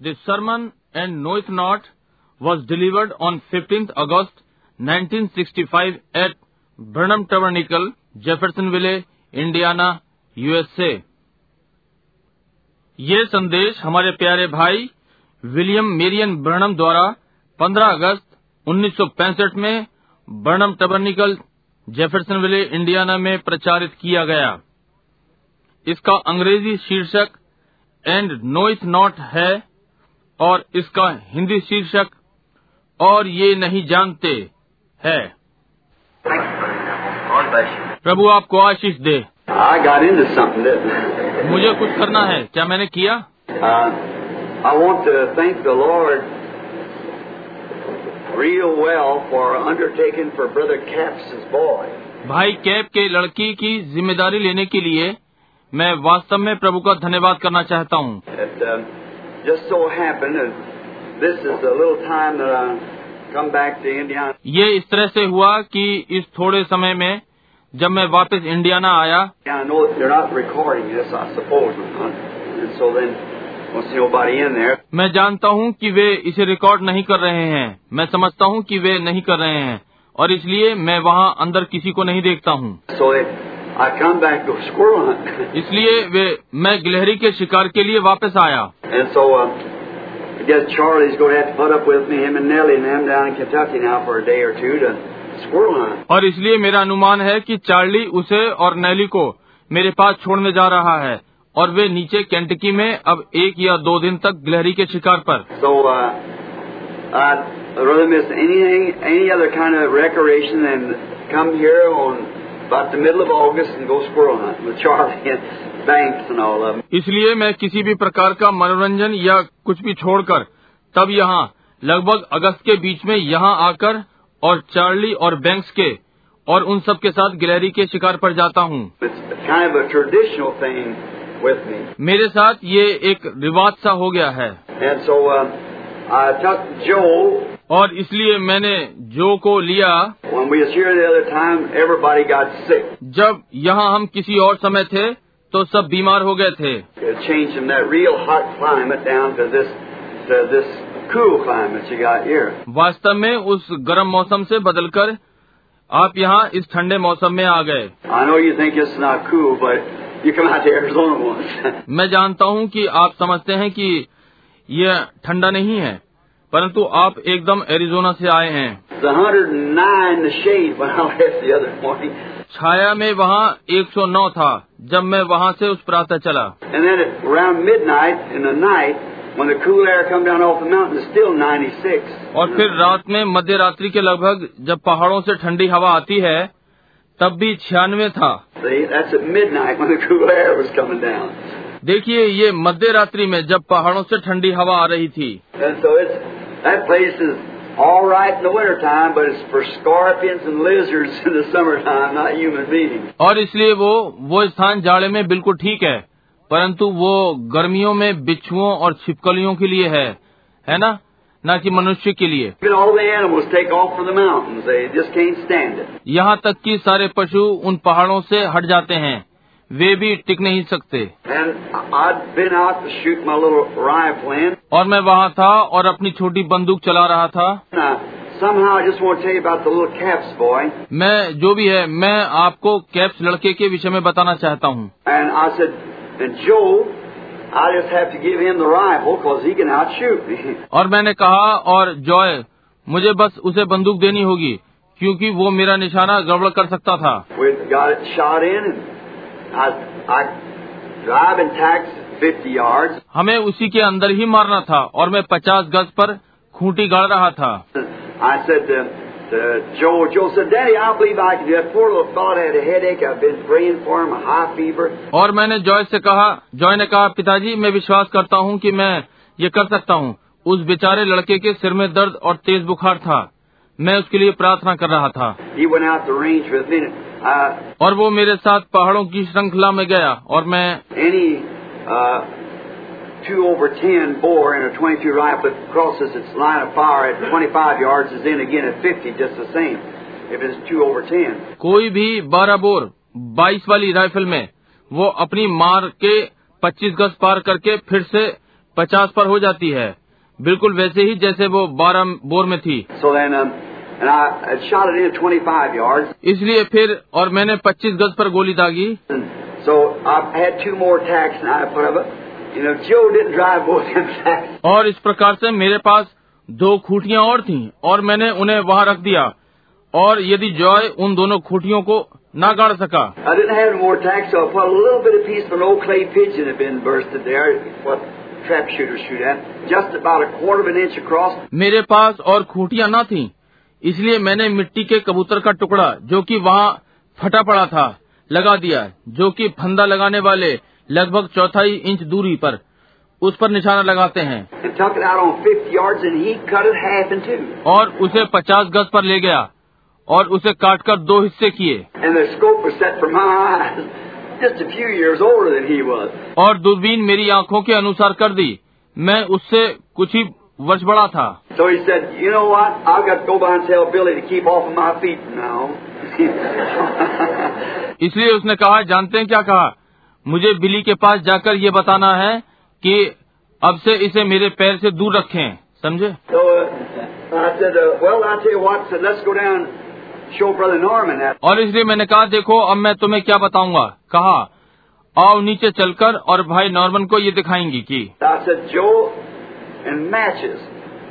This sermon and Know It Not was delivered on 15th August 1965 at Burnham Tabernacle, Jeffersonville, Indiana, USA. ये संदेश हमारे प्यारे भाई William Marrion ब्रनम द्वारा 15 अगस्त 1965 में बर्नम टबर्निकल जेफरसनविल इंडियाना में प्रचारित किया गया इसका अंग्रेज़ी शीर्षक एंड नो इथ नॉट है और इसका हिंदी शीर्षक और ये नहीं जानते है प्रभु आपको आशीष दे? मुझे कुछ करना है क्या मैंने किया Uh, I want to thank real well for undertaking for Brother Caps's boy. भाई कैब के लड़की की ज़िम्मेदारी लेने के लिए मैं वास्तव में प्रभु का धन्यवाद करना चाहता हूँ ये इस तरह से हुआ कि इस थोड़े समय में जब मैं वापस इंडियाना आया मैं जानता हूँ कि वे इसे रिकॉर्ड नहीं कर रहे हैं। मैं समझता हूँ कि वे नहीं कर रहे हैं। और इसलिए मैं वहाँ अंदर किसी को नहीं देखता हूँ। So इसलिए वे मैं गिलहरी के शिकार के लिए वापस आया। और इसलिए मेरा अनुमान है कि चार्ली उसे और नैली को मेरे पास छोड़ने जा रहा है और वे नीचे कैंटकी में अब एक या दो दिन तक गिलहरी के शिकार पर। So, uh, I'd rather miss anything, any other kind of recreation than come here on about the middle of August and go squirrel hunting with Charlie and Banks and all of them. इसलिए मैं किसी भी प्रकार का मनोरंजन या कुछ भी छोड़कर तब यहाँ लगभग अगस्त के बीच में यहाँ आकर और चार्ली और बैंक्स के और उन सब के साथ गिलहरी के शिकार पर जाता हूँ। Kind of मेरे साथ ये एक विवाद सा हो गया है। So, uh, और इसलिए मैंने जो को लिया time, जब यहाँ हम किसी और समय थे तो सब बीमार हो गए थे। वास्तव में उस गर्म मौसम से बदलकर आप यहाँ इस ठंडे मौसम में आ गए। मैं जानता हूँ कि आप समझते हैं कि यह ठंडा नहीं है। परंतु आप एकदम एरिजोना से आए हैं। छाया में वहाँ 109 था जब मैं वहाँ से उस प्रातः चला। और फिर रात में मध्य रात्रि के लगभग जब पहाड़ों से ठंडी हवा आती है तब भी छियानवे था। देखिए ये मध्य रात्रि में जब पहाड़ों से ठंडी हवा आ रही थी। That place is all right in the wintertime, but it's for scorpions and lizards in the summertime, not human beings. और इसलिए वो वो स्थान जाड़े में बिल्कुल ठीक है परंतु वो गर्मियों में बिच्छुओं और छिपकलियों के लिए है है ना न कि मनुष्य के लिए. यहाँ तक कि सारे पशु उन पहाड़ों से हट जाते हैं वे भी टिक नहीं सकते। और मैं वहाँ था और अपनी छोटी बंदूक चला रहा था। मैं जो भी है मैं आपको कैप्स लड़के के विषय में बताना चाहता हूँ। और मैंने कहा और जॉय मुझे बस उसे बंदूक देनी होगी क्योंकि वो मेरा निशाना गड़बड़ कर सकता था। हमें उसी के अंदर ही मारना था और मैं पचास गज पर खूंटी गाड़ रहा था। और मैंने जॉय से कहा जॉय ने कहा पिताजी मैं विश्वास करता हूँ कि मैं ये कर सकता हूँ। उस बेचारे लड़के के सिर में दर्द और तेज बुखार था। मैं उसके लिए प्रार्थना कर रहा था। और वो मेरे साथ पहाड़ों की श्रृंखला में गया और मैं कोई भी बारह बोर बाईस वाली राइफल में वो अपनी मार के पच्चीस गज पार करके फिर से पचास पर हो जाती है। बिल्कुल वैसे ही जैसे वो बारह बोर में थी। सो इसलिए फिर और मैंने 25 गज पर गोली दागी। और इस प्रकार से मेरे पास दो खूटियाँ और थी और मैंने उन्हें वहाँ रख दिया। और यदि जॉय उन दोनों खूटियों को ना गाड़ सका। मेरे पास और खूटियाँ ना थी इसलिए मैंने मिट्टी के कबूतर का टुकड़ा जो कि वहाँ फटा पड़ा था लगा दिया जो कि फंदा लगाने वाले लगभग चौथाई इंच दूरी पर उस पर निशाना लगाते हैं and took it out on 50 yards, and he cut it half in two. और उसे 50 गज पर ले गया और उसे काटकर दो हिस्से किए. और दूरबीन मेरी आँखों के अनुसार कर दी मैं उससे कुछ ही वर्ष बड़ा था। तो इसे इसलिए उसने कहा जानते हैं क्या कहा? मुझे बिली के पास जाकर ये बताना है कि अब से इसे मेरे पैर से दूर रखें। समझे? और इसलिए मैंने कहा देखो अब मैं तुम्हें क्या बताऊँगा? कहा आओ नीचे चलकर और भाई नॉर्मन को ये दिखाएँगी की जो I said, Joe, in matches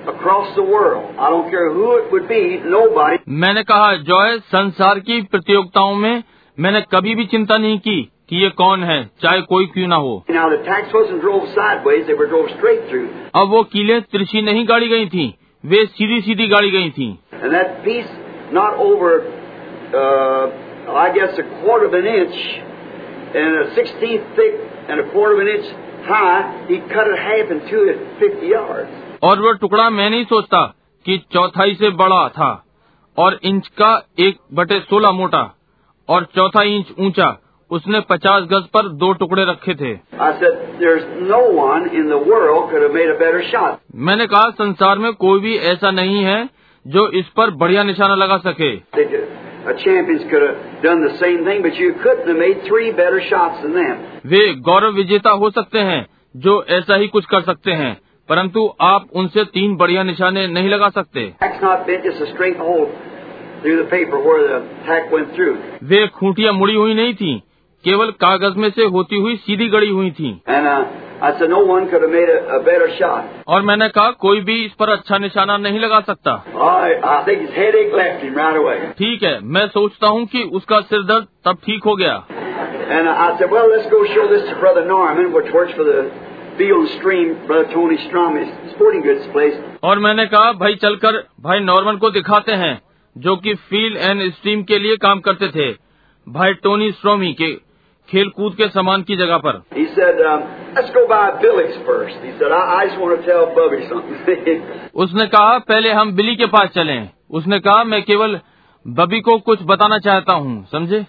across the world, I don't care who it would be, nobody मैंने कहा जॉय संसार की प्रतियोगिताओं में मैंने कभी भी चिंता नहीं की कि ये कौन है चाहे कोई क्यों ना हो Now the tax wasn't drove sideways; they were drove straight through. अब वो कीले तिरछी नहीं गाड़ी गई थी वे सीधी सीधी गाड़ी गई थी And that piece, not over, uh, I guess a quarter of an inch, and a sixteenth thick, and a quarter of an inch और वह टुकड़ा मैं नहीं सोचता कि चौथाई से बड़ा था और इंच का एक बटे सोलह मोटा और चौथा इंच ऊँचा उसने पचास गज पर दो टुकड़े रखे थे। मैंने कहा संसार में कोई भी ऐसा नहीं है जो इस पर बढ़िया निशाना लगा सके। वे गौरव विजेता हो सकते हैं जो ऐसा ही कुछ कर सकते हैं परंतु आप उनसे तीन बढ़िया निशाने नहीं लगा सकते। वे खूंटियाँ मुड़ी हुई नहीं थी केवल कागज़ में से होती हुई सीधी गड़ी हुई थी। और मैंने कहा कोई भी इस पर अच्छा निशाना नहीं लगा सकता। ठीक है मैं सोचता हूँ कि उसका सिर दर्द तब ठीक हो गया। और मैंने कहा भाई चलकर भाई नॉर्मन को दिखाते हैं जो कि फ़ील्ड एंड स्ट्रीम के लिए काम करते थे भाई टोनी स्ट्रोमी के खेल कूद के सामान की जगह पर। उसने कहा पहले हम बिली के पास चलें। उसने कहा मैं केवल बबी को कुछ बताना चाहता हूँ समझे?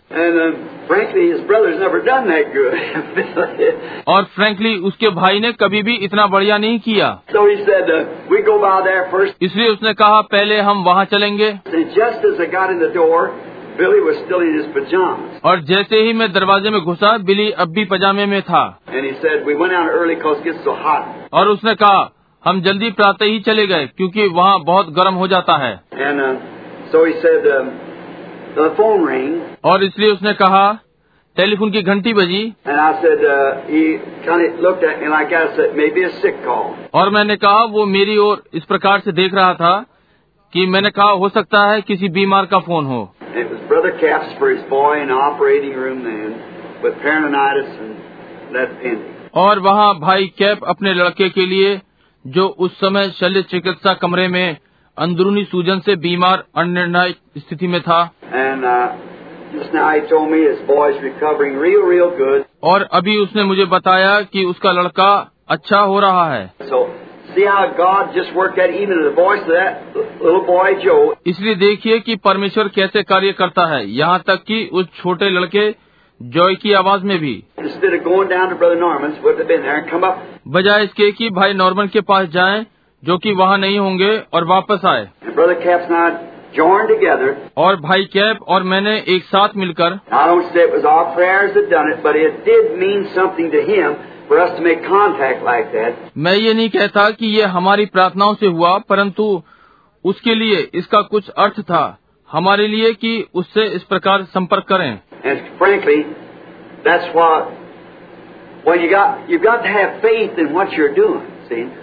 और फ्रेंकली उसके भाई ने कभी भी इतना बढ़िया नहीं किया। So said, uh, इसलिए उसने कहा पहले हम वहाँ चलेंगे. और जैसे ही मैं दरवाजे में घुसा बिली अब भी पजामे में था। और उसने कहा हम जल्दी प्रातः ही चले गए क्योंकि वहाँ बहुत गर्म हो जाता है. और इसलिए उसने कहा टेलीफोन की घंटी बजी। और मैंने कहा वो मेरी ओर इस प्रकार से देख रहा था कि मैंने कहा हो सकता है किसी बीमार का फ़ोन हो। it was Brother Casper's boy in operating room then with peritonitis and lead pending. और वहाँ भाई कैप अपने लड़के के लिए जो उस समय शल्य चिकित्सा कमरे में अंदरूनी सूजन से बीमार अनिर्णय स्थिति में था। uh, और अभी उसने मुझे बताया कि उसका लड़का अच्छा हो रहा है। इसलिए देखिए कि परमेश्वर कैसे कार्य करता है। यहाँ तक कि उस छोटे लड़के जॉय की आवाज़ में भी। बजाय इसके कि भाई नॉर्मन के पास जाएँ, जो कि वहाँ नहीं होंगे और वापस आए। और भाई कैप और मैंने एक साथ मिलकर मैं ये नहीं कहता कि ये हमारी प्रार्थनाओं से हुआ परंतु उसके लिए इसका कुछ अर्थ था हमारे लिए कि उससे इस प्रकार संपर्क करें।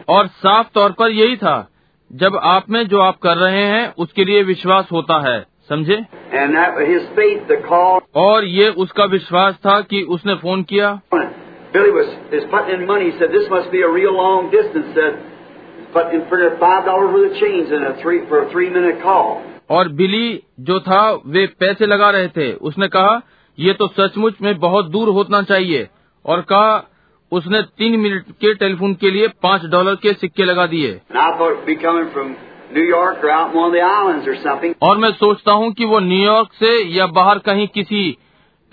और साफ़ तौर पर यही था जब आप में जो आप कर रहे हैं उसके लिए विश्वास होता है समझे? और ये उसका विश्वास था कि उसने फ़ोन किया। Billy was is putting in money. He said this must be a real long distance. Said putting in for five dollars worth of change in a three for a three minute call. और बिली जो था वे पैसे लगा रहे थे उसने कहा ये तो सचमुच में बहुत दूर होना चाहिए और कहा उसने तीन मिनट के टेलीफोन के लिए पाँच डॉलर के सिक्के लगा दिए And. और मैं सोचता हूँ कि वो न्यूयॉर्क से या बाहर कहीं किसी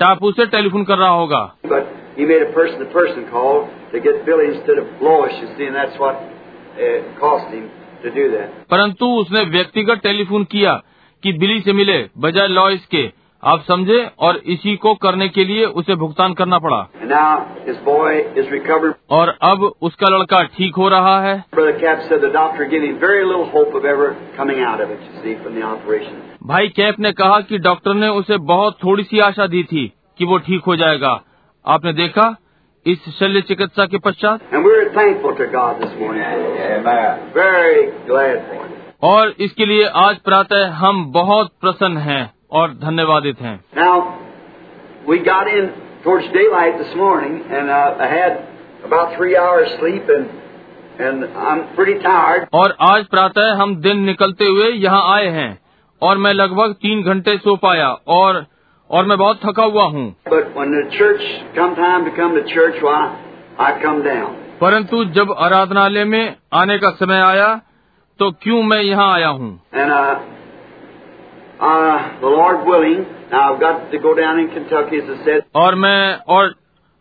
टापू से टेलीफोन कर रहा होगा But He made a person to person call to get Billy instead of Lois, you see, and that's what uh, cost him to do that. परंतु उसने व्यक्तिगत टेलीफोन किया कि बिली से मिले बजाय लॉयस के। आप समझे और इसी को करने के लिए उसे भुगतान करना पड़ा। और अब उसका लड़का ठीक हो रहा है। भाई कैप ने कहा कि डॉक्टर ने उसे बहुत थोड़ी सी आशा दी थी कि वो ठीक हो जाएगा। आपने देखा इस शल्य चिकित्सा के पश्चात? और इसके लिए आज प्रातः हम बहुत प्रसन्न हैं और धन्यवादित हैं। Now, और आज प्रातः हम दिन निकलते हुए यहाँ आए हैं और मैं लगभग तीन घंटे सो पाया और और मैं बहुत थका हुआ हूँ. परंतु जब आराधनालय में आने का समय आया तो क्यों मैं यहाँ आया हूँ uh, uh. और मैं और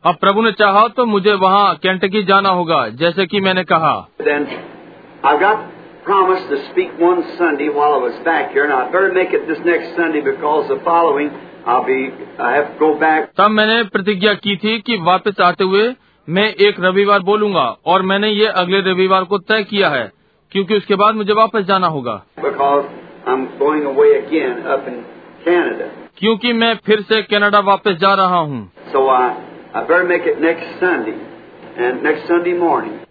अब प्रभु ने चाहा तो मुझे वहाँ कैंटकी जाना होगा जैसे कि मैंने कहा Then promised to speak one Sunday while I was back here, and I better make it this next Sunday because the following तब मैंने प्रतिज्ञा की थी कि वापस आते हुए मैं एक रविवार बोलूँगा और मैंने ये अगले रविवार को तय किया है क्योंकि उसके बाद मुझे वापस जाना होगा. क्योंकि मैं फिर से कनाडा वापस जा रहा हूँ So.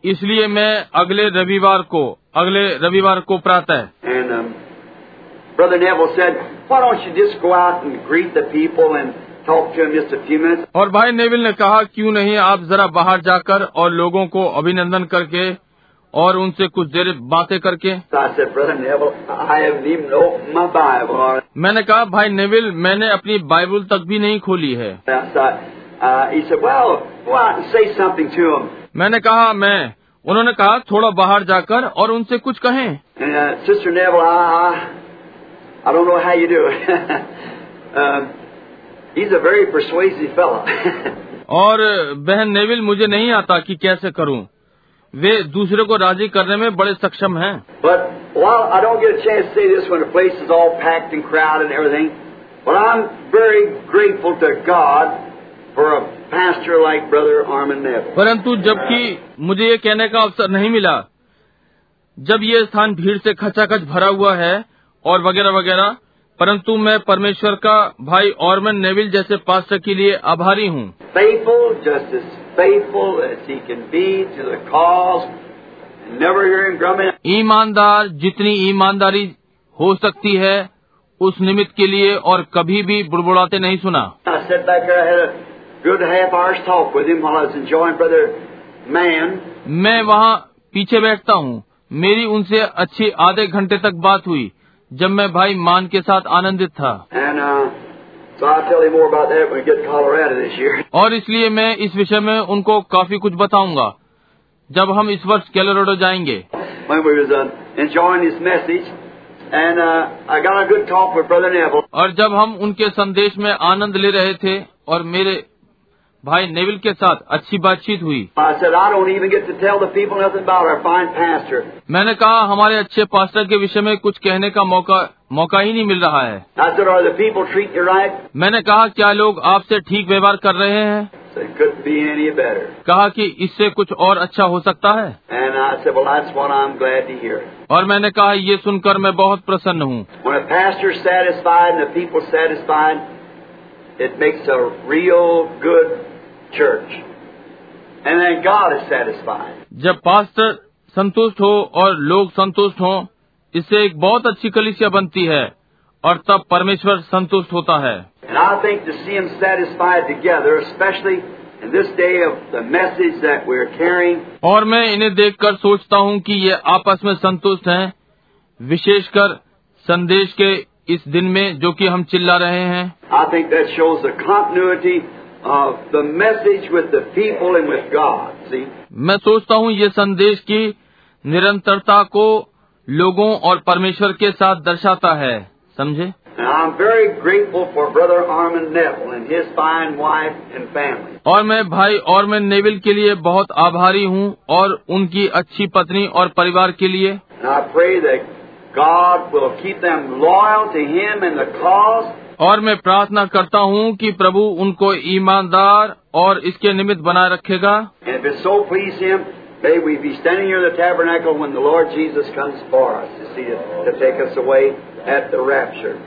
इसलिए मैं अगले रविवार को अगले रविवार को प्रातः और भाई नेविल ने कहा क्यों नहीं आप जरा बाहर जाकर और लोगों को अभिनंदन करके और उनसे कुछ देर बातें करके? मैंने कहा भाई नेविल मैंने अपनी बाइबल तक भी नहीं खोली है. मैंने कहा मैं उन्होंने कहा थोड़ा बाहर जाकर और उनसे कुछ कहें. I don't know how you do it. he's a very persuasive fellow. और बहन नेविल मुझे नहीं आता कि कैसे करूँ। वे दूसरे को राज़ी करने में बड़े सक्षम हैं परंतु जबकि मुझे ये कहने का अवसर नहीं मिला जब ये स्थान भीड़ से खचाखच भरा हुआ है और वगैरह वगैरह। परंतु मैं परमेश्वर का भाई ऑर्मन नेविल जैसे पास्टर के लिए आभारी हूँ। ईमानदार जितनी ईमानदारी हो सकती है उस निमित्त के लिए और कभी भी बुड़बुड़ाते नहीं सुना। मैं वहाँ पीछे बैठता हूँ। मेरी उनसे अच्छी आधे घंटे तक बात हुई। जब मैं भाई मान के साथ आनंदित था। और इसलिए मैं इस विषय में उनको काफ़ी कुछ बताऊँगा जब हम इस वर्ष कैलोरोडो जाएँगे। और जब हम उनके संदेश में आनंद ले रहे थे और मेरे भाई नेविल के साथ अच्छी बातचीत हुई। मैंने कहा हमारे अच्छे पास्टर के विषय में कुछ कहने का मौका मौका ही नहीं मिल रहा है। मैंने कहा क्या लोग आपसे ठीक व्यवहार कर रहे हैं? कहा कि इससे कुछ और अच्छा हो सकता है? और मैंने कहा ये सुनकर मैं बहुत प्रसन्न हूँ। it makes a real good church. And then God is satisfied. जब पास्टर संतुष्ट हो और लोग संतुष्ट हो इससे एक बहुत अच्छी कलिसिया बनती है और तब परमेश्वर संतुष्ट होता है और मैं इन्हें देखकर सोचता हूँ कि ये आपस में संतुष्ट हैं, विशेषकर संदेश के इस दिन में जो कि हम चिल्ला रहे हैं। मैं सोचता हूँ ये संदेश की निरंतरता को लोगों और परमेश्वर के साथ दर्शाता है। समझे? और मैं भाई और मैं नेविल के लिए बहुत आभारी हूँ और उनकी अच्छी पत्नी और परिवार के लिए। और मैं प्रार्थना करता हूँ कि प्रभु उनको ईमानदार और इसके निमित्त बनाए रखेगा।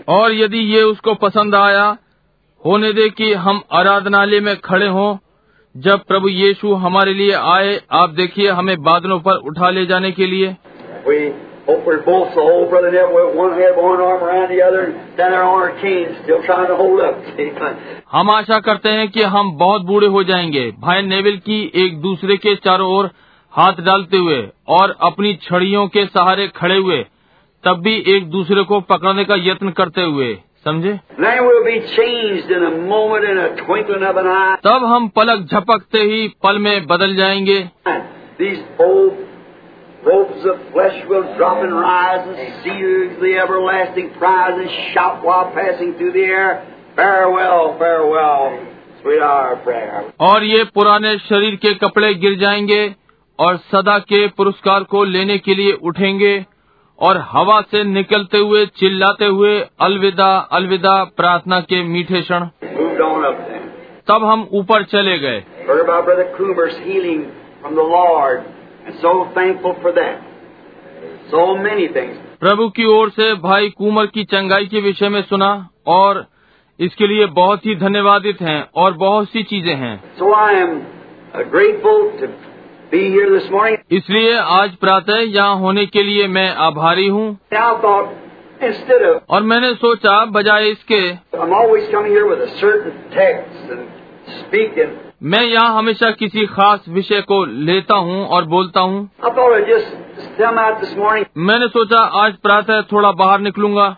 और यदि ये उसको पसंद आया होने दे कि हम आराधनालय में खड़े हों। जब प्रभु यीशु हमारे लिए आए आप देखिए हमें बादलों पर उठा ले जाने के लिए। Hope we're both so old, Brother Neville, with one head, one arm around the other, and down there on our canes, still trying to hold up. हम आशा करते हैं कि हम बहुत बूढ़े हो जाएँगे भाई नेविल की एक दूसरे के चारों ओर हाथ डालते हुए और अपनी छड़ियों के सहारे खड़े हुए तब भी एक दूसरे को पकड़ने का यत्न करते हुए समझे we'll be changed in a moment, in a twinkling of an eye. तब हम पलक झपकते ही पल में बदल जाएँगे These old robes of flesh will drop and rise and seize the everlasting prize and shout while passing through the air, Farewell, farewell, sweet our prayer. और ये पुराने शरीर के कपड़े गिर जाएँगे और सदा के पुरस्कार को लेने के लिए उठेंगे और हवा से निकलते हुए चिल्लाते हुए अलविदा अलविदा प्रार्थना के मीठे क्षण. तब हम ऊपर चले गए प्रभु की ओर से भाई कुमर की चंगाई के विषय में सुना और इसके लिए बहुत ही धन्यवादित हैं और बहुत सी चीज़ें हैं। So इसलिए आज प्रातः यहाँ होने के लिए मैं आभारी हूँ। और मैंने सोचा बजाय इसके मैं यहाँ हमेशा किसी खास विषय को लेता हूँ और बोलता हूँ। मैंने सोचा आज प्रातः थोड़ा बाहर निकलूँगा।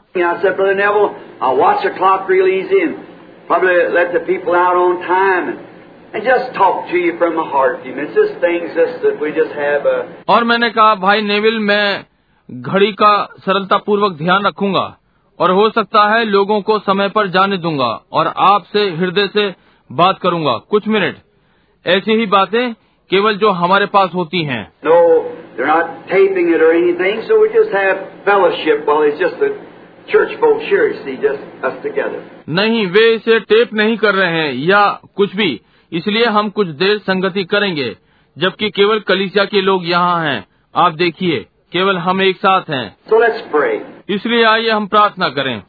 और मैंने कहा भाई नेविल मैं घड़ी का सरलता पूर्वक ध्यान रखूँगा और हो सकता है लोगों को समय पर जाने दूँगा और आपसे हृदय से, से बात करूँगा। कुछ मिनट। ऐसी ही बातें केवल जो हमारे पास होती हैं। No, anything, so नहीं वे इसे टेप नहीं कर रहे हैं या कुछ भी। इसलिए हम कुछ देर संगति करेंगे जबकि केवल कलिसिया के लोग यहाँ हैं। आप देखिए केवल हम एक साथ हैं। So इसलिए आइए हम प्रार्थना करें।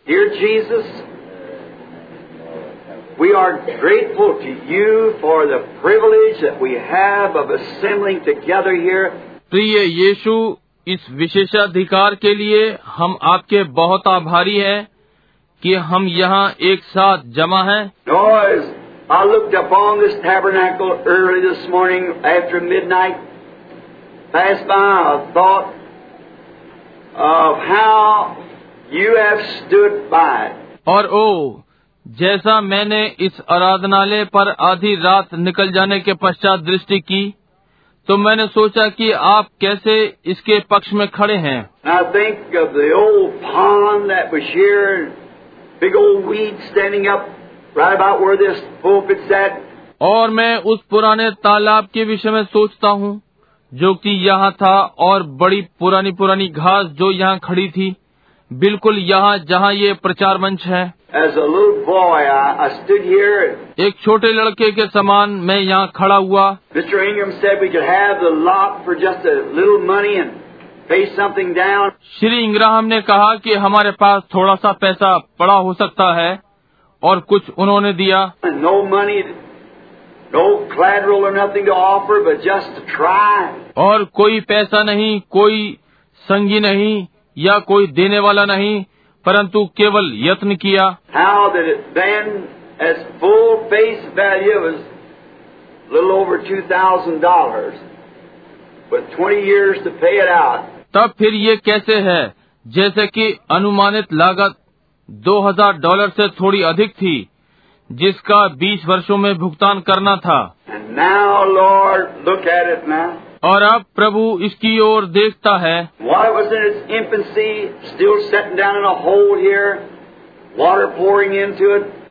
we are grateful to you for the privilege that we have of assembling together here. प्रिय यीशु इस विशेषाधिकार के लिए हम आपके बहुत आभारी हैं कि हम यहाँ एक साथ जमा हैं Oh, as I looked upon this tabernacle early this morning after midnight, passed by, I thought of how you have stood by it. और ओ जैसा मैंने इस आराधनालय पर आधी रात निकल जाने के पश्चात दृष्टि की तो मैंने सोचा कि आप कैसे इसके पक्ष में खड़े हैं. और मैं उस पुराने तालाब के विषय में सोचता हूँ जो कि यहाँ था और बड़ी पुरानी पुरानी घास जो यहाँ खड़ी थी बिल्कुल यहाँ जहाँ ये प्रचार मंच है। Boy, I, I एक छोटे लड़के के समान मैं यहाँ खड़ा हुआ। श्री इंग्राहम ने कहा कि हमारे पास थोड़ा सा पैसा पड़ा हो सकता है और कुछ उन्होंने दिया। No money no collateral just और कोई पैसा नहीं कोई संगी नहीं। या कोई देने वाला नहीं परंतु केवल यत्न किया। तब फिर ये कैसे है? जैसे कि अनुमानित लागत 2000 डॉलर से थोड़ी अधिक थी जिसका 20 वर्षों में भुगतान करना था। Now, और अब प्रभु इसकी ओर देखता है।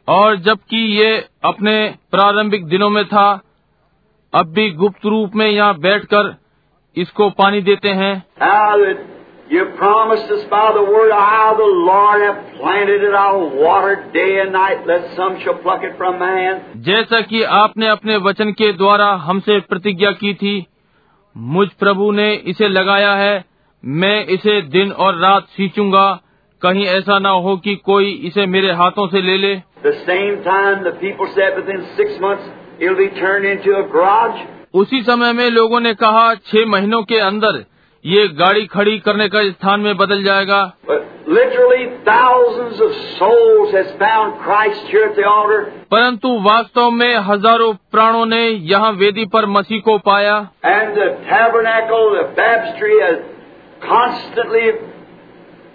और जबकि ये अपने प्रारंभिक दिनों में था अब भी गुप्त रूप में यहाँ बैठकर इसको पानी देते हैं। जैसा कि आपने अपने वचन के द्वारा हमसे प्रतिज्ञा की थी मुझ प्रभु ने इसे लगाया है मैं इसे दिन और रात सींचूँगा कहीं ऐसा ना हो कि कोई इसे मेरे हाथों से ले ले months. उसी समय में लोगों ने कहा छह महीनों के अंदर ये गाड़ी खड़ी करने का स्थान में बदल जाएगा. परंतु वास्तव में हज़ारों प्राणों ने यहाँ वेदी पर मसीह को पाया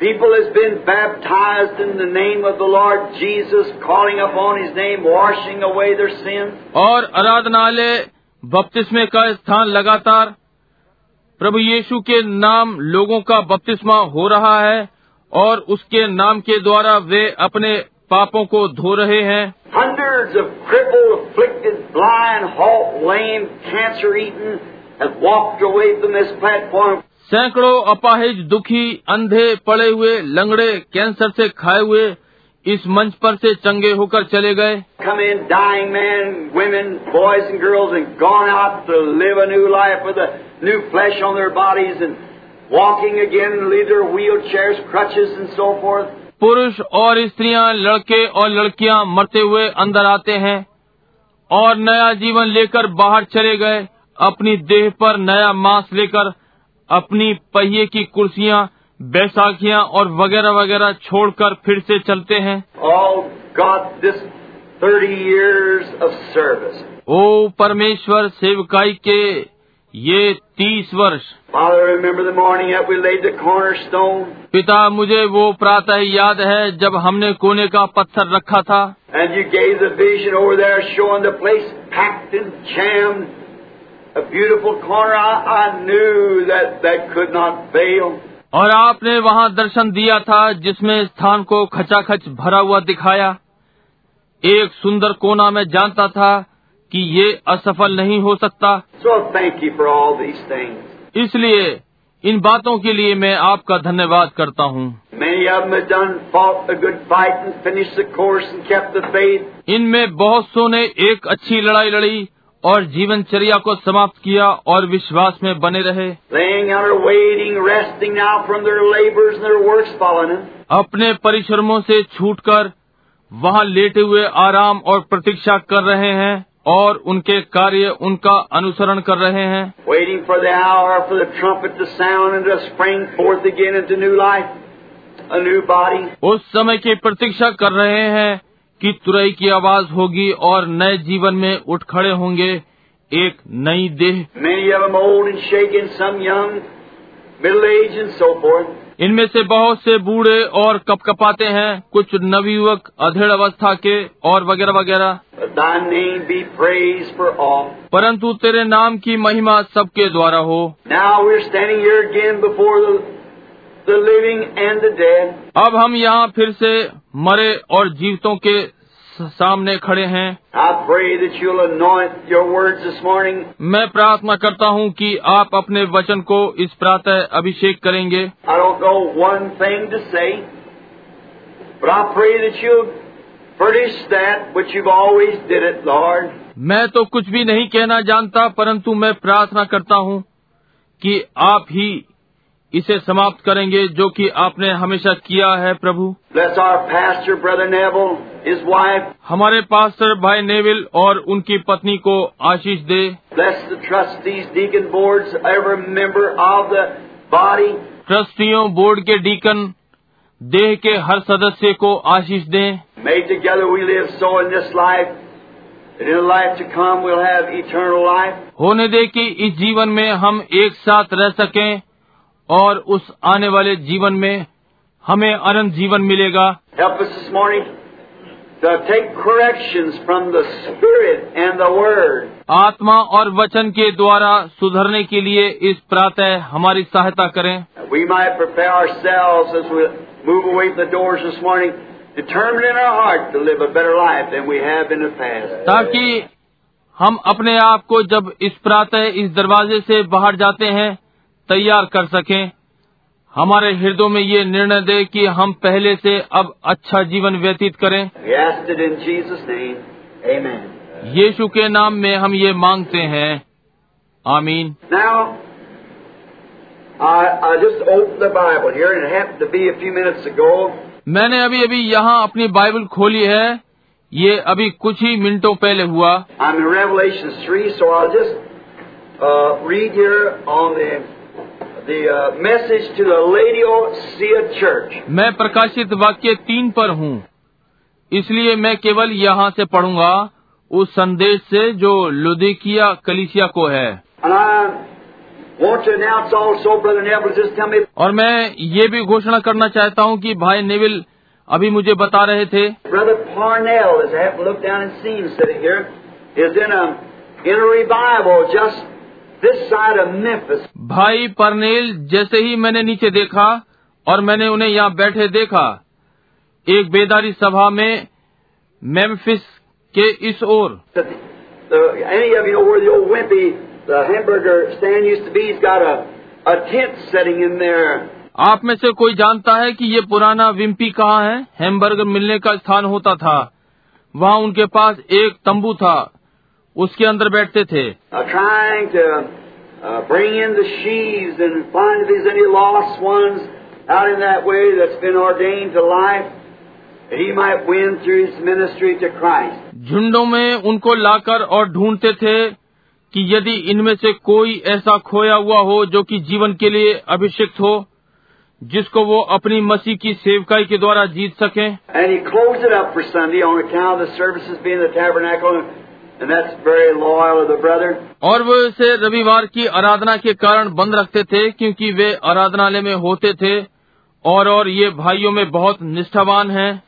people has been baptized in the name of the Lord Jesus, calling upon His name, washing away their sins. और आराधनालय बपतिस्मे का स्थान लगातार प्रभु यीशु के नाम लोगों का बपतिस्मा हो रहा है और उसके नाम के द्वारा वे अपने पापों को धो रहे हैं। सैकड़ों अपाहिज दुखी अंधे पड़े हुए लंगड़े कैंसर से खाए हुए इस मंच पर से चंगे होकर चले गए। कमेन dying man women boys new flesh on their bodies and walking again and leave their wheelchairs, crutches and so forth. पुरुष और स्त्रियाँ लड़के और लड़कियाँ मरते हुए अंदर आते हैं और नया जीवन लेकर बाहर चले गए अपनी देह पर नया मांस लेकर अपनी पहिए की कुर्सियाँ बैसाखियाँ और वगैरह वगैरह छोड़कर फिर से चलते हैं Oh God, this 30 years of service. ओ परमेश्वर सेवकाई के ये तीस वर्ष। पिता मुझे वो प्रातः याद है जब हमने कोने का पत्थर रखा था। और आपने वहाँ दर्शन दिया था जिसमें स्थान को खचाखच भरा हुआ दिखाया। एक सुंदर कोना मैं जानता था कि ये असफल नहीं हो सकता। So thank you for all these things. इसलिए इन बातों के लिए मैं आपका धन्यवाद करता हूँ। इनमें बहुत सो ने एक अच्छी लड़ाई लड़ी और जीवनचर्या को समाप्त किया और विश्वास में बने रहे। अपने परिश्रमों से छूटकर वहाँ लेटे हुए आराम और प्रतीक्षा कर रहे हैं। और उनके कार्य उनका अनुसरण कर रहे हैं। उस समय की प्रतीक्षा कर रहे हैं कि तुरई की आवाज़ होगी और नए जीवन में उठ खड़े होंगे एक नई देह। मेरी इनमें से बहुत से बूढ़े और कपकपाते हैं कुछ नवयुवक अधेड़ अवस्था के और वगैरह वगैरह. परंतु तेरे नाम की महिमा सबके द्वारा हो. अब हम यहाँ फिर से मरे और जीवितों के सामने खड़े हैं। मैं प्रार्थना करता हूँ कि आप अपने वचन को इस प्रातः अभिषेक करेंगे। मैं तो कुछ भी नहीं कहना जानता परंतु मैं प्रार्थना करता हूँ कि आप ही इसे समाप्त करेंगे जो कि आपने हमेशा किया है प्रभु। हमारे पास्टर भाई नेविल और उनकी पत्नी को आशीष दे। ट्रस्टियों बोर्ड के डीकन देह के हर सदस्य को आशीष दें। होने दे कि इस जीवन में हम एक साथ रह सकें। और उस आने वाले जीवन में हमें अनंत जीवन मिलेगा. आत्मा और वचन के द्वारा सुधरने के लिए इस प्रातः हमारी सहायता करें We might prepare ourselves as we move away from the doors this morning, determined in our heart to live a better life than we have in the past. ताकि हम अपने आप को जब इस प्रातः इस दरवाजे से बाहर जाते हैं तैयार कर सकें। हमारे हृदय में ये निर्णय दे कि हम पहले से अब अच्छा जीवन व्यतीत करें। यीशु के नाम में हम ये मांगते हैं। आमीन। मैंने अभी अभी यहाँ अपनी बाइबल खोली है। ये अभी कुछ ही मिनटों पहले हुआ। मैं प्रकाशित वाक्य तीन पर हूँ। इसलिए मैं केवल यहाँ से पढ़ूँगा उस संदेश से जो लुदिकिया कलिसिया को है। और मैं ये भी घोषणा करना चाहता हूँ कि भाई नेविल अभी मुझे बता रहे थे। Is in a, in a revival just भाई परनेल जैसे ही मैंने नीचे देखा और मैंने उन्हें यहाँ बैठे देखा एक बेदारी सभा में मेम्फिस के इस ओर। आप में से कोई जानता है कि ये पुराना विम्पी कहाँ है? हैमबर्गर मिलने का स्थान होता था। वहाँ उनके पास एक तंबू था। उसके अंदर बैठते थे। झुंडों में उनको लाकर और ढूंढते थे कि यदि इनमें से कोई ऐसा खोया हुआ हो जो कि जीवन के लिए अभिषिक्त हो जिसको वो अपनी मसीह की सेवकाई के द्वारा जीत सके। और वो इसे रविवार की आराधना के कारण बंद रखते थे क्योंकि वे आराधनालय में होते थे। और और ये भाइयों में बहुत निष्ठावान है।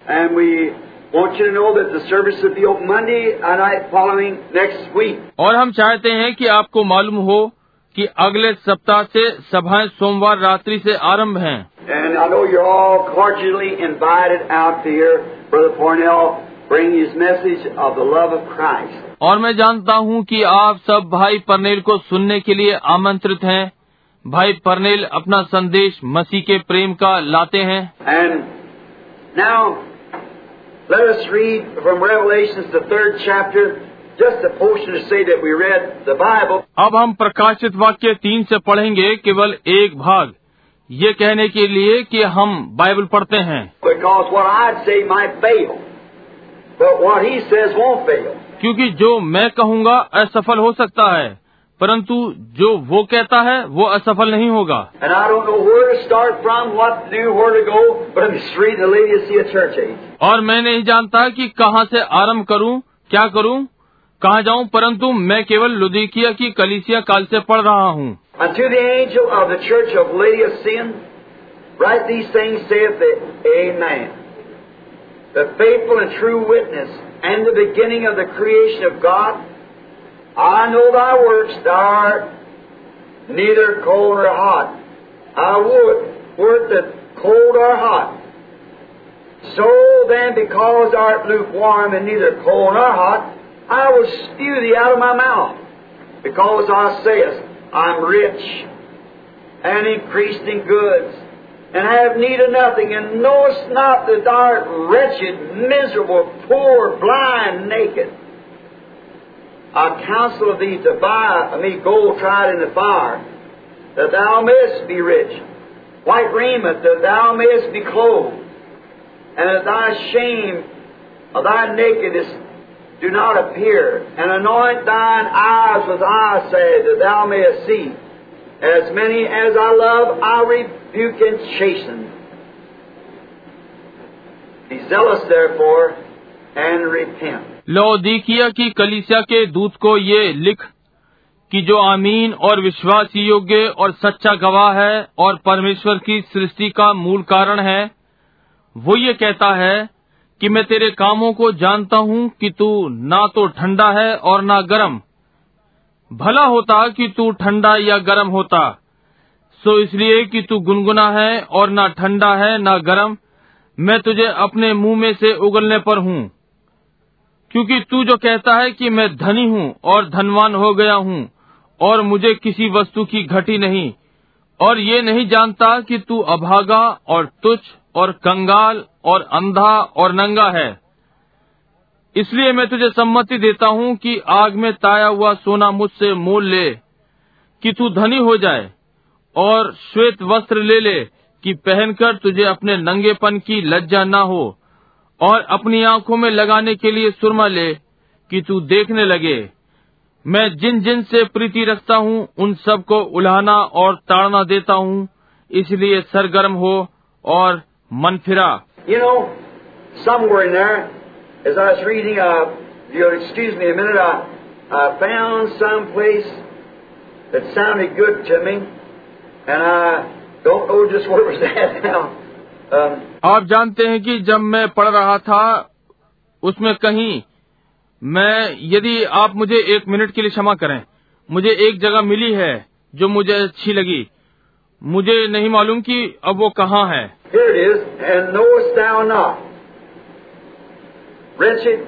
और हम चाहते हैं कि आपको मालूम हो कि अगले सप्ताह से सभाएँ सोमवार रात्रि से आरंभ हैं। And I know you're all cordially invited out here. Brother Cornell, bring his message of the love of Christ. और मैं जानता हूँ कि आप सब भाई परनेल को सुनने के लिए आमंत्रित हैं। भाई परनेल अपना संदेश मसीह के प्रेम का लाते हैं And अब हम प्रकाशित वाक्य तीन से पढ़ेंगे केवल एक भाग ये कहने के लिए कि हम बाइबल पढ़ते हैं. क्योंकि जो मैं कहूँगा असफल हो सकता है परंतु जो वो कहता है वो असफल नहीं होगा। और मैं नहीं जानता कि कहाँ से आरंभ करूँ क्या करूँ कहाँ जाऊँ परंतु मैं केवल लुधिकिया की कलिसिया काल से पढ़ रहा हूँ। Write these things, the The faithful and true witness, and the beginning of the creation of God. I know thy works, thou art neither cold nor hot. I would, wert that cold or hot. So then, because thou art lukewarm and neither cold nor hot, I will spew thee out of my mouth. Because thou sayest, I'm rich and increased in goods and have need of nothing, and knowest not that thou art wretched, miserable, poor, blind, naked. I counsel thee to buy of me gold tried in the fire, that thou mayest be rich, white raiment, that thou mayest be clothed, and that thy shame of thy nakedness do not appear, and anoint thine eyes with eye that thou mayest see. As many as I love, I rebuke and chasten. Be zealous, therefore, and repent. लौदीकिया की कलिसिया के दूत को ये लिख कि जो आमीन और विश्वास योग्य और सच्चा गवाह है और परमेश्वर की सृष्टि का मूल कारण है वो ये कहता है कि मैं तेरे कामों को जानता हूँ कि तू ना तो ठंडा है और ना गर्म भला होता कि तू ठंडा या गर्म होता। सो इसलिए कि तू गुनगुना है और ना ठंडा है, ना गर्म। मैं तुझे अपने मुँह में से उगलने पर हूँ। क्योंकि तू जो कहता है कि मैं धनी हूँ और धनवान हो गया हूँ, और मुझे किसी वस्तु की घटी नहीं। और ये नहीं जानता कि तू अभागा और तुच्छ और कंगाल और अंधा और नंगा है। इसलिए मैं तुझे सम्मति देता हूँ कि आग में ताया हुआ सोना मुझसे मोल ले कि तू धनी हो जाए और श्वेत वस्त्र ले ले कि पहनकर तुझे अपने नंगेपन की लज्जा न हो और अपनी आँखों में लगाने के लिए सुरमा ले कि तू देखने लगे। मैं जिन जिन से प्रीति रखता हूँ उन सबको उल्हाना और ताड़ना देता हूँ इसलिए सरगर्म हो और मन फिरा। You know, as I was reading, uh, you'll excuse me a minute, I, I found some place that sounded good to me, and I don't know just it was at now. Um, आप जानते हैं कि जब मैं पढ़ रहा था उसमें कहीं मैं यदि आप मुझे एक मिनट के लिए क्षमा करें मुझे एक जगह मिली है जो मुझे अच्छी लगी मुझे नहीं मालूम कि अब वो कहाँ है here it is, and knowest thou not? Wretched,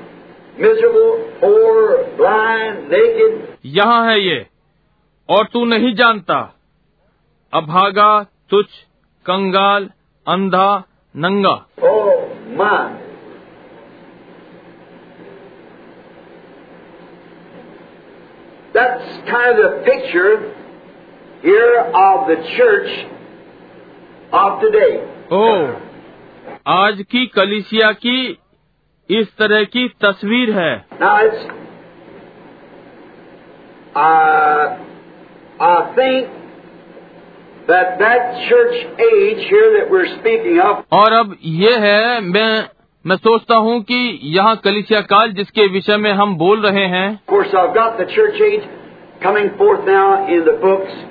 miserable, poor, blind, naked, यहाँ है ये और तू नहीं जानता अभागा तुच्छ कंगाल अंधा नंगा oh my. That's kind of the picture here of the church of today. ओ आज की कलिसिया की इस तरह की तस्वीर है। और अब ये है मैं मैं सोचता हूँ कि यहाँ कलिसिया काल जिसके विषय में हम बोल रहे हैं।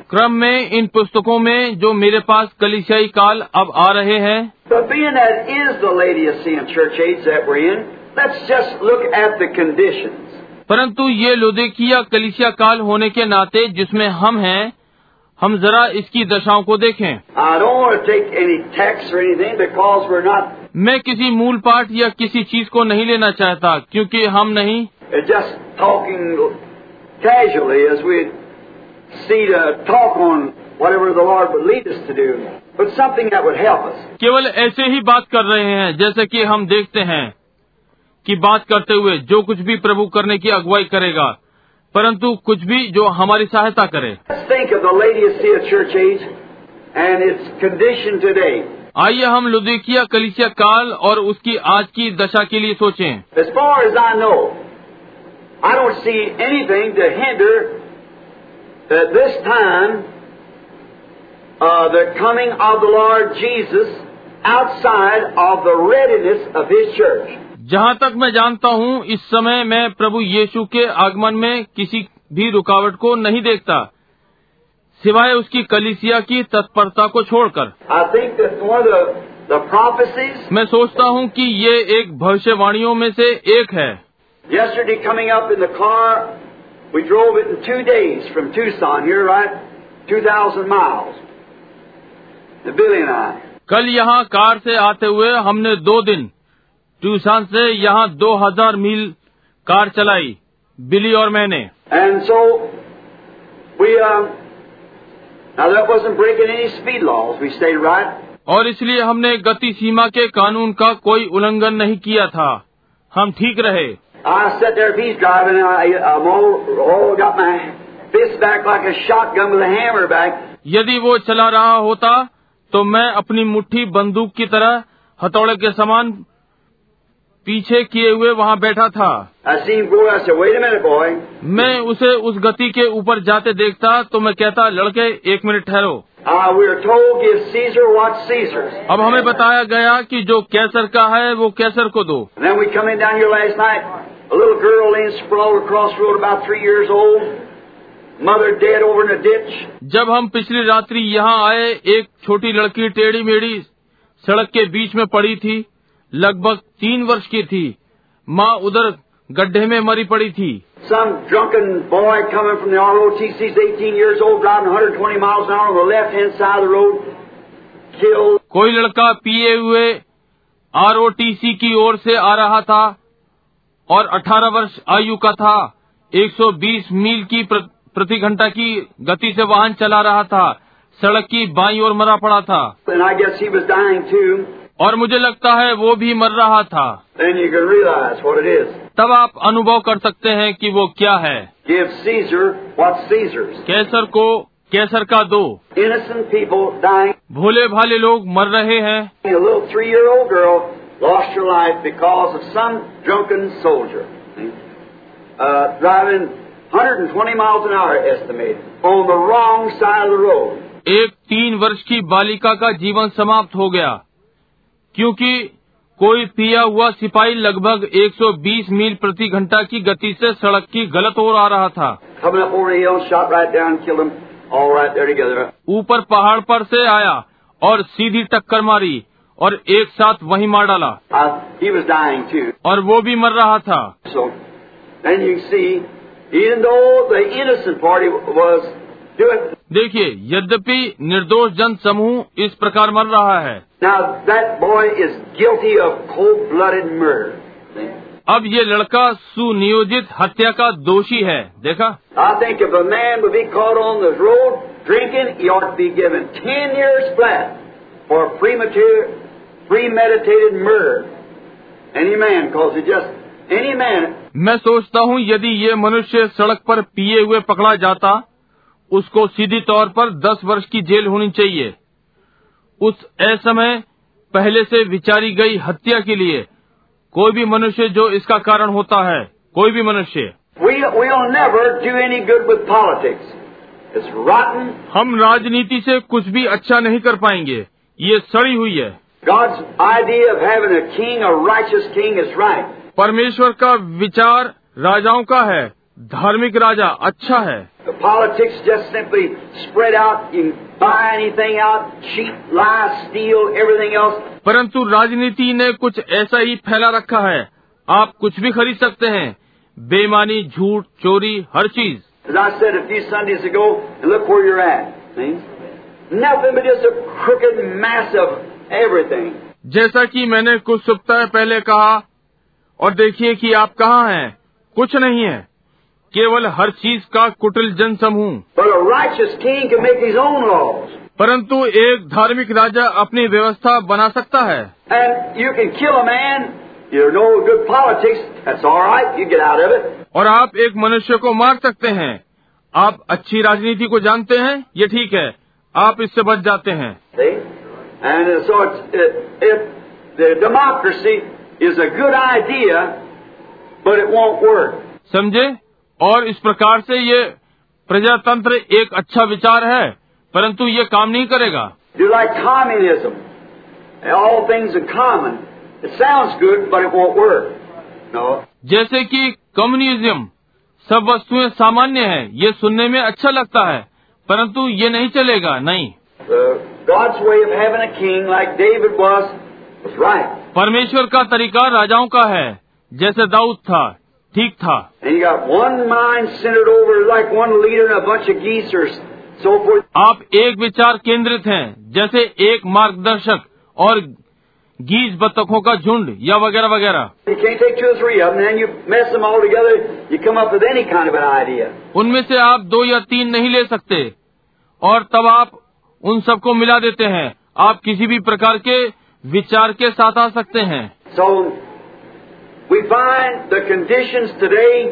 क्रम में इन पुस्तकों में जो मेरे पास कलिसियाई काल अब आ रहे हैं But being that is the Laodicean church age that we're in, let's just look at the conditions. परंतु ये लोदेकिया कलिसिया काल होने के नाते जिसमें हम हैं हम जरा इसकी दशाओं को देखें I don't want to take any text or anything because we're not मैं किसी मूल पाठ या किसी चीज़ को नहीं लेना चाहता क्योंकि हम नहीं uh, casually as we'd see to talk on whatever the Lord would lead us to do. But something that would help us. केवल ऐसे ही बात कर रहे हैं जैसे कि हम देखते हैं कि बात करते हुए जो कुछ भी प्रभु करने की अगुवाई करेगा परंतु कुछ भी जो हमारी सहायता करे आइए हम लुदिकिया कलिसिया काल और उसकी आज की दशा के लिए सोचें। as as know, I don't see anything to hinder at this time uh, the coming of the Lord Jesus outside of the readiness of His church. जहाँ तक मैं जानता हूँ इस समय मैं प्रभु यीशु के आगमन में किसी भी रुकावट को नहीं देखता सिवाय उसकी कलिसिया की तत्परता को छोड़कर I think that one of the, the prophecies मैं सोचता हूँ कि ये एक भविष्यवाणियों में से एक है yesterday coming up in the car, we drove it in two days from Tucson here, right? 2,000 miles. The Billy and I. कल यहाँ कार से आते हुए हमने दो दिन ट्यूसान से यहाँ दो हज़ार मील कार चलाई बिली और मैंने And so we, um, now that wasn't breaking any speed laws. We stayed right और इसलिए हमने गति सीमा के कानून का कोई उल्लंघन नहीं किया था हम ठीक रहे I sat there if he's driving, and I, I'm all, all got my fist back like a shotgun with a hammer back. यदि वो चला रहा होता तो मैं अपनी मुट्ठी बंदूक की तरह हथौड़े के समान पीछे किए हुए वहाँ बैठा था। मैं उसे उस गति के ऊपर जाते देखता तो मैं कहता लड़के एक मिनट ठहरो। अब हमें बताया गया कि जो कैसर का है वो कैसर को दो। जब हम पिछली रात्रि यहाँ आए एक छोटी लड़की टेढ़ी मेढ़ी सड़क के बीच में पड़ी थी। लगभग तीन वर्ष की थी। माँ उधर गड्ढे में मरी पड़ी थी। Some drunken boy coming from the ROTC's 18 years old, driving 120 miles an hour on the left hand side of the road, killed. कोई लड़का पिए हुए आरओटीसी की ओर से आ रहा था और 18 वर्ष आयु का था। 120 मील की प्र- प्रति घंटा की गति से वाहन चला रहा था। सड़क की बाई ओर मरा पड़ा था। और मुझे लगता है वो भी मर रहा था। तब आप अनुभव कर सकते हैं कि वो क्या है। कैसर को कैसर का दो। भोले भाले लोग मर रहे हैं। एक तीन वर्ष की बालिका का जीवन समाप्त हो गया। क्योंकि कोई पिया हुआ सिपाही लगभग 120 मील प्रति घंटा की गति से सड़क की गलत ओर आ रहा था. ऊपर पहाड़ पर से आया और सीधी टक्कर मारी और एक साथ वहीं मार डाला Uh. और वो भी मर रहा था So देखिए यद्यपि निर्दोष जन समूह इस प्रकार मर रहा है। अब ये लड़का सुनियोजित हत्या का दोषी है। देखा? मैं सोचता हूँ यदि ये मनुष्य सड़क पर पिए हुए पकड़ा जाता उसको सीधी तौर पर दस वर्ष की जेल होनी चाहिए। उस असमय पहले से विचारी गई हत्या के लिए कोई भी मनुष्य जो इसका कारण होता है कोई भी मनुष्य. हम राजनीति से कुछ भी अच्छा नहीं कर पाएँगे। ये सड़ी हुई है। God's idea of having a king, a righteous king, is right. परमेश्वर का विचार राजाओं का है। धार्मिक राजा अच्छा है। The politics just simply spread out. You buy anything out, cheat, lie, steal, everything else. परंतु राजनीति ने कुछ ऐसा ही फैला रखा है आप कुछ भी खरीद सकते हैं बेईमानी झूठ चोरी हर चीज़ As I said a few Sundays ago, look where you're at. See? Nothing but just a crooked mass of everything. जैसा कि मैंने कुछ सप्ताह पहले कहा और देखिए कि आप कहाँ हैं कुछ नहीं है केवल हर चीज़ का कुटिल जन समूह परंतु एक धार्मिक राजा अपनी व्यवस्था बना सकता है। और आप एक मनुष्य को मार सकते हैं। आप अच्छी राजनीति को जानते हैं ये ठीक है। आप इससे बच जाते हैं। Democracy is a good idea समझे? और इस प्रकार से ये प्रजातंत्र एक अच्छा विचार है परंतु ये काम नहीं करेगा। जैसे कि कम्युनिज्म सब वस्तुएँ सामान्य है ये सुनने में अच्छा लगता है परंतु ये नहीं चलेगा नहीं। परमेश्वर का तरीका राजाओं का है जैसे दाऊद था। ठीक था। आप एक विचार केंद्रित हैं जैसे एक मार्गदर्शक और गीज बतखों का झुंड या वगैरह वगैरह। उनमें से आप दो या तीन नहीं ले सकते और तब आप उन सबको मिला देते हैं। आप किसी भी प्रकार के विचार के साथ आ सकते हैं। we find the conditions today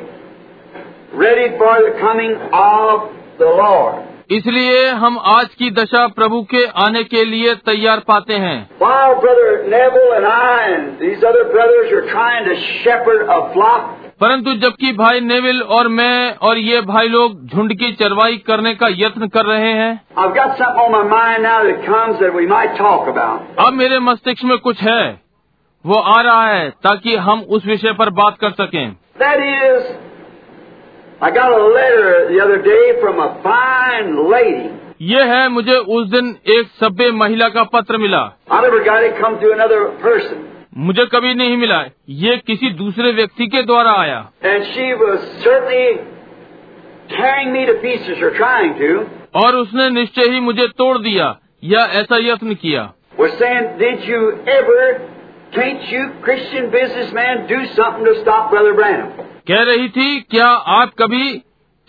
ready for the coming of the Lord. इसलिए हम आज की दशा प्रभु के आने के लिए तैयार पाते हैं। परंतु जबकि भाई नेविल और मैं और ये भाई लोग झुंड की चरवाई करने का यत्न कर रहे हैं। अब मेरे मस्तिष्क में कुछ है। वो आ रहा है ताकि हम उस विषय पर बात कर सकें। ये है मुझे उस दिन एक सभ्य महिला का पत्र मिला। मुझे कभी नहीं मिला। ये किसी दूसरे व्यक्ति के द्वारा आया। और उसने निश्चय ही मुझे तोड़ दिया या ऐसा यत्न किया। Can't you Christian businessman do something to stop Brother Branham? कह रही थी क्या आप कभी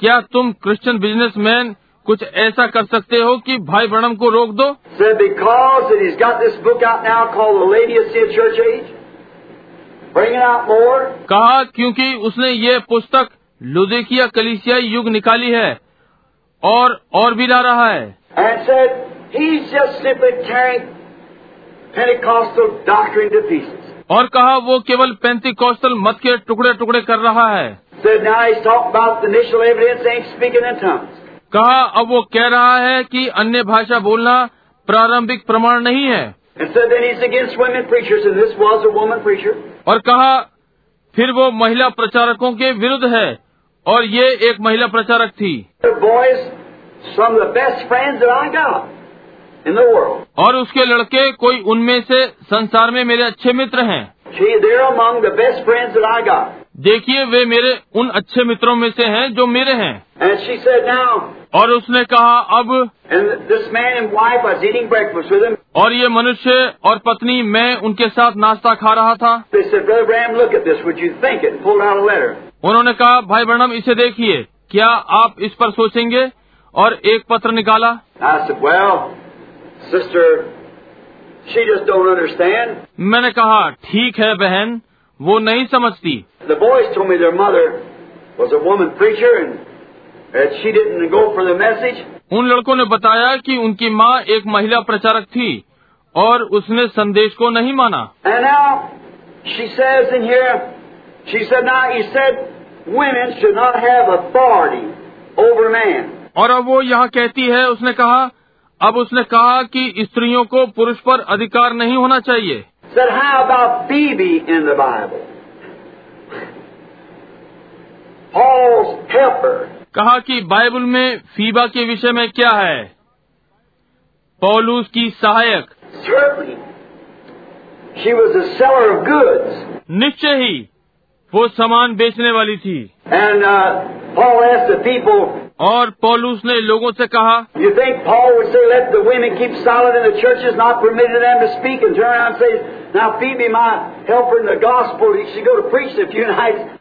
क्या तुम क्रिश्चियन बिजनेसमैन कुछ ऐसा कर सकते हो कि भाई ब्रणम को रोक दो? कहा क्योंकि उसने ये पुस्तक लुदेखिया कलिसियाई युग निकाली है और और भी ला रहा है. और कहा वो केवल पेंतिकोस्टल मत के टुकड़े टुकड़े कर रहा है। कहा अब वो कह रहा है कि अन्य भाषा बोलना प्रारंभिक प्रमाण नहीं है। और कहा फिर वो महिला प्रचारकों के विरुद्ध है और ये एक महिला प्रचारक थी। in और उसके लड़के कोई उनमें से संसार में मेरे अच्छे मित्र हैं। देखिए वे मेरे उन अच्छे मित्रों में से हैं जो मेरे हैं। Said, और उसने कहा अब और ये मनुष्य और पत्नी मैं उनके साथ नाश्ता खा रहा था। उन्होंने कहा भाई बर्णम इसे देखिए। क्या आप इस पर सोचेंगे? और एक पत्र निकाला। Sister, she just don't understand. मैंने कहा ठीक है बहन वो नहीं समझती The boys told me their mother was a woman preacher and that she didn't go for the message. उन लड़कों ने बताया कि उनकी माँ एक महिला प्रचारक थी और उसने संदेश को नहीं माना And now she says in here, she said, now he said women should not have authority over man. और अब वो यहाँ कहती है उसने कहा अब उसने कहा कि स्त्रियों को पुरुष पर अधिकार नहीं होना चाहिए। कहा कि बाइबल में फीबा के विषय में क्या है? पौलूस की सहायक। निश्चय ही वो सामान बेचने वाली थी। और पॉलूस ने लोगों से कहा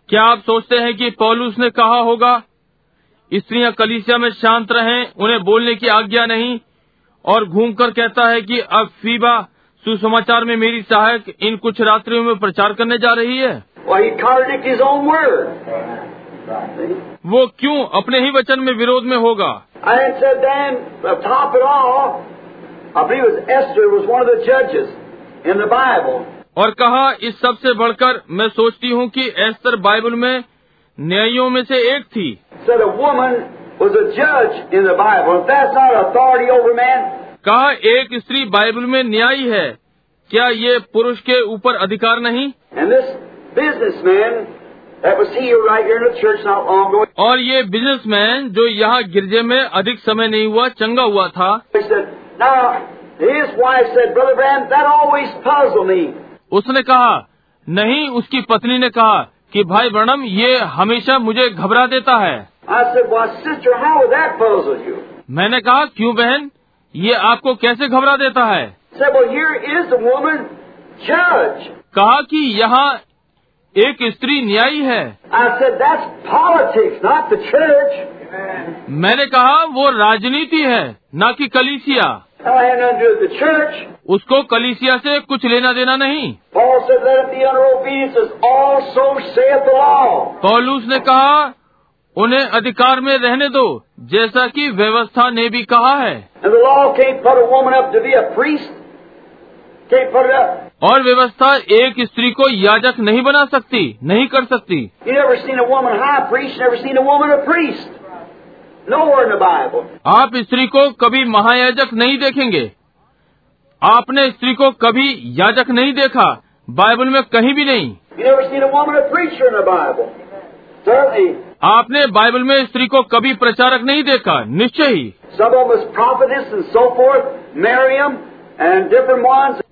क्या आप सोचते हैं कि पॉलूस ने कहा होगा स्त्रियाँ कलिसिया में शांत रहें, उन्हें बोलने की आज्ञा नहीं और घूमकर कहता है कि अब फीबा सुसमाचार में मेरी सहायक इन कुछ रात्रियों में प्रचार करने जा रही है? Well, वो क्यों अपने ही वचन में विरोध में होगा? और कहा इस सबसे बढ़कर मैं सोचती हूँ कि एस्तर बाइबल में न्यायियों में से एक थी। कहा एक स्त्री बाइबल में न्यायी है। क्या ये पुरुष के ऊपर अधिकार नहीं? And और ये बिजनेसमैन जो यहाँ गिरजे में अधिक समय नहीं हुआ चंगा हुआ था। उसने कहा नहीं उसकी पत्नी ने कहा कि भाई वर्णम ये हमेशा मुझे घबरा देता है। मैंने कहा क्यों बहन ये आपको कैसे घबरा देता है? कहा कि यहाँ एक स्त्री न्यायी है। मैंने कहा वो राजनीति है न कि कलीसिया। उसको कलीसिया से कुछ लेना देना नहीं। पॉलूस ने कहा उन्हें अधिकार में रहने दो जैसा कि व्यवस्था ने भी कहा है। और व्यवस्था एक स्त्री को याजक नहीं बना सकती नहीं कर सकती। आप स्त्री को कभी महायाजक नहीं देखेंगे। आपने स्त्री को कभी याजक नहीं देखा बाइबल में कहीं भी नहीं। आपने बाइबल में स्त्री को कभी प्रचारक नहीं देखा निश्चय ही।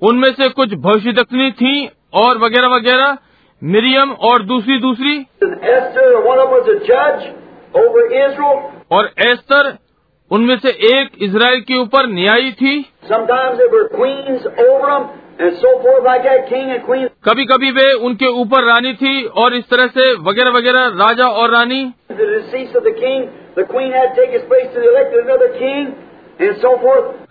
उनमें से कुछ भविष्य दक्षिणी थी और वगैरह वगैरह मिरियम और दूसरी दूसरी। और एस्तर उनमें से एक इसराइल के ऊपर न्यायी थी। कभी कभी वे उनके ऊपर रानी थी और इस तरह से वगैरह वगैरह राजा और रानी.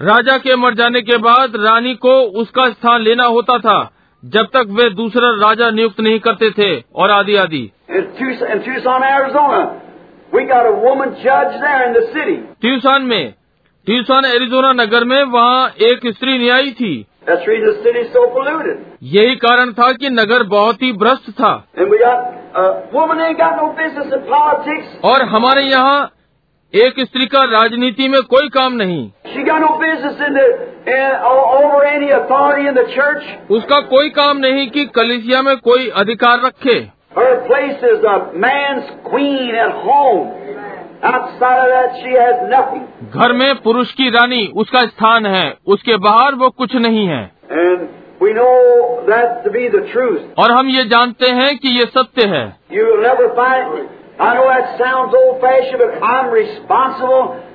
राजा के मर जाने के बाद रानी को उसका स्थान लेना होता था जब तक वे दूसरा राजा नियुक्त नहीं करते थे और आदि आदि। ट्यूसान में ट्यूसान एरिजोना नगर में वहाँ एक स्त्री न्यायी थी। यही कारण था कि नगर बहुत ही भ्रष्ट था। और हमारे यहाँ एक स्त्री का राजनीति में कोई काम नहीं no in the in, over any authority in the उसका कोई काम नहीं कि कलिसिया में कोई अधिकार रखे Her place is a man's queen at home. Outside of that, she has nothing. घर में पुरुष की रानी उसका स्थान है उसके बाहर वो कुछ नहीं है And we know that to be the truth. और हम ये जानते हैं कि ये सत्य है You will never find.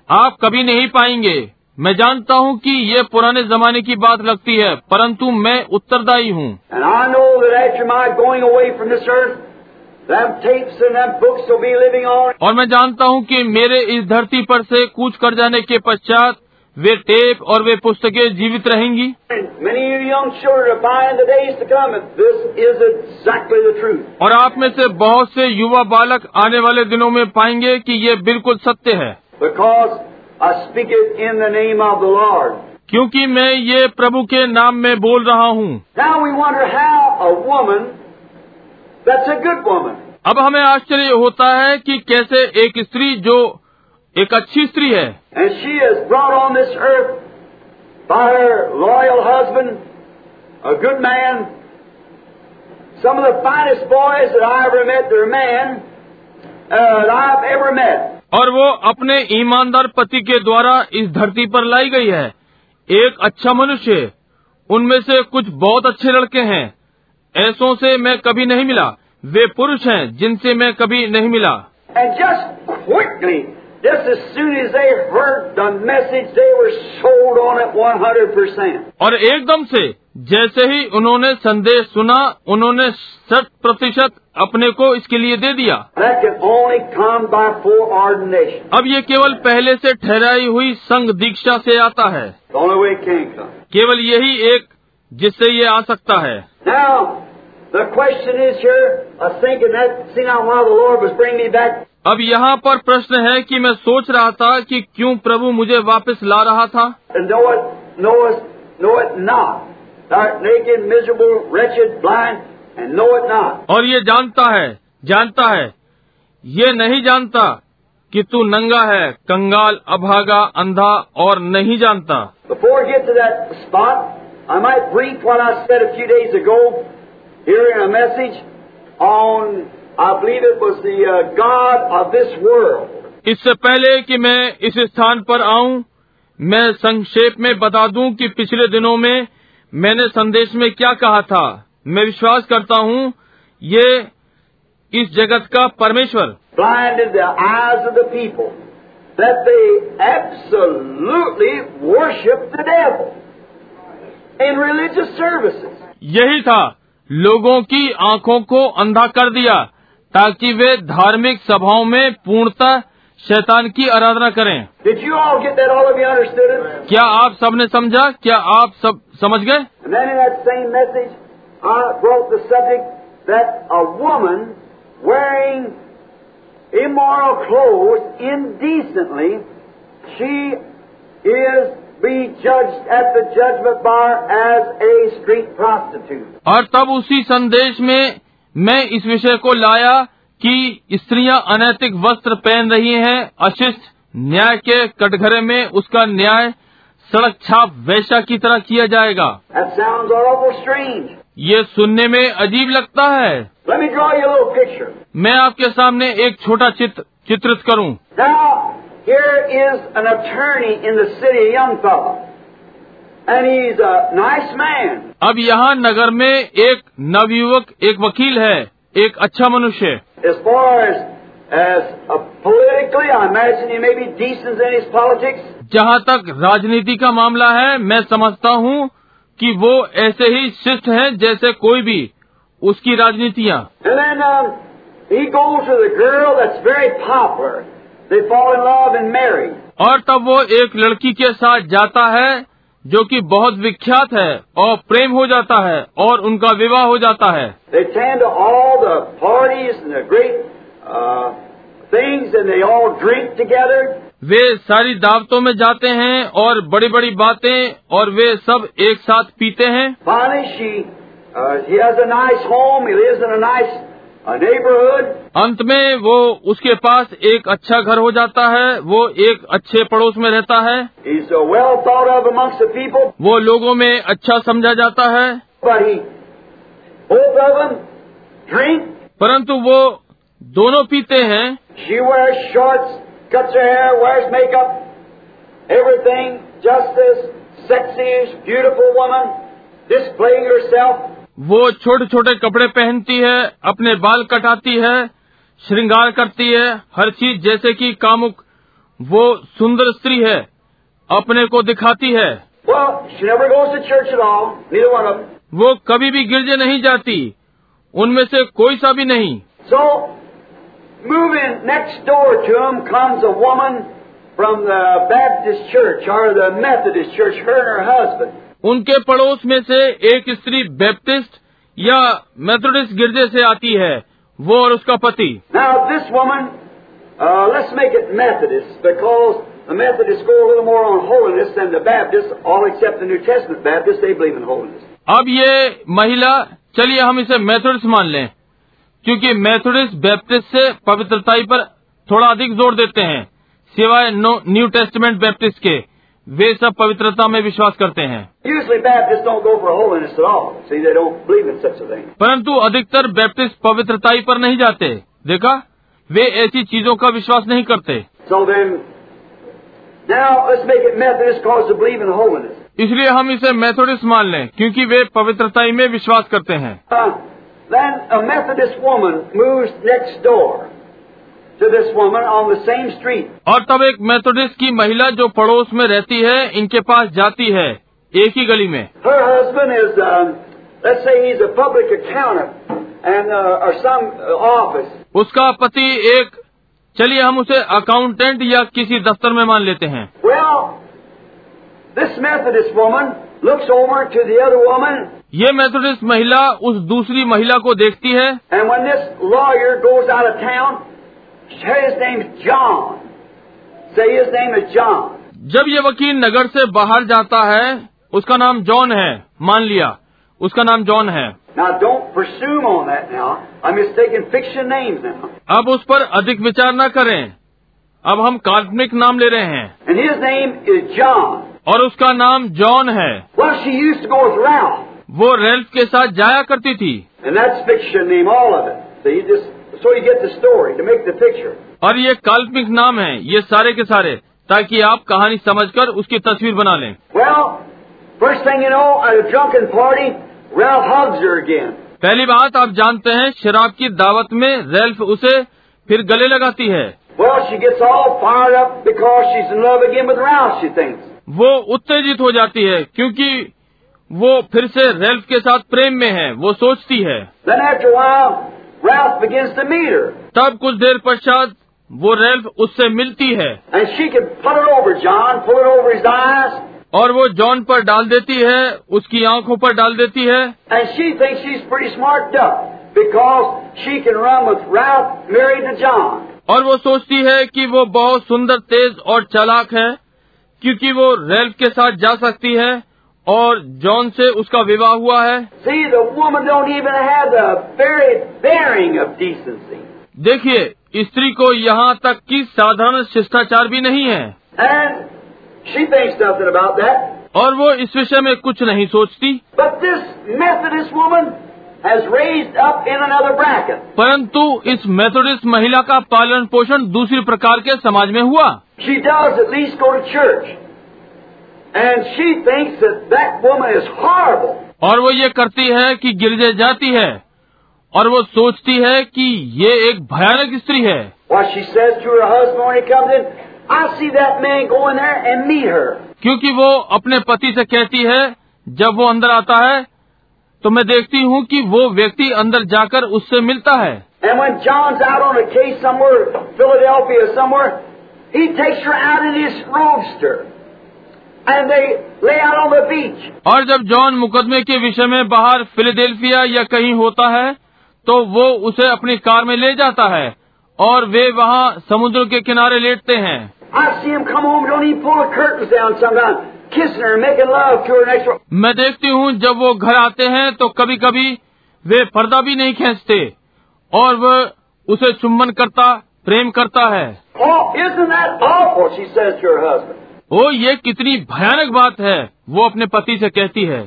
आप कभी नहीं पाएँगे। मैं जानता हूँ कि ये पुराने जमाने की बात लगती है परंतु मैं उत्तरदायी हूँ। और मैं जानता हूँ कि मेरे इस धरती पर से कूच कर जाने के पश्चात वे टेप और वे पुस्तकें जीवित रहेंगी। और आप में से बहुत से युवा बालक आने वाले दिनों में पाएँगे कि ये बिल्कुल सत्य है। क्योंकि मैं ये प्रभु के नाम में बोल रहा हूँ। अब हमें आश्चर्य होता है कि कैसे एक स्त्री जो एक अच्छी स्त्री है। और वो अपने ईमानदार पति के द्वारा इस धरती पर लाई गई है। एक अच्छा मनुष्य उनमें से कुछ बहुत अच्छे लड़के हैं। ऐसों से मैं कभी नहीं मिला। वे पुरुष हैं जिनसे मैं कभी नहीं मिला। And just quickly, और एकदम से जैसे ही उन्होंने संदेश सुना उन्होंने शत प्रतिशत अपने को इसके लिए दे दिया। अब ये केवल पहले से ठहराई हुई संघ दीक्षा से आता है। केवल यही एक जिससे ये आ सकता है। Now, अब यहाँ पर प्रश्न है कि मैं सोच रहा था कि क्यों प्रभु मुझे वापस ला रहा था। और ये जानता है जानता है। ये नहीं जानता कि तू नंगा है कंगाल अभागा अंधा और नहीं जानता। On इससे पहले कि मैं इस स्थान पर आऊँ, मैं संक्षेप में बता दूँ कि पिछले दिनों में मैंने संदेश में क्या कहा था। मैं विश्वास करता हूँ ये इस जगत का परमेश्वर। यही था लोगों की आँखों को अंधा कर दिया। ताकि वे धार्मिक सभाओं में पूर्णतः शैतान की आराधना करें। क्या आप सबने समझा? क्या आप सब समझ गए? और तब उसी संदेश में मैं इस विषय को लाया कि स्त्रियाँ अनैतिक वस्त्र पहन रही हैं अशिष्ट न्याय के कटघरे में उसका न्याय सड़क छाप वैश्या की तरह किया जाएगा. ये सुनने में अजीब लगता है Let me draw you a little picture. मैं आपके सामने एक छोटा चित्र चित्रित करूँ Now, here is an attorney in the city, a young fellow. अब यहाँ नगर में एक नवयुवक एक वकील है एक अच्छा मनुष्य जहाँ तक राजनीति का मामला है मैं समझता हूँ कि वो ऐसे ही शिष्ट हैं जैसे कोई भी उसकी राजनीतियाँ। और तब वो एक लड़की के साथ जाता है जो कि बहुत विख्यात है और प्रेम हो जाता है और उनका विवाह हो जाता है। वे सारी दावतों में जाते हैं और बड़ी बड़ी बातें और वे सब एक साथ पीते हैं। अंत में वो उसके पास एक अच्छा घर हो जाता है वो एक अच्छे पड़ोस में रहता है। वो लोगों में अच्छा समझा जाता है। परंतु वो दोनों पीते हैं। She wear short cut wear makeup everything justice sexy beautiful woman वो छोटे छोटे कपड़े पहनती है अपने बाल कटाती है श्रृंगार करती है हर चीज़ जैसे कि कामुक वो सुंदर स्त्री है अपने को दिखाती है। वो कभी भी गिरजे नहीं जाती उनमें से कोई सा भी नहीं। So, Church, her. उनके पड़ोस में से एक स्त्री बैप्टिस्ट या मेथोडिस गिरजे से आती है वो और उसका पति। अब ये महिला चलिए हम इसे मेथोडिस मान लें क्योंकि मेथोडिस बैप्टिस्ट से पवित्रताई पर थोड़ा अधिक ज़ोर देते हैं सिवाय न्यू टेस्टमेंट बैप्टिस्ट के। वे सब पवित्रता में विश्वास करते हैं। परंतु अधिकतर बैप्टिस्ट पवित्रता पर नहीं जाते। देखा? वे ऐसी चीज़ों का विश्वास नहीं करते। So then, इसलिए हम इसे मेथोडिस्ट मान लें क्योंकि वे पवित्रता में विश्वास करते हैं. To this woman on the same street. और तब एक मेथोडिस्ट की महिला जो पड़ोस में रहती है इनके पास जाती है एक ही गली में Her husband is, um, let's say he's a public accountant and uh, or some uh, office. उसका पति एक चलिए हम उसे अकाउंटेंट या किसी दफ्तर में मान लेते हैं Well, this Methodist woman looks over to the other woman, ये मेथोडिस्ट महिला उस दूसरी महिला को देखती है and when this lawyer goes out of town, जब ये वकील नगर से बाहर जाता है उसका नाम जॉन है। मान लिया उसका नाम जॉन है। अब उस पर अधिक विचार न करें। अब हम काल्पनिक नाम ले रहे हैं। और उसका नाम जॉन है। Well, वो रेल्फ के साथ जाया करती थी। And that's fiction name, all of it. So you just so you get the story to make the picture. और ये काल्पनिक नाम है ये सारे के सारे ताकि आप कहानी समझकर उसकी तस्वीर बना लें Well, first thing you know, at a drunken party, Ralph hugs her again. पहली बात आप जानते हैं शराब की दावत में रेल्फ उसे फिर गले लगाती है Well, she gets all fired up because she's in love again with Ralph, she thinks. वो उत्तेजित हो जाती है क्योंकि वो फिर से रेल्फ के साथ प्रेम में है वो सोचती है Then after a while, तब कुछ देर पश्चात वो रेल्फ उससे मिलती है। और वो जॉन पर डाल देती है उसकी आँखों पर डाल देती है। और वो सोचती है कि वो बहुत सुंदर तेज और चलाक है क्योंकि वो रेल्फ के साथ जा सकती है। और जॉन से उसका विवाह हुआ है। देखिए स्त्री को यहाँ तक कि साधारण शिष्टाचार भी नहीं है। और वो इस विषय में कुछ नहीं सोचती। परंतु इस मेथोडिस्ट महिला का पालन पोषण दूसरी प्रकार के समाज में हुआ। और वो ये करती है कि गिरजे जाती है। और वो सोचती है कि ये एक भयानक स्त्री है। क्योंकि वो अपने पति से कहती है जब वो अंदर आता है तो मैं देखती हूँ कि वो व्यक्ति अंदर जाकर उससे मिलता है। Somewhere, somewhere, और जब जॉन मुकदमे के विषय में बाहर फिलाडेल्फिया या कहीं होता है तो वो उसे अपनी कार में ले जाता है और वे वहाँ समुद्र के किनारे लेटते हैं। I see him come home, don't even pull the curtains down sometimes, kissing her, making love to her next door. मैं देखती हूँ जब वो घर आते हैं तो कभी कभी वे पर्दा भी नहीं खींचते और वह उसे चुम्बन करता प्रेम करता है। Oh, ओ ये कितनी भयानक बात है वो अपने पति से कहती है।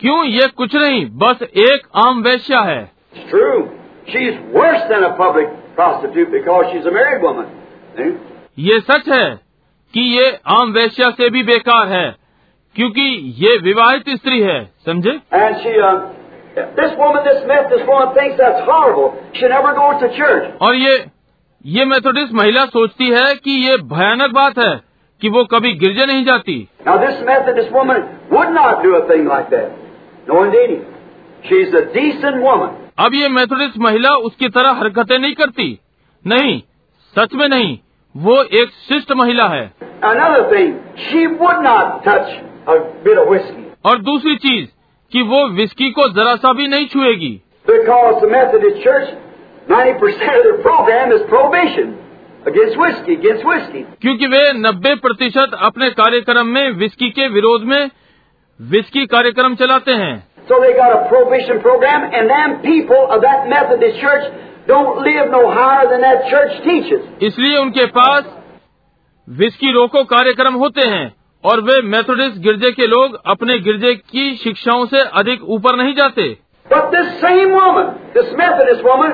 क्यों ये कुछ नहीं बस एक आम वैश्या है। ये सच है कि ये आम वैश्या से भी बेकार है क्योंकि ये विवाहित स्त्री है समझे? और ये ये मेथोडिस्ट महिला सोचती है कि ये भयानक बात है कि वो कभी गिरजे नहीं जाती। अब ये मेथोडिस्ट महिला उसकी तरह हरकतें नहीं करती। नहीं सच में नहीं वो एक शिष्ट महिला है। और दूसरी चीज़ कि वो विस्की को जरा सा भी नहीं छुएगी। 90% of their program is prohibition against whiskey, against whiskey. क्योंकि वे 90 प्रतिशत अपने कार्यक्रम में विस्की के विरोध में विस्की कार्यक्रम चलाते हैं So they got a prohibition program, and them people of that Methodist Church don't live no higher than that church teaches. इसलिए उनके पास विस्की रोको कार्यक्रम होते हैं और वे मेथोडिस्ट गिरजे के लोग अपने गिरजे की शिक्षाओं से अधिक ऊपर नहीं जाते But this same woman, this Methodist woman,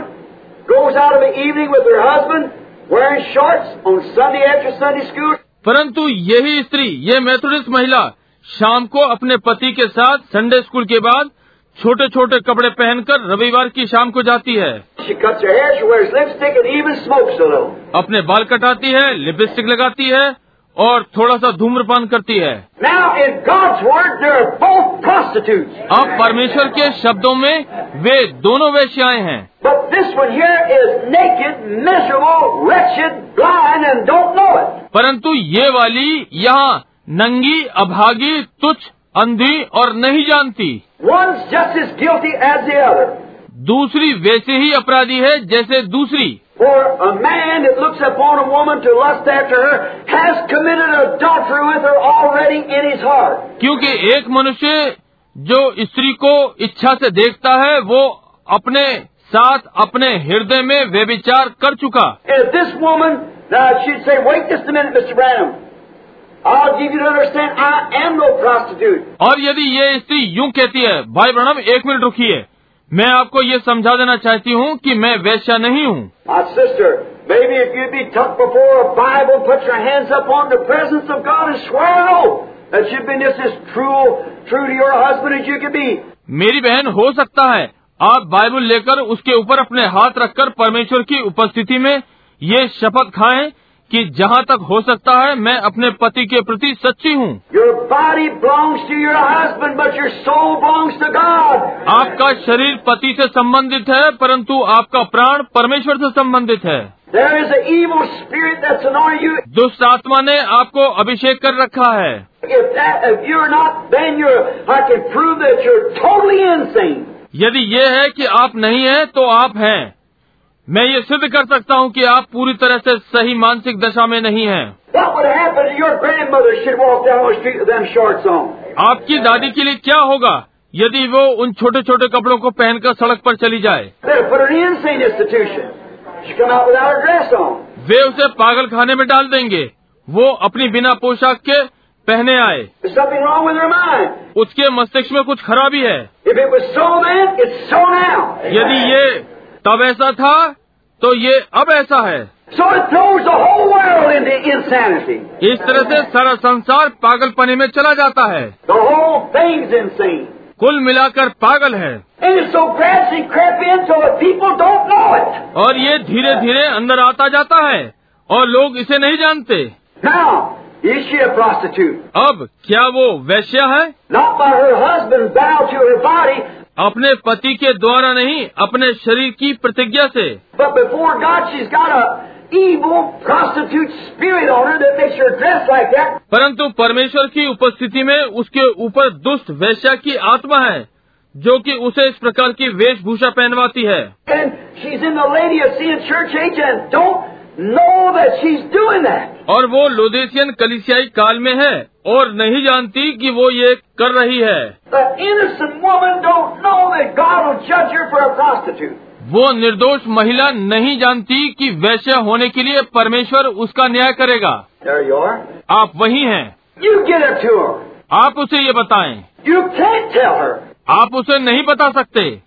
परंतु यही स्त्री ये मैथोडिस्ट महिला शाम को अपने पति के साथ संडे स्कूल के बाद छोटे छोटे कपड़े पहनकर रविवार की शाम को जाती है। Hair, अपने बाल कटाती है लिपस्टिक लगाती है और थोड़ा सा धूम्रपान करती है. अब परमेश्वर के शब्दों में वे दोनों वेश्याएँ हैं. परंतु ये वाली यहाँ नंगी अभागी तुच्छ अंधी और नहीं जानती. दूसरी वैसे ही अपराधी है जैसे दूसरी For a man that looks upon a woman to lust after her has committed adultery with her already in his heart. क्योंकि एक मनुष्य जो स्त्री को इच्छा से देखता है वो अपने साथ अपने हृदय में व्यभिचार कर चुका And if this woman, now she'd say, wait just a minute, Mr. Branham. I'll give you to understand I am no prostitute. और यदि ये स्त्री यूँ कहती है भाई ब्रणम एक मिनट रुकिए मैं आपको ये समझा देना चाहती हूँ कि मैं वैश्या नहीं हूँ। मेरी बहन हो सकता है आप बाइबल लेकर उसके ऊपर अपने हाथ रखकर परमेश्वर की उपस्थिति में ये शपथ खाएँ कि जहाँ तक हो सकता है मैं अपने पति के प्रति सच्ची हूँ। आपका शरीर पति से संबंधित है परंतु आपका प्राण परमेश्वर से संबंधित है। There दुष्ट आत्मा ने आपको अभिषेक कर रखा है। यदि ये है कि आप नहीं हैं, तो आप हैं। मैं ये सिद्ध कर सकता हूँ कि आप पूरी तरह से सही मानसिक दशा में नहीं है। आपकी दादी के लिए क्या होगा यदि वो उन छोटे छोटे कपड़ों को पहनकर सड़क पर चली जाए? वे उसे पागल खाने में डाल देंगे। वो अपनी बिना पोशाक के पहने आए। उसके मस्तिष्क में कुछ खराबी है। So bad, so यदि ये तब ऐसा था तो ये अब ऐसा है So it throws the whole world into insanity. इस तरह से सारा संसार पागलपने में चला जाता है The whole thing's insane. कुल मिलाकर पागल है so in so. और ये धीरे धीरे अंदर आता जाता है और लोग इसे नहीं जानते Now, is she a prostitute? अब क्या वो वैश्या है Not by her husband bow to her body, अपने पति के द्वारा नहीं अपने शरीर की प्रतिज्ञा से। Like परंतु परमेश्वर की उपस्थिति में उसके ऊपर दुष्ट वैश्या की आत्मा है जो कि उसे इस प्रकार की वेशभूषा पहनवाती है। और वो लोदेशियन कलिसियाई काल में है और नहीं जानती कि वो ये कर रही है। वो निर्दोष महिला नहीं जानती कि वैश्य होने के लिए परमेश्वर उसका न्याय करेगा। आप वही हैं। आप उसे ये बताएँ। आप उसे नहीं बता सकते।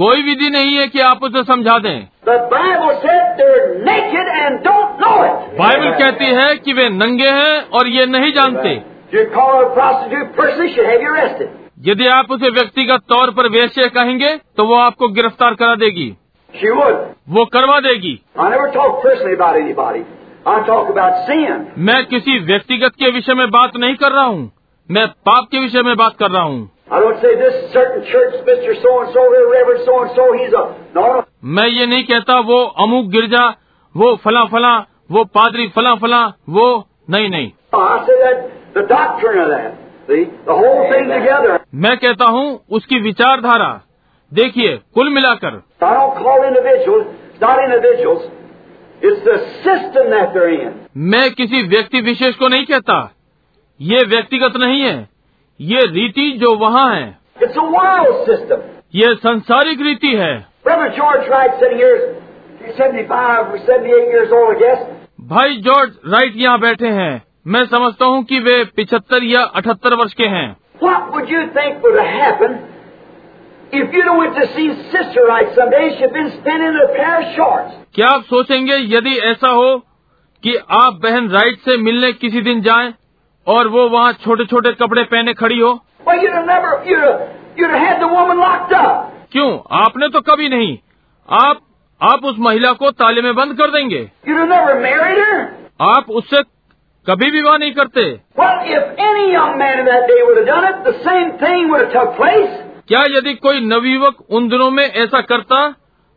कोई विधि नहीं है कि आप उसे समझा दें। बाइबल कहती है कि वे नंगे हैं और ये नहीं जानते। यदि आप उसे व्यक्तिगत तौर पर वेश्य कहेंगे तो वो आपको गिरफ़्तार करा देगी। She वो करवा देगी। मैं किसी व्यक्तिगत के विषय में बात नहीं कर रहा हूँ। मैं पाप के विषय में बात कर रहा हूँ। मैं ये नहीं कहता वो अमुक गिरजा वो फला फला वो पादरी फला फला वो नहीं नहीं। मैं कहता हूँ उसकी विचारधारा देखिए कुल मिलाकर। मैं किसी व्यक्ति विशेष को नहीं कहता ये व्यक्तिगत नहीं है। ये रीति जो वहाँ है. ये संसारिक रीति है 75 78. भाई जॉर्ज राइट यहाँ बैठे हैं मैं समझता हूँ कि वे पिछहत्तर या अठहत्तर वर्ष के हैं What would you think would have happened if have went to see Sister Wright someday? She'd been spinning a pair of shorts. क्या आप सोचेंगे यदि ऐसा हो कि आप बहन राइट से मिलने किसी दिन जाएँ और वो वहाँ छोटे छोटे कपड़े पहने खड़ी हो। क्यों? आपने तो कभी नहीं। आप आप उस महिला को ताले में बंद कर देंगे। आप उससे कभी विवाह नहीं करते। क्या यदि कोई नवयुवक उन दिनों में ऐसा करता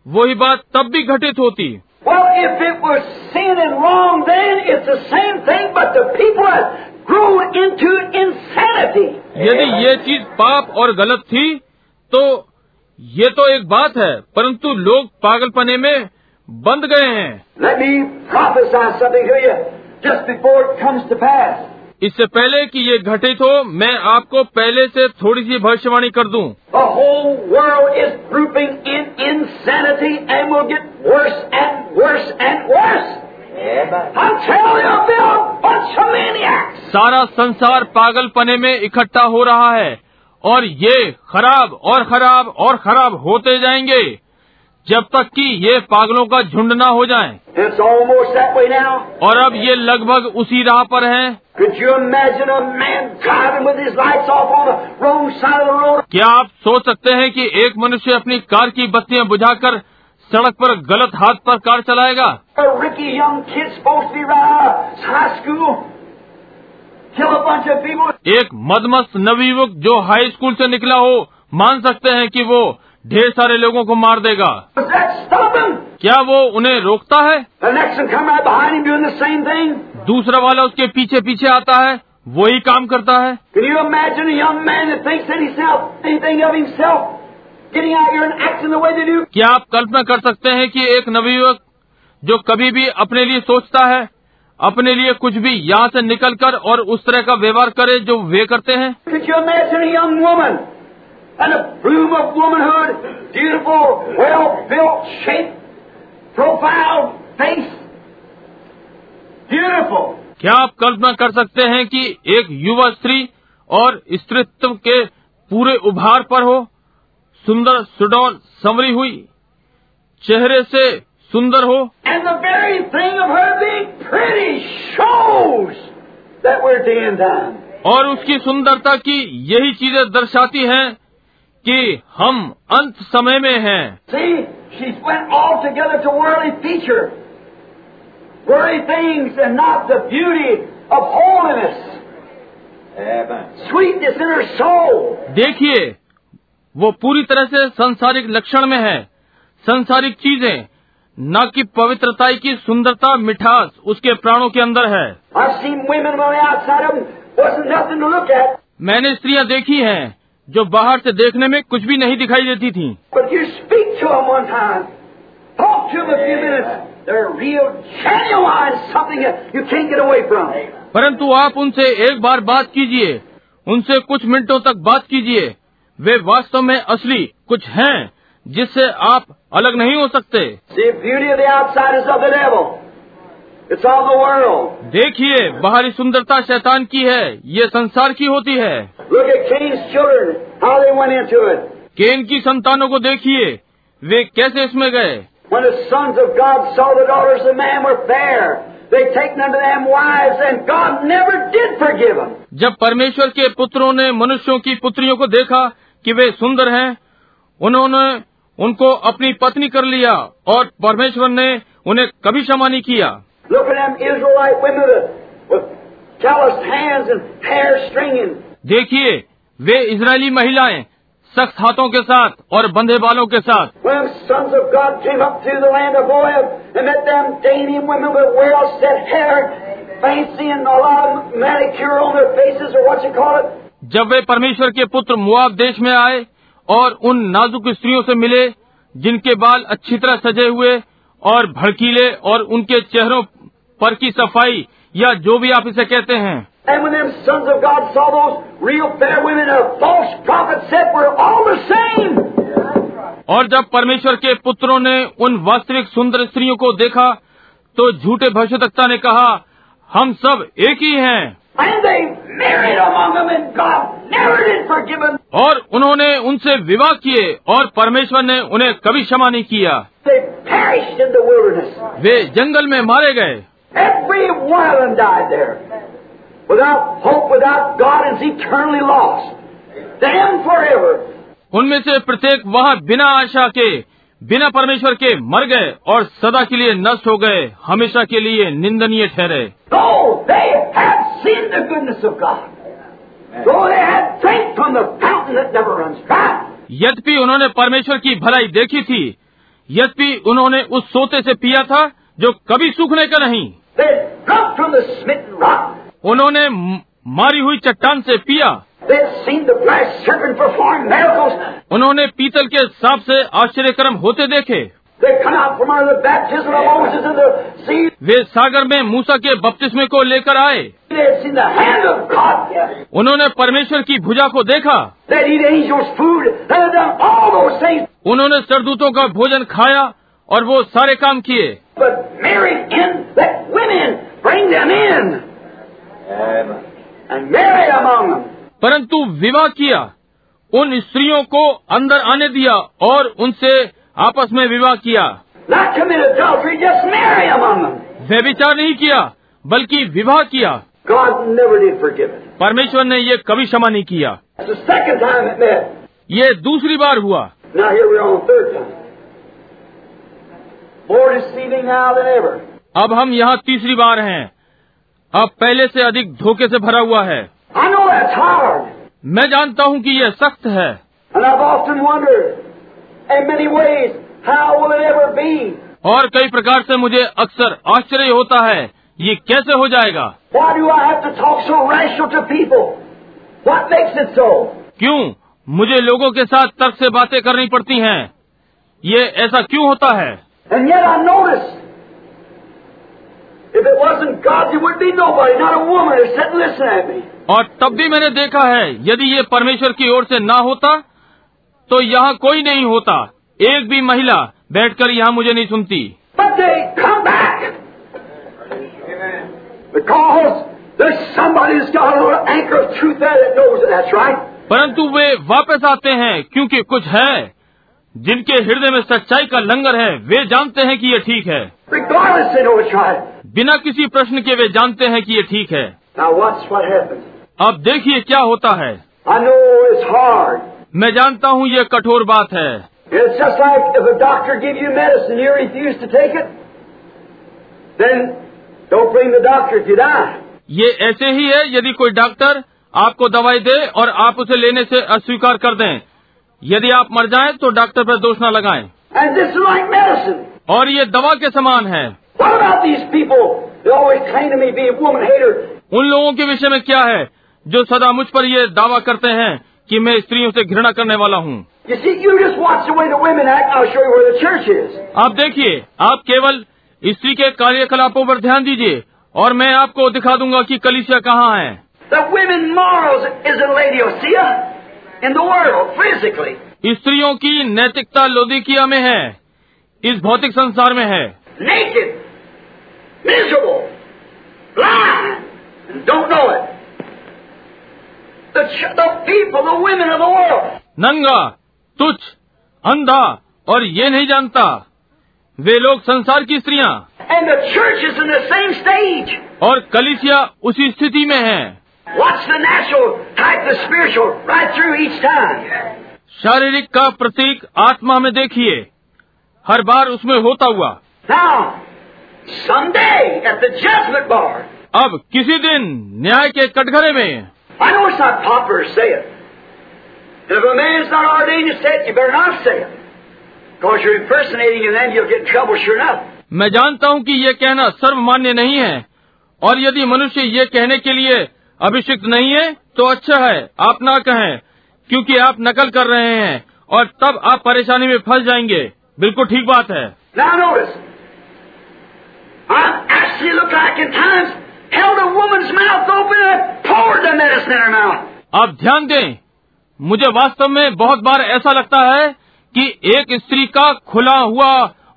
वही बात तब भी घटित होती। Well, if it was sin and wrong then, it's the same thing, but the people यदि ये चीज़ पाप और गलत थी तो ये तो एक बात है परंतु लोग पागलपने में बंद गए हैं इससे पहले कि ये घटित हो मैं आपको पहले से थोड़ी सी भविष्यवाणी कर दूँ। The whole world is. सारा संसार पागलपने में इकट्ठा हो रहा है और ये खराब और खराब और खराब होते जाएँगे जब तक कि ये पागलों का झुंड ना हो जाए। और अब ये लगभग उसी राह पर है। क्या आप सोच सकते हैं कि एक मनुष्य अपनी कार की बत्तियाँ बुझाकर सड़क पर गलत हाथ पर कार चलाएगा। एक मदमस्त नवयुवक जो हाई स्कूल से निकला हो मान सकते हैं कि वो ढेर सारे लोगों को मार देगा। क्या वो उन्हें रोकता है? दूसरा वाला उसके पीछे पीछे आता है वही काम करता है। क्या आप कल्पना कर सकते हैं कि एक नवयुवक जो कभी भी अपने लिए सोचता है अपने लिए कुछ भी यहाँ से निकलकर और उस तरह का व्यवहार करे जो वे करते हैं. क्या आप कल्पना कर सकते हैं कि एक युवा स्त्री और स्त्रीत्व के पूरे उभार पर हो? सुंदर सुडौल संवरी हुई। चेहरे से सुंदर हो। और उसकी सुंदरता की यही चीज़ें दर्शाती हैं कि हम अंत समय में हैं। देखिए वो पूरी तरह से संसारिक लक्षण में है। संसारिक चीज़ें न कि पवित्रता की सुंदरता मिठास उसके प्राणों के अंदर है। मैंने स्त्रियाँ देखी हैं जो बाहर से देखने में कुछ भी नहीं दिखाई देती थी। परंतु आप उनसे एक बार बात कीजिए उनसे कुछ मिनटों तक बात कीजिए। वे वास्तव में असली कुछ हैं जिससे आप अलग नहीं हो सकते। देखिए बाहरी सुंदरता शैतान की है ये संसार की होती है। केन की संतानों को देखिए वे कैसे इसमें गए? जब परमेश्वर के पुत्रों ने मनुष्यों की पुत्रियों को देखा कि वे सुंदर हैं। उन्होंने उनको अपनी पत्नी कर लिया और परमेश्वर ने उन्हें कभी क्षमा नहीं किया। देखिए वे इसराइली महिलाएँ सख्त हाथों के साथ और बंधे बालों के साथ। Faces. जब वे परमेश्वर के पुत्र मुआब देश में आए और उन नाजुक स्त्रियों से मिले जिनके बाल अच्छी तरह सजे हुए और भड़कीले और उनके चेहरों पर की सफ़ाई या जो भी आप इसे कहते हैं. और जब परमेश्वर के पुत्रों ने उन वास्तविक सुंदर स्त्रियों को देखा तो झूठे भविष्यवक्ता ने कहा हम सब एक ही हैं And they married among them, and God never did forgive them. और उन्होंने उनसे विवाह किए और परमेश्वर ने उन्हें कभी क्षमा नहीं किया They perished in the wilderness. वे जंगल में मारे गए Every one of them died there. Without hope, without God, is eternally lost. Damned forever. उनमें से प्रत्येक वहाँ बिना आशा के बिना परमेश्वर के मर गए और सदा के लिए नष्ट हो गए हमेशा के लिए निंदनीय ठहरे। यद्यपि उन्होंने परमेश्वर की भलाई देखी थी यद्यपि उन्होंने उस सोते से पिया था जो कभी सूखने का नहीं। उन्होंने मारी हुई चट्टान से पिया। उन्होंने पीतल के सांप से आश्चर्यक्रम होते देखे। वे सागर में मूसा के बपतिस्मे को लेकर आए। उन्होंने परमेश्वर की भुजा को देखा। उन्होंने सरदूतों का भोजन खाया और वो सारे काम किए। परंतु विवाह किया उन स्त्रियों को अंदर आने दिया और उनसे आपस में विवाह किया। वे विचार नहीं किया बल्कि विवाह किया। परमेश्वर ने ये कभी क्षमा नहीं किया। ये दूसरी बार हुआ। अब हम यहाँ तीसरी बार हैं। अब पहले से अधिक धोखे से भरा हुआ है। मैं जानता हूँ कि यह सख्त है। और कई प्रकार से मुझे अक्सर आश्चर्य होता है ये कैसे हो जाएगा? क्यों मुझे लोगों के साथ तर्क से बातें करनी पड़ती हैं? ये ऐसा क्यों होता है? और तब भी मैंने देखा है यदि ये परमेश्वर की ओर से ना होता तो यहाँ कोई नहीं होता। एक भी महिला बैठकर यहाँ मुझे नहीं सुनती। But they come back. Because there's somebody that's got a little anchor of truth there that knows that that's right. परंतु वे वापस आते हैं क्योंकि कुछ है जिनके हृदय में सच्चाई का लंगर है। वे जानते हैं कि ये ठीक है। बिना किसी प्रश्न के वे जानते हैं कि ये ठीक है। अब देखिए क्या होता है। मैं जानता हूँ ये कठोर बात है। ये ऐसे ही है यदि कोई डॉक्टर आपको दवाई दे और आप उसे लेने से अस्वीकार कर दें। यदि आप मर जाएँ तो डॉक्टर पर दोष न लगाएँ। Like और ये दवा के समान है। उन लोगों के विषय में क्या है जो सदा मुझ पर ये दावा करते हैं कि मैं स्त्रियों से घृणा करने वाला हूँ? आप देखिए आप केवल स्त्री के कार्यकलापों पर ध्यान दीजिए और मैं आपको दिखा दूँगा कि कलिसिया कहाँ है। स्त्रियों की नैतिकता लोदिकिया में है इस भौतिक संसार में है। Naked, miserable, blind, and don't know it. The, ch- the people, the women of the world. नंगा तुच्छ अंधा और ये नहीं जानता वे लोग संसार की स्त्रियाँ And the church is in the same stage. और कलिसिया उसी स्थिति में है Watch the natural type, the spiritual, right through each time. शारीरिक का प्रतीक आत्मा में देखिए हर बार उसमें होता हुआ Now, someday at the judgment bar, अब किसी दिन न्याय के कटघरे में I know it's not popular to say it. If a man's not ordained to say it, you better not say it. Because you're impersonating him, then you'll get in trouble sure enough. मैं जानता हूँ कि ये कहना सर्वमान्य नहीं है और यदि मनुष्य ये कहने के लिए अभिषिक्त नहीं है तो अच्छा है आप ना कहें क्योंकि आप नकल कर रहे हैं और तब आप परेशानी में फंस जाएँगे बिल्कुल ठीक बात है Now notice, I actually look like in times held a woman's mouth open and poured the medicine in her mouth. आप ध्यान दें मुझे वास्तव में बहुत बार ऐसा लगता है कि एक स्त्री का खुला हुआ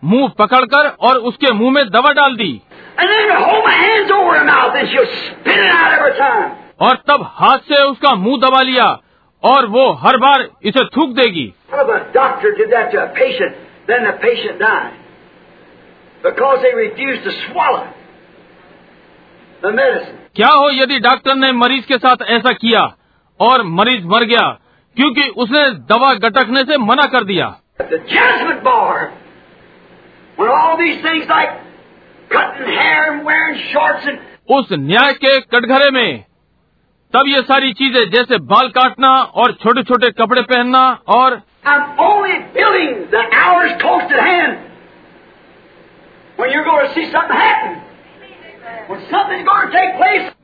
मुँह पकड़कर और उसके मुँह में दवा डाल दी And then hold my hands over her mouth and she'll spit it out every time. और तब हाथ से उसका मुँह दबा लिया और वो हर बार इसे थूक देगी because they refuse to swallow the क्या हो यदि डॉक्टर ने मरीज़ के साथ ऐसा किया और मरीज़ मर गया क्योंकि उसने दवा गटकने से मना कर दिया उस न्याय के कटघरे में तब ये सारी चीज़ें जैसे बाल काटना और छोटे छोटे कपड़े पहनना और I'm.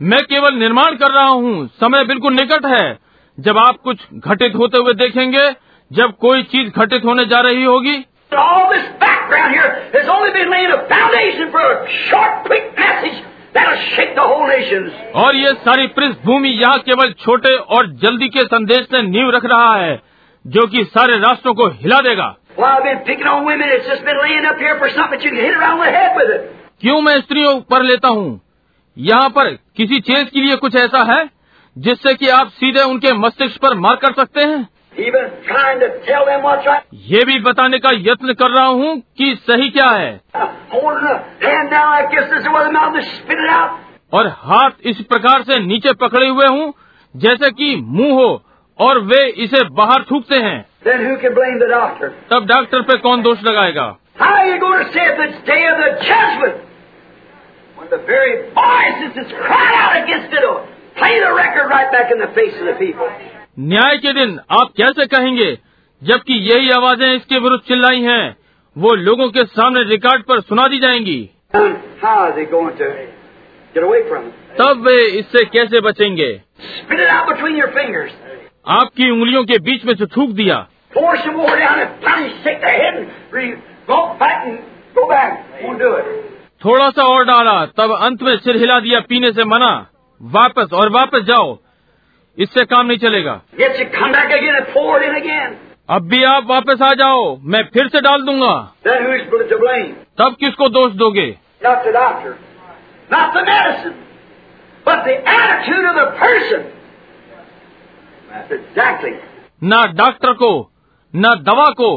मैं केवल निर्माण कर रहा हूँ। समय बिल्कुल निकट है। जब आप कुछ घटित होते हुए देखेंगे जब कोई चीज़ घटित होने जा रही होगी। और ये सारी पृष्ठभूमि यहाँ केवल छोटे और जल्दी के संदेश से नींव रख रहा है जो कि सारे राष्ट्रों को हिला देगा। क्यों मैं स्त्रियों पर लेता हूँ? यहाँ पर किसी चीज़ के लिए कुछ ऐसा है जिससे कि आप सीधे उनके मस्तिष्क पर मार कर सकते हैं? ये भी बताने का यत्न कर रहा हूँ कि सही क्या है। और हाथ इस प्रकार से नीचे पकड़े हुए हूँ जैसे कि मुँह हो और वे इसे बाहर थूकते हैं। Then तब डॉक्टर पे कौन दोष लगाएगा? न्याय के दिन आप कैसे कहेंगे जबकि यही आवाज़ें इसके विरुद्ध चिल्लाई हैं, वो लोगों के सामने रिकॉर्ड पर सुना दी जाएँगी। तब वे इससे कैसे बचेंगे? आपकी उंगलियों के बीच में से थूक दिया। pour some water down his bloody sick head and go back and go back. Won't do it. थोड़ा सा और डाला तब अंत में सिर हिला दिया पीने से मना। वापस और वापस जाओ। इससे काम नहीं चलेगा। अब भी आप वापस आ जाओ मैं फिर से डाल दूँगा। तब किसको दोष दोगे? Exactly. ना डॉक्टर को न दवा को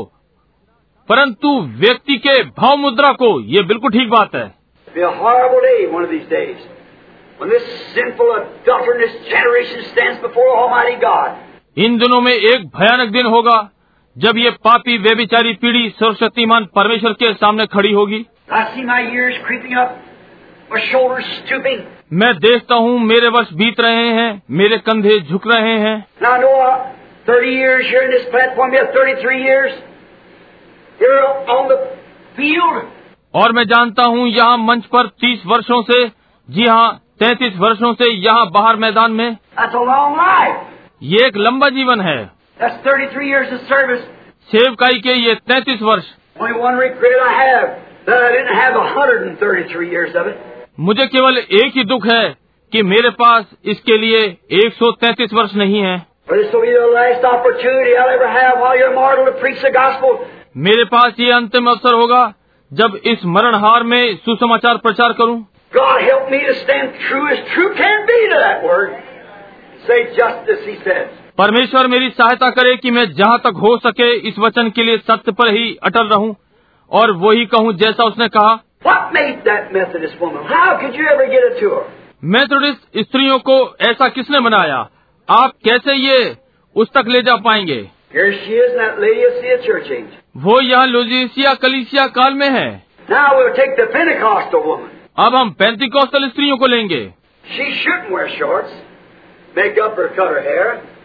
परंतु व्यक्ति के भाव मुद्रा को ये बिल्कुल ठीक बात है। इन दिनों में एक भयानक दिन होगा जब ये पापी व्यभिचारी पीढ़ी सर्वशक्तिमान परमेश्वर के सामने खड़ी होगी। मैं देखता हूँ मेरे वर्ष बीत रहे हैं मेरे कंधे झुक रहे हैं। 30 years here in this platform here, 33 years. Here on the field. और मैं जानता हूँ यहाँ मंच पर 30 वर्षों से जी हाँ 33 वर्षों से यहाँ बाहर मैदान में। ये एक लंबा जीवन है। सेवकाई के ये 33 वर्ष। मुझे केवल एक ही दुख है कि मेरे पास इसके लिए 133 वर्ष नहीं है। मेरे पास ये अंतिम अवसर होगा जब इस मरणहार में सुसमाचार प्रचार करूँ। परमेश्वर मेरी सहायता करे कि मैं जहाँ तक हो सके इस वचन के लिए सत्य पर ही अटल रहूँ और वो ही कहूँ जैसा उसने कहा। मैथोडिस्ट स्त्रियों को ऐसा किसने बनाया? आप कैसे ये उस तक ले जा पाएँगे? वो यहाँ लुजिसिया कलिसिया काल में है। अब हम पैंती कौशल स्त्रियों को लेंगे।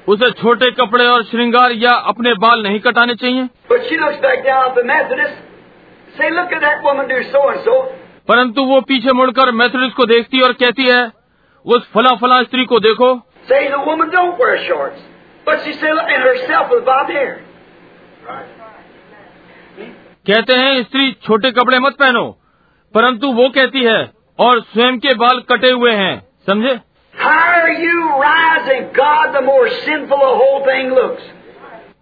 उसे छोटे कपड़े और श्रृंगार या अपने बाल नहीं कटाने चाहिए। परंतु वो पीछे मुड़कर मैथडिस को देखती और कहती है उस फला फला स्त्री को देखो। Say the woman don't wear shorts, but she said, and herself with bobbed hair. Right. कहते हैं स्त्री छोटे कपड़े मत पहनो परंतु वो कहती है और स्वयं के बाल कटे हुए हैं समझे Higher you rise in God, the more sinful the whole thing looks.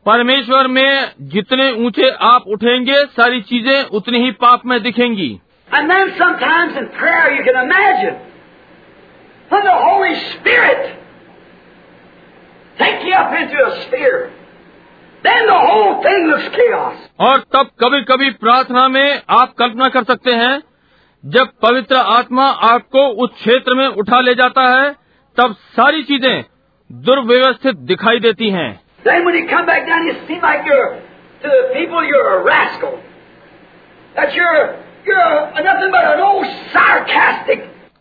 परमेश्वर में जितने ऊँचे आप उठेंगे सारी चीज़ें उतनी ही पाप में दिखेंगी And then sometimes in prayer you can imagine when the Holy Spirit और तब कभी कभी प्रार्थना में आप कल्पना कर सकते हैं जब पवित्र आत्मा आपको उस क्षेत्र में उठा ले जाता है तब सारी चीज़ें दुर्व्यवस्थित दिखाई देती हैं।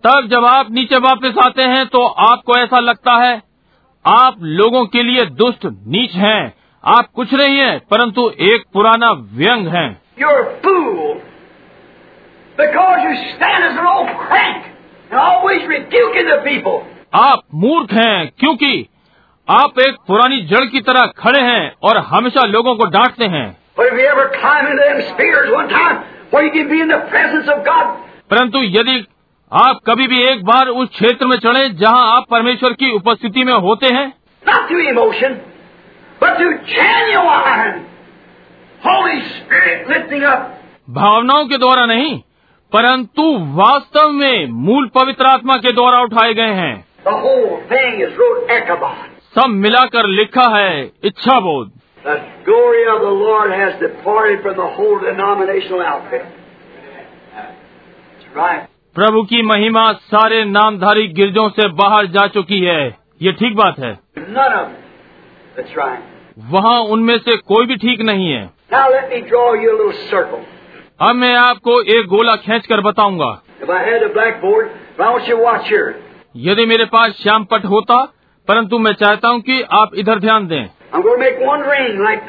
तब जब आप नीचे वापस आते हैं तो आपको ऐसा लगता है आप लोगों के लिए दुष्ट नीच हैं आप कुछ नहीं हैं परंतु एक पुराना व्यंग हैं You're a fool. Because you stand as an old crank and always rebuking the people. आप मूर्ख हैं क्योंकि आप एक पुरानी जड़ की तरह खड़े हैं और हमेशा लोगों को डांटते हैं But if you ever climb into them spears one time where you can be in the presence of God, परंतु यदि आप कभी भी एक बार उस क्षेत्र में चढ़े जहाँ आप परमेश्वर की उपस्थिति में होते हैं। Not to भावनाओं के द्वारा नहीं परंतु वास्तव में मूल पवित्र आत्मा के द्वारा उठाए गए हैं। सब मिलाकर लिखा है इच्छा बोध right. प्रभु की महिमा सारे नामधारी गिरजों से बाहर जा चुकी है। ये ठीक बात है। वहाँ उनमें से कोई भी ठीक नहीं है। अब मैं आपको एक गोला खींच कर बताऊँगा यदि मेरे पास श्याम पट होता परंतु मैं चाहता हूँ कि आप इधर ध्यान दें। I'm going to make one ring like.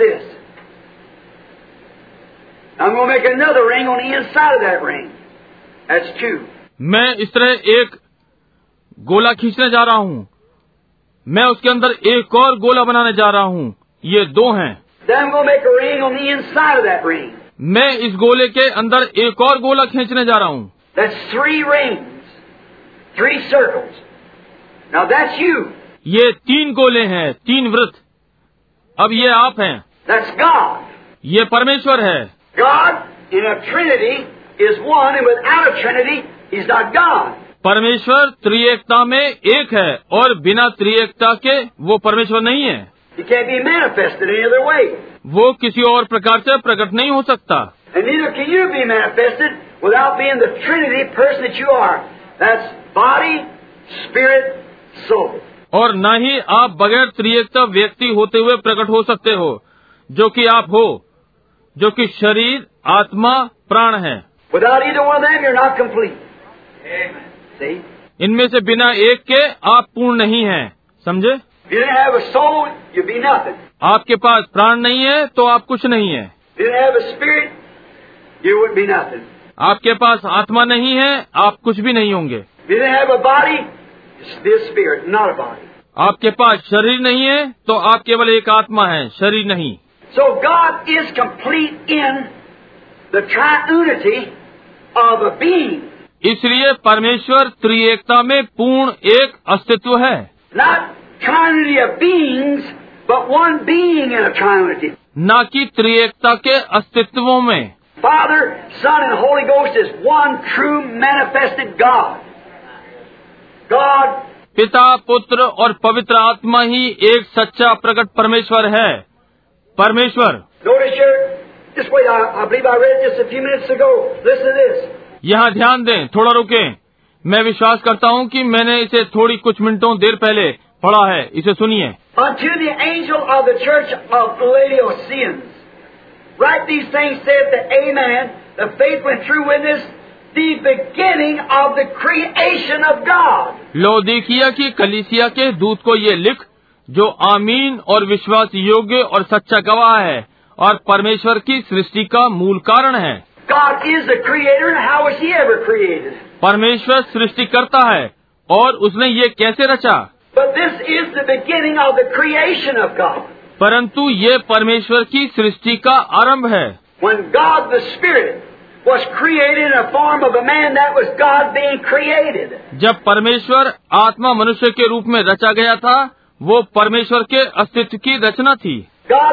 I'm going to make another ring on the inside of that ring. That's two. मैं इस तरह एक गोला खींचने जा रहा हूँ। मैं उसके अंदर एक और गोला बनाने जा रहा हूँ। ये दो है। मैं इस गोले के अंदर एक और गोला खींचने जा रहा हूँ। Three ring three circle you ये तीन गोले हैं तीन वृत्त अब ये आप हैं। ये परमेश्वर है। God in a Trinity is one and without परमेश्वर त्रिएकता में एक है और बिना त्रिएकता के वो परमेश्वर नहीं है। वो किसी और प्रकार से प्रकट नहीं हो सकता। और न ही आप बगैर त्रिएकता व्यक्ति होते हुए प्रकट हो सकते हो जो कि आप हो जो कि शरीर आत्मा प्राण है। इनमें से बिना एक के आप पूर्ण नहीं हैं। समझे? आपके पास प्राण नहीं है तो आप कुछ नहीं है। आपके पास आत्मा नहीं है आप कुछ भी नहीं होंगे। आपके पास शरीर नहीं है तो आप केवल एक आत्मा है शरीर नहीं। So God is complete in the of a being इसलिए परमेश्वर त्रिएकता में पूर्ण एक अस्तित्व है. न कि त्रिएकता के अस्तित्वों में Father, Son, and Holy Ghost is one true manifested God. God पिता पुत्र और पवित्र आत्मा ही एक सच्चा प्रकट परमेश्वर है परमेश्वर Notice here, just wait, I, I believe I read just a few minutes ago. Listen to this. यहाँ ध्यान दें थोड़ा रुके। मैं विश्वास करता हूँ कि मैंने इसे थोड़ी कुछ मिनटों देर पहले पढ़ा है। इसे सुनिए। Write these things, said the Amen, the लो देखिया कि कलिसिया के दूत को ये लिख जो आमीन और विश्वास योग्य और सच्चा गवाह है और परमेश्वर की सृष्टि का मूल कारण है। परमेश्वर सृष्टि करता है और उसने ये कैसे रचा? परंतु ये परमेश्वर की सृष्टि का आरंभ है। जब परमेश्वर आत्मा मनुष्य के रूप में रचा गया था वो परमेश्वर के अस्तित्व की रचना थी। God.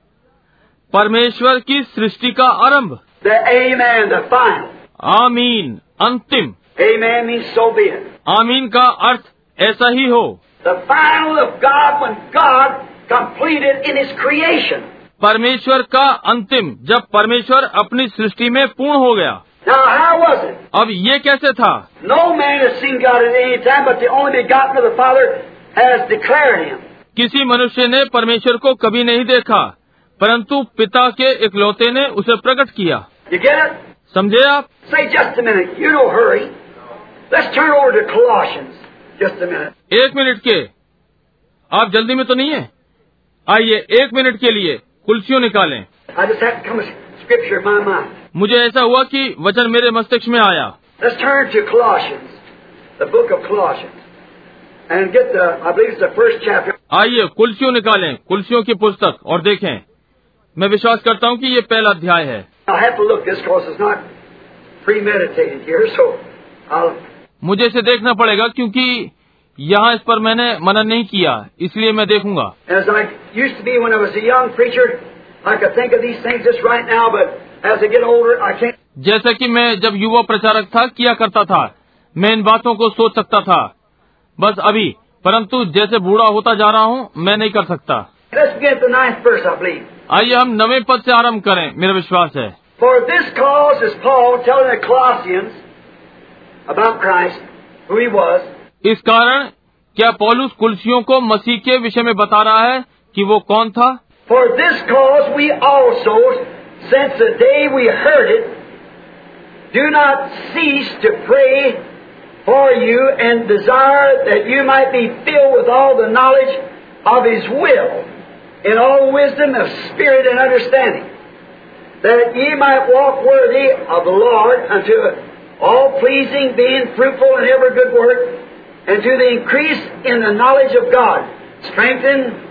परमेश्वर की सृष्टि का आरंभ। आमीन अंतिम। आमीन का अर्थ ऐसा ही हो। क्रिएशन परमेश्वर का अंतिम जब परमेश्वर अपनी सृष्टि में पूर्ण हो गया। अब ये कैसे था? नो मैन सिंह किसी मनुष्य ने परमेश्वर को कभी नहीं देखा। परंतु पिता के इकलौते ने उसे प्रकट किया। समझे आप? एक मिनट के। आप जल्दी में तो नहीं है? आइए एक मिनट के लिए कुल्सियों निकालें। मुझे ऐसा हुआ कि वचन मेरे मस्तिष्क में आया। आइए कुल्सियों निकालें कुल्सियों की पुस्तक और देखें। मैं विश्वास करता हूँ कि ये पहला अध्याय है। मुझे इसे देखना पड़ेगा क्योंकि यहाँ इस पर मैंने मनन नहीं किया इसलिए मैं देखूँगा। जैसा कि मैं जब युवा प्रचारक था किया करता था। मैं इन बातों को सोच सकता था। बस अभी परंतु जैसे बूढ़ा होता जा रहा हूँ मैं नहीं कर सकता। आइए हम नवे पद से आरंभ करें मेरा विश्वास है For this cause is Paul telling the Colossians about Christ, who he was, इस कारण क्या पौलुस कुलसियों को मसीह के विषय में बता रहा है कि वो कौन था For this cause we also, since the day we heard it, do not cease to pray for you and desire that you might be filled with all the knowledge of His will, in all wisdom of spirit and understanding, that ye might walk worthy of the Lord unto all pleasing, being fruitful in every good work, and to the increase in the knowledge of God, strengthened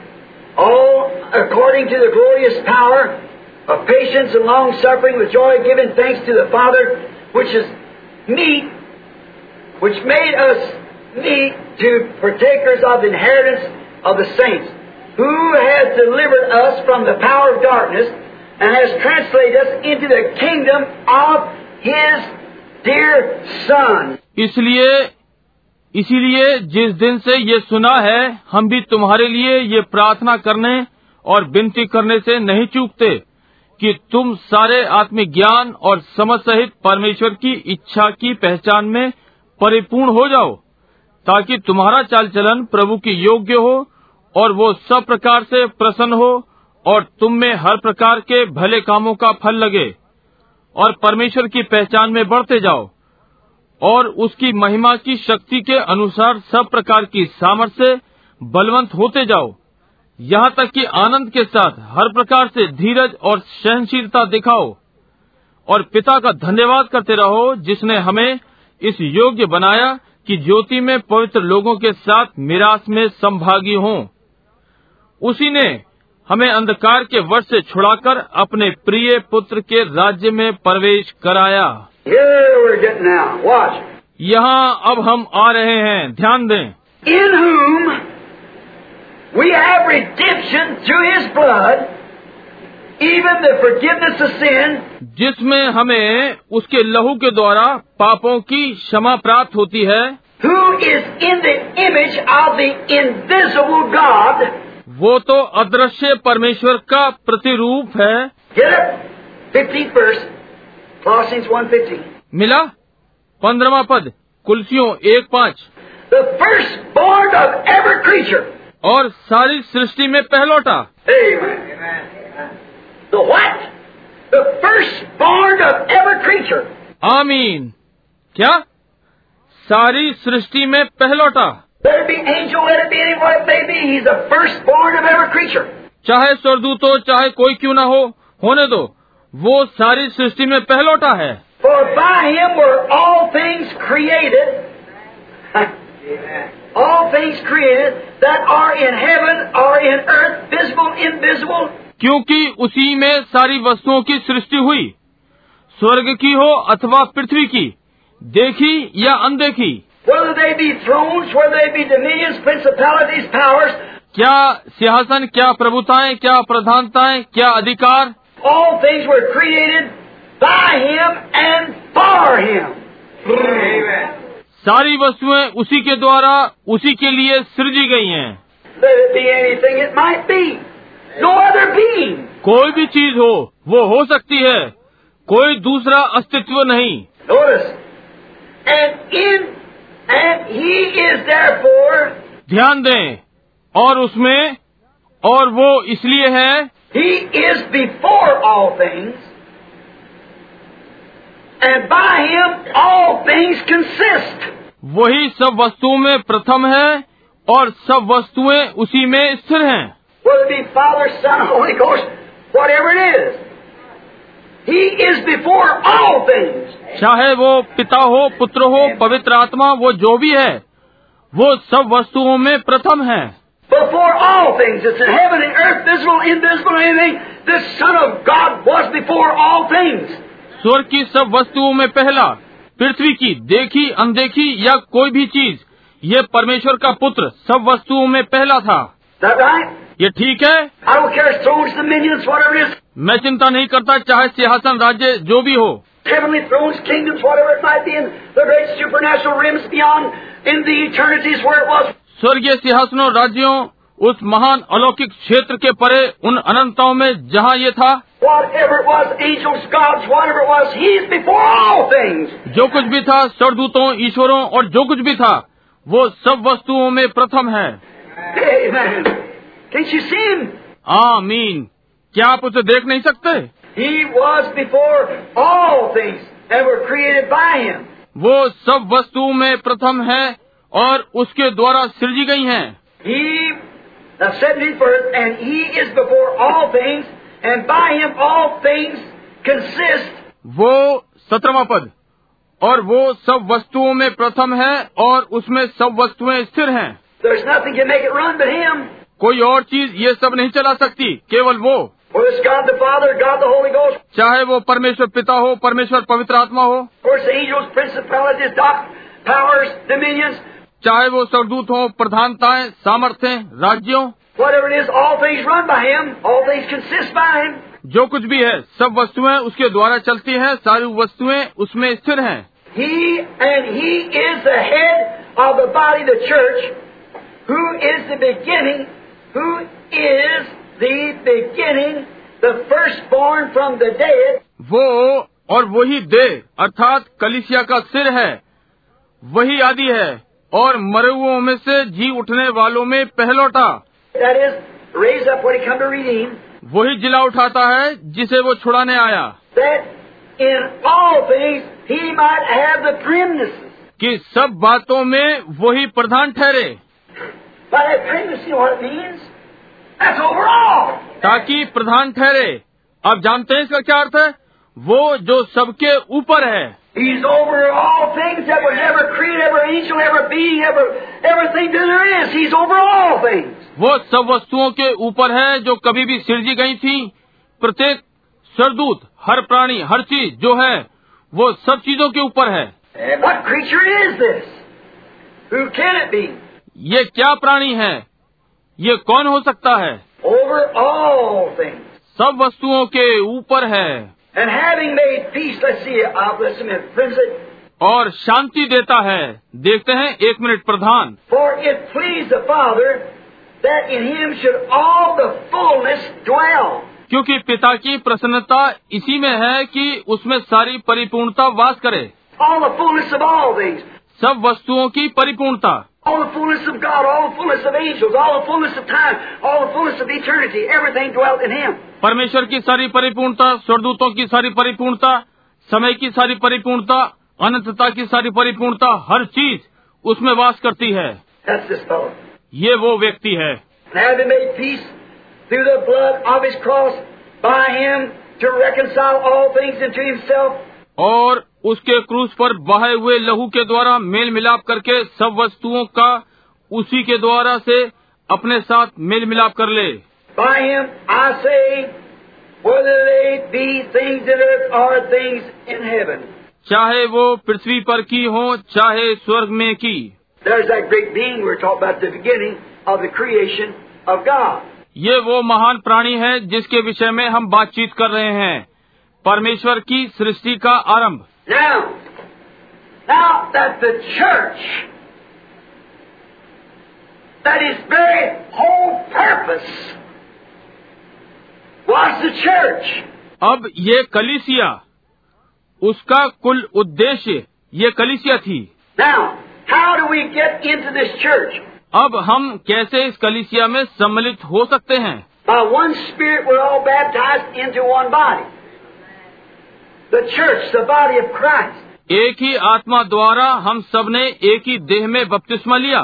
all according to the glorious power of patience and long suffering with joy, giving thanks to the Father, which is meet, which made us meet to partakers of the inheritance of the saints, who has delivered us from the power of darkness and has translated us into the kingdom of His dear Son. इसलिए, इसीलिए जिस दिन से ये सुना है, हम भी तुम्हारे लिए ये प्रार्थना करने और विनती करने से नहीं चूकते कि तुम सारे आत्मिक ज्ञान और समझ सहित परमेश्वर की इच्छा की पहचान में परिपूर्ण हो जाओ, ताकि तुम्हारा चाल चलन प्रभु की योग्य हो और वो सब प्रकार से प्रसन्न हो और तुम में हर प्रकार के भले कामों का फल लगे और परमेश्वर की पहचान में बढ़ते जाओ और उसकी महिमा की शक्ति के अनुसार सब प्रकार की सामर्थ्य बलवंत होते जाओ। यहाँ तक कि आनंद के साथ हर प्रकार से धीरज और सहनशीलता दिखाओ और पिता का धन्यवाद करते रहो जिसने हमें इस योग्य बनाया कि ज्योति में पवित्र लोगों के साथ मिरास में संभागी हों। उसी ने हमें अंधकार के वर्ष से छुड़ाकर अपने प्रिय पुत्र के राज्य में प्रवेश कराया। यहाँ अब हम आ रहे हैं। ध्यान दें। In we have even the जिसमें हमें उसके लहू के द्वारा पापों की क्षमा प्राप्त होती है। Who is in the image of the invisible God वो तो अदृश्य परमेश्वर का प्रतिरूप है। मिला? पंद्रवा पद। कुलसियों एक पाँच। Creature. और सारी सृष्टि में पहलौटा आमीन। क्या? सारी सृष्टि में पहलौटा Let it be angel, let it be anyone it may be. He's the firstborn of every creature. चाहे स्वर्गदूत हो चाहे कोई क्यों ना हो होने दो वो सारी सृष्टि में पहलौटा है For by him were all things created. all things created that are in heaven or in earth, visible, invisible. क्योंकि उसी में सारी वस्तुओं की सृष्टि हुई स्वर्ग की हो अथवा पृथ्वी की देखी या अनदेखी Whether they be thrones, whether they be dominions, principalities, powers, क्या सिंहासन क्या प्रभुताएँ क्या प्रधानताएँ क्या अधिकार all things were created by him and for him. Amen. सारी वस्तुएँ उसी के द्वारा उसी के लिए सृजी गई हैं Let it be anything it might be. No other being. कोई भी चीज़ हो वो हो सकती है कोई दूसरा अस्तित्व नहीं Notice. And in and he is therefore ध्यान दें और उसमें और वो इसलिए है he is before all things. And by him all things consist. वही सब वस्तुओं में प्रथम है और सब वस्तुएँ उसी में स्थिर हैं it be Father, Son, Holy Ghost, whatever it is. चाहे वो पिता हो पुत्र हो पवित्र आत्मा वो जो भी है वो सब वस्तुओं में प्रथम है। स्वर्ग की सब वस्तुओं में पहला पृथ्वी की देखी अनदेखी या कोई भी चीज़ ये परमेश्वर का पुत्र सब वस्तुओं में पहला था। ये ठीक है? मैं चिंता नहीं करता चाहे सिंहासन राज्य जो भी हो। स्वर्गीय सिंहासनों राज्यों उस महान अलौकिक क्षेत्र के परे उन अनंताओं में जहाँ ये था। जो कुछ भी था सरदूतों ईश्वरों और जो कुछ भी था वो सब वस्तुओं में प्रथम है। क्या आप उसे देख नहीं सकते? वो सब वस्तुओं में प्रथम है और उसके द्वारा सृजी गई हैं। वो सत्रवा पद। और वो सब वस्तुओं में प्रथम है और उसमें सब वस्तुएँ स्थिर हैं। कोई और चीज़ ये सब नहीं चला सकती केवल वो। Whether it's God the Father, God the Holy Ghost, चाहे वो परमेश्वर पिता हो परमेश्वर पवित्र आत्मा हो चाहे वो सरदूत हो प्रधानताएँ सामर्थ्य राज्यों. जो कुछ भी है सब वस्तुएँ उसके द्वारा चलती हैं सारी वस्तुएँ उसमें स्थिर हैं He and He is the head of the body, the church, who is the beginning, who is the beginning, the firstborn वो और वही दे अर्थात कलिसिया का सिर है वही आदि है और मरुओं में से जी उठने वालों में पहलौटा वही जिला उठाता है जिसे वो छुड़ाने आया। कि सब बातों में वही प्रधान ठहरे। ताकि प्रधान ठहरे। आप जानते हैं इसका क्या अर्थ है? वो जो सबके ऊपर है। वो सब वस्तुओं के ऊपर है जो कभी भी सिर्जी गई थी। प्रत्येक सरदूत हर प्राणी हर चीज़ जो है वो सब चीज़ों के ऊपर है। ये क्या प्राणी है? ये कौन हो सकता है? Over all सब वस्तुओं के ऊपर है। And और शांति देता है। देखते हैं एक मिनट प्रधान। फॉर इट प्लीज़ क्योंकि पिता की प्रसन्नता इसी में है कि उसमें सारी परिपूर्णता वास करे। सब वस्तुओं की परिपूर्णता। All the fullness of God, all the fullness of angels, all the fullness of time, all the fullness of eternity, everything dwelt in Him. परमेश्वर की सारी परिपूर्णता स्वर्गदूतों की सारी परिपूर्णता समय की सारी परिपूर्णता अनंतता की सारी परिपूर्णता हर चीज़ उसमें वास करती है. ये वो व्यक्ति है And having made peace through the blood of His cross Him to reconcile all things into Himself, और उसके क्रूस पर बहाये हुए लहू के द्वारा मेल मिलाप करके सब वस्तुओं का उसी के द्वारा से अपने साथ मेल मिलाप कर ले। चाहे वो पृथ्वी पर की हो चाहे स्वर्ग में की। ये वो महान प्राणी है जिसके विषय में हम बातचीत कर रहे हैं। परमेश्वर की सृष्टि का आरंभ। Now, now that the church, that its very whole purpose was the church. अब ये कलिसिया उसका कुल उद्देश्य ये कलिसिया थी Now, how do we get into this church? अब हम कैसे इस कलिसिया में सम्मिलित हो सकते हैं By one Spirit, we're all baptized into one body. The church, the body of Christ. एक ही आत्मा द्वारा हम सबने एक ही देह में बपतिस्मा लिया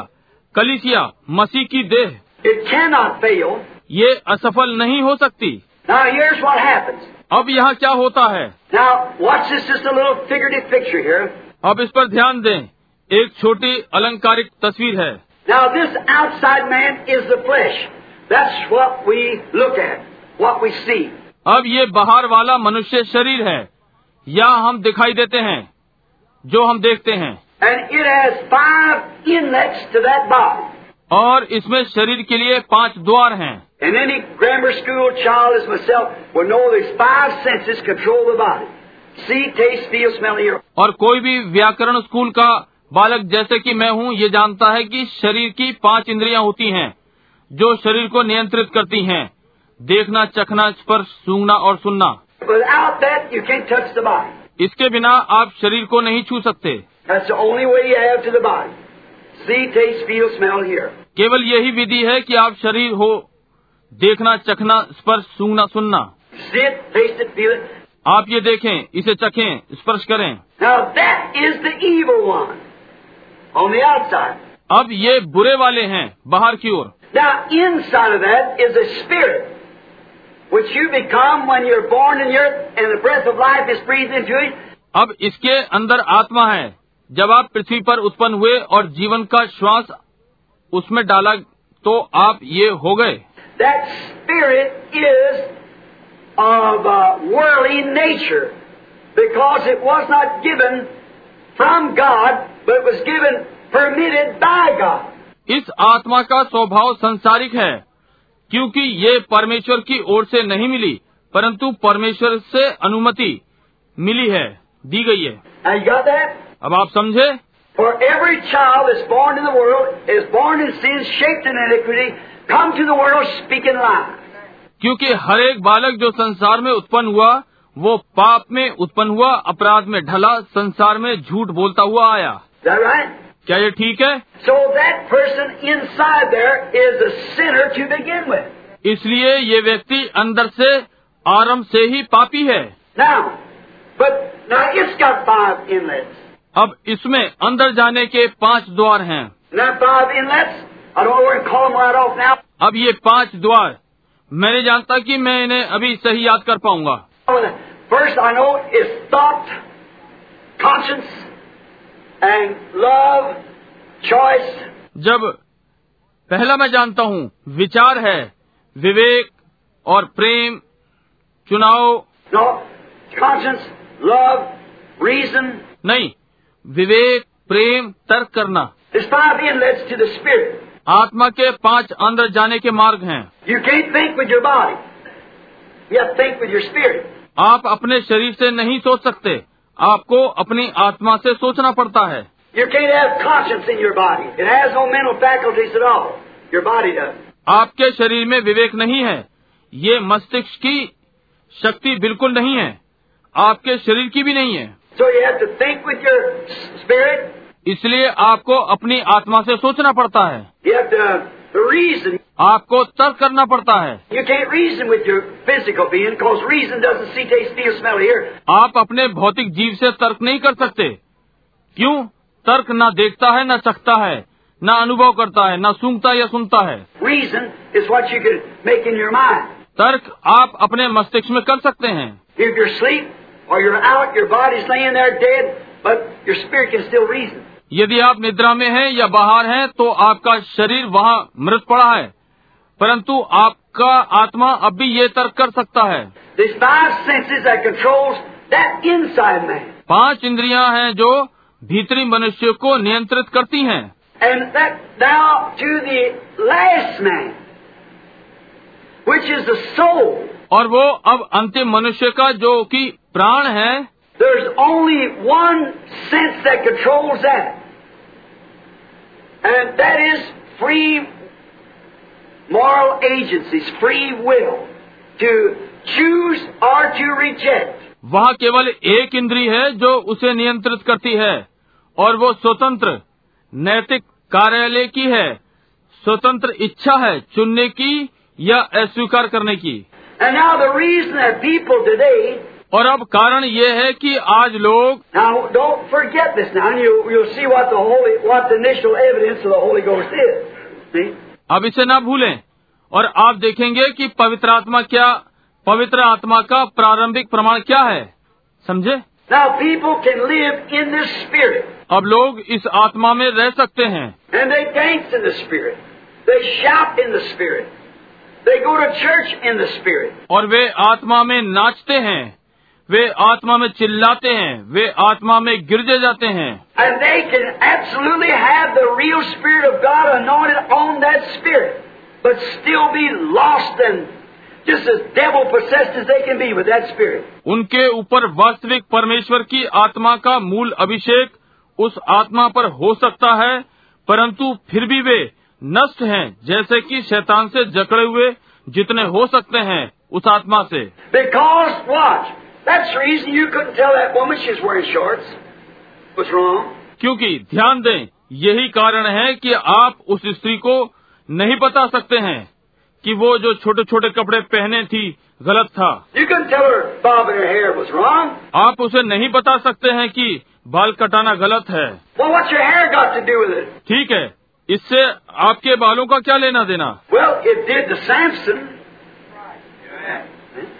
कलिसिया मसीह की देह It cannot fail. ये असफल नहीं हो सकती Now, here's what happens. अब यहाँ क्या होता है Now, watch this, just a little figurative picture here. अब इस पर ध्यान दें एक छोटी अलंकारिक तस्वीर है Now, this outside man is the flesh. That's what we look at, what we see. अब ये बाहर वाला मनुष्य शरीर है या हम दिखाई देते हैं जो हम देखते हैं And it has five inlets to that body. और इसमें शरीर के लिए पाँच द्वार हैं And any grammar school child as myself will know there's five senses control the body. See, taste, feel, smell, hear. और कोई भी व्याकरण स्कूल का बालक जैसे कि मैं हूँ ये जानता है कि शरीर की पाँच इंद्रियाँ होती हैं जो शरीर को नियंत्रित करती हैं देखना चखना स्पर्श सूंघना और सुनना इसके बिना आप शरीर को नहीं छू सकते। केवल यही विधि है कि आप शरीर हो देखना चखना स्पर्श सुनना। सुनना it, taste आप ये देखें इसे चखें स्पर्श करें। Now that अब ये बुरे वाले हैं बाहर की ओर। In soul is a spirit which you become when you're born in the earth and the breath of life is breathed into it. अब इसके अंदर आत्मा है जब आप पृथ्वी पर उत्पन्न हुए और जीवन का श्वास उसमें डाला तो आप ये हो गए That spirit is of uh, worldly nature because it was not given from God, but was given permitted by God. इस आत्मा का स्वभाव संसारिक है क्योंकि ये परमेश्वर की ओर से नहीं मिली परंतु परमेश्वर से अनुमति मिली है दी गई है। अब आप समझे? क्योंकि हर एक बालक जो संसार में उत्पन्न हुआ वो पाप में उत्पन्न हुआ अपराध में ढला संसार में झूठ बोलता हुआ आया। क्या ये ठीक है? So that person inside is sinner to begin with इसलिए ये व्यक्ति अंदर से आरंभ से ही पापी है। Now, अब इसमें अंदर जाने के पाँच द्वार हैं। Now five अब ये पाँच द्वार मैं नहीं जानता कि मैं इन्हें अभी सही याद कर पाऊँगा। First I know is and love choice जब पहला मैं जानता हूँ विचार है विवेक और प्रेम चुनाव। कॉन्शियस लव रीजन नहीं विवेक प्रेम तर्क करना। आत्मा के पाँच अंदर जाने के मार्ग हैं। You can't think with your body you have think with your spirit आप अपने शरीर से नहीं सोच सकते। आपको अपनी आत्मा से सोचना पड़ता है। आपके शरीर में विवेक नहीं है। ये मस्तिष्क की शक्ति बिल्कुल नहीं है। आपके शरीर की भी नहीं है। So इसलिए आपको अपनी आत्मा से सोचना पड़ता है। You आपको तर्क करना पड़ता है। आप अपने भौतिक जीव से तर्क नहीं कर सकते। क्यों? तर्क ना देखता है ना चखता है ना अनुभव करता है ना सूंघता या सुनता है। तर्क आप अपने मस्तिष्क में कर सकते हैं। Out, dead. यदि आप निद्रा में हैं या बाहर हैं तो आपका शरीर वहाँ मृत पड़ा है परंतु आपका आत्मा अब भी ये तर्क कर सकता है. पाँच इंद्रियाँ हैं जो भीतरी मनुष्य को नियंत्रित करती हैं And that now to the last man, which is the soul. और वो अब अंतिम मनुष्य का जो कि प्राण है There's only one sense that controls that. And that is free moral agencies, free will to choose or to reject. वहाँ केवल एक इंद्री है जो उसे नियंत्रित करती है और वो स्वतंत्र नैतिक कार्यालय की है स्वतंत्र इच्छा है चुनने की या अस्वीकार करने की And now the reason that people today, और अब कारण ये है कि आज लोग now don't forget this now, and you, you'll see what the Holy, what the initial evidence of the Holy Ghost is. See? अब इसे ना भूलें और आप देखेंगे कि पवित्र आत्मा क्या पवित्र आत्मा का प्रारंभिक प्रमाण क्या है समझे Now people can live in this spirit. अब लोग इस आत्मा में रह सकते हैं And they dance in the Spirit. They shout in the Spirit. They go to church in the Spirit. और वे आत्मा में नाचते हैं वे आत्मा में चिल्लाते हैं वे आत्मा में गिर जाते हैं। उनके ऊपर वास्तविक परमेश्वर की आत्मा का मूल अभिषेक उस आत्मा पर हो सकता है परंतु फिर भी वे नष्ट हैं, जैसे कि शैतान से जकड़े हुए जितने हो सकते हैं उस आत्मा से। Because watch That's the reason you couldn't tell that woman she's wearing shorts. What's wrong? क्योंकि ध्यान दें यही कारण है कि आप उस स्त्री को नहीं बता सकते हैं कि वो जो छोटे छोटे कपड़े पहने थी गलत था। आप उसे नहीं बता सकते हैं कि बाल कटाना गलत है। Well, ठीक है इससे आपके बालों का क्या लेना देना?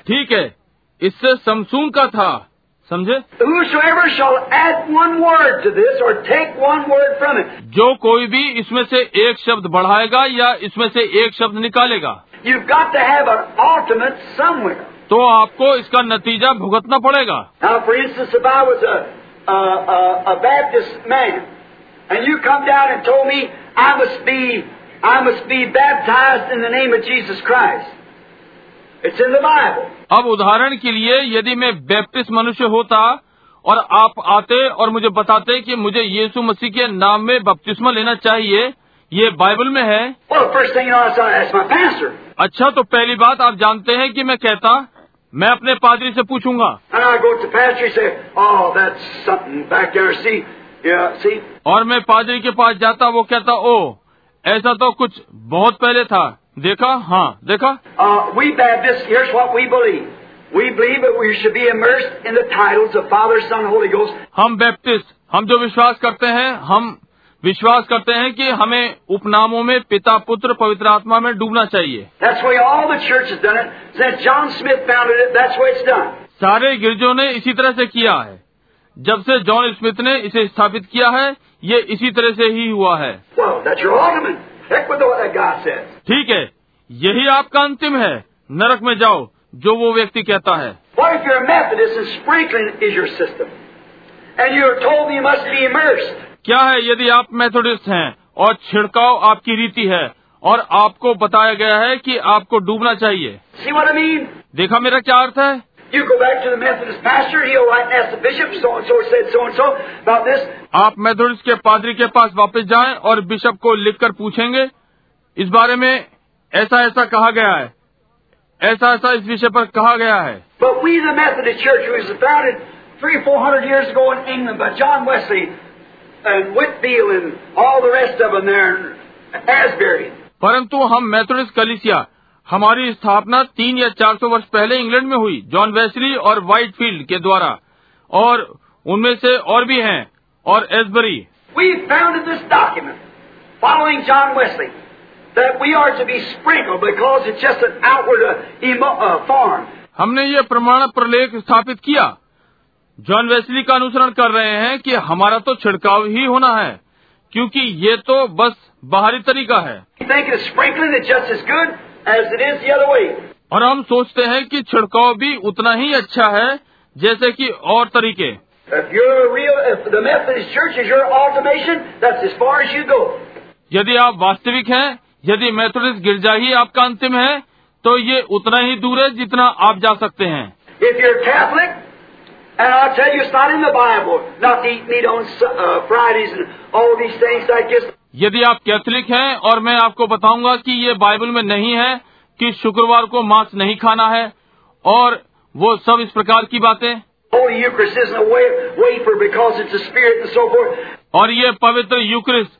ठीक well, है इससे समसून का था समझे जो कोई भी इसमें से एक शब्द बढ़ाएगा या इसमें से एक शब्द निकालेगा you've got to have an ultimate somewhere. तो आपको इसका नतीजा भुगतना पड़ेगा Now, for instance, if I was a, a, a, a Baptist man, and you come down and told me I must be, I must be baptized in the name of Jesus Christ. It's in the Bible. अब उदाहरण के लिए यदि मैं Baptist मनुष्य होता और आप आते और मुझे बताते कि मुझे यीशु मसीह के नाम में बपतिस्मा लेना चाहिए ये बाइबल में है Well, you know. अच्छा तो पहली बात आप जानते हैं कि मैं कहता मैं अपने पादरी से पूछूँगा say, oh. See, yeah, see. और मैं पादरी के पास जाता वो कहता ओ ऐसा तो कुछ बहुत पहले था देखा? हाँ देखा? हम बैप्टिस्ट हम जो विश्वास करते हैं हम विश्वास करते हैं कि हमें उपनामों में पिता पुत्र पवित्र आत्मा में डूबना चाहिए। सारे गिरजों ने इसी तरह से किया है। जब से जॉन स्मिथ ने इसे स्थापित किया है ये इसी तरह से ही हुआ है। Well, ठीक है यही आपका अंतिम है। नरक में जाओ जो वो व्यक्ति कहता है। क्या है यदि आप मेथोडिस्ट हैं और छिड़काव आपकी रीति है और आपको बताया गया है कि आपको डूबना चाहिए। I mean? देखा मेरा क्या अर्थ है? आप मेथोडिस्ट के पादरी के पास वापस जाएँ और बिशप को लिखकर पूछेंगे इस बारे में ऐसा ऐसा कहा गया है। ऐसा ऐसा इस विषय पर कहा गया है। परंतु हम मैथोडिस कलिसिया हमारी स्थापना तीन या चार सौ वर्ष पहले इंग्लैंड में हुई जॉन वेस्ली और व्हाइट फ़ील्ड के द्वारा। और उनमें से और भी हैं और Asbury. We found this document following John Wesley हमने ये प्रमाण प्रलेख स्थापित किया। जॉन वेस्ली का अनुसरण कर रहे हैं कि हमारा तो छिड़काव ही होना है क्योंकि ये तो बस बाहरी तरीका है। और हम सोचते हैं कि छिड़काव भी उतना ही अच्छा है जैसे कि और तरीके। यदि आप वास्तविक हैं यदि मेथोडिस्ट गिरजा ही आपका अंतिम है तो ये उतना ही दूर है जितना आप जा सकते हैं। यदि आप कैथलिक हैं और मैं आपको बताऊँगा कि ये बाइबल में नहीं है कि शुक्रवार को मांस नहीं खाना है और वो सब इस प्रकार की बातें। और ये पवित्र यूक्रिस्ट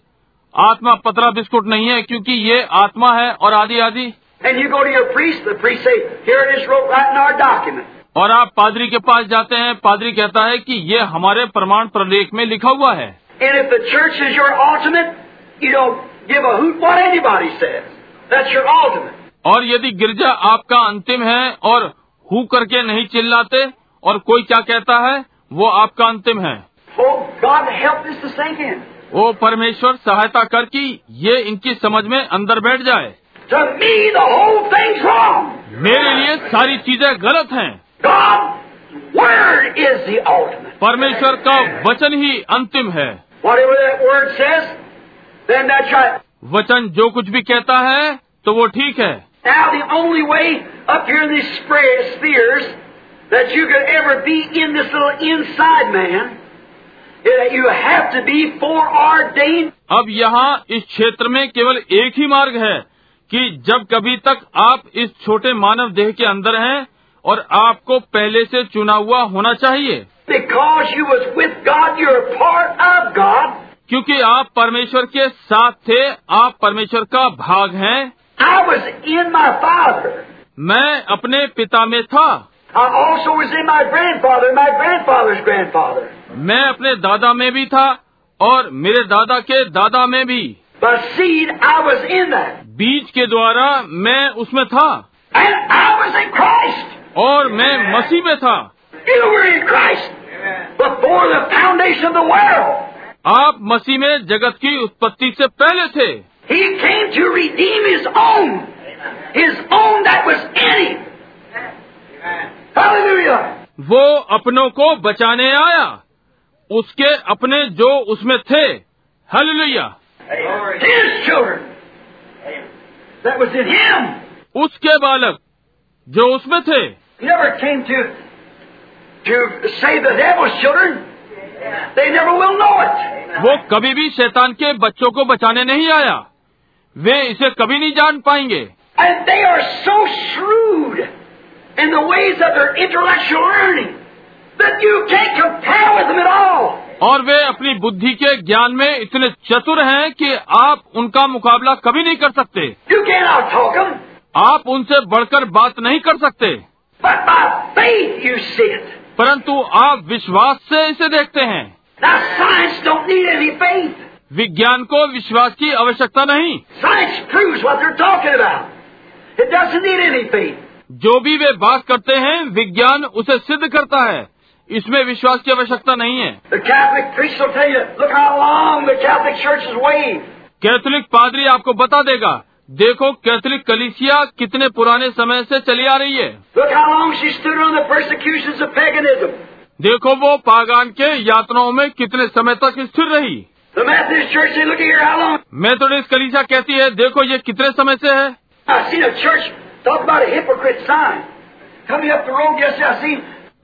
आत्मा पतरा बिस्कुट नहीं है क्योंकि ये आत्मा है और आदि आदि। और आप पादरी के पास जाते हैं पादरी कहता है कि ये हमारे प्रमाण प्रलेख में लिखा हुआ है। और यदि गिरजा आपका अंतिम है और हु करके नहीं चिल्लाते और कोई क्या कहता है वो आपका अंतिम है. ओ परमेश्वर सहायता कर की ये इनकी समझ में अंदर बैठ जाए। मेरे लिए सारी चीज़ें गलत हैं। परमेश्वर का वचन ही अंतिम है। वचन जो कुछ भी कहता है तो वो ठीक है। That you could ever be in this little inside man. अब यहाँ इस क्षेत्र में केवल एक ही मार्ग है कि जब कभी तक आप इस छोटे मानव देह के अंदर हैं और आपको पहले से चुना हुआ होना चाहिए Because you was with God, you're a part of God. क्योंकि आप परमेश्वर के साथ थे आप परमेश्वर का भाग हैं I was in my father. मैं अपने पिता में था I also was in my grandfather and my grandfather's grandfather. मैं अपने दादा में भी था और मेरे दादा के दादा में भी By seed, I was in that. बीज के द्वारा मैं उसमें था And I was in Christ. और मैं मसीह में था You were in Christ before the foundation of the world. आप मसीह में जगत की उत्पत्ति से पहले थे He came to redeem His own. His own that was in Him. Hallelujah. वो अपनों को बचाने आया। उसके अपने जो उसमें थे। हलिया उसके बालक जो उसमें थे। वो कभी भी शैतान के बच्चों को बचाने नहीं आया। वे इसे कभी नहीं जान पाएँगे। and the ways of their intellectual learning that you can't compare with them at all. और वे अपनी बुद्धि के ज्ञान में इतने चतुर हैं कि आप उनका मुकाबला कभी नहीं कर सकते you them. आप उनसे बढ़कर बात नहीं कर सकते परंतु आप विश्वास से इसे देखते हैं Now, science don't need any विज्ञान को विश्वास की आवश्यकता नहीं साइंस जो भी वे बात करते हैं विज्ञान उसे सिद्ध करता है। इसमें विश्वास की आवश्यकता नहीं है। कैथोलिक पादरी आपको बता देगा देखो कैथोलिक कलिसिया कितने पुराने समय से चली आ रही है। देखो वो पागान के यात्राओं में कितने समय तक स्थिर रही। मैं तो इस कलिसिया कहती है देखो ये कितने समय से है?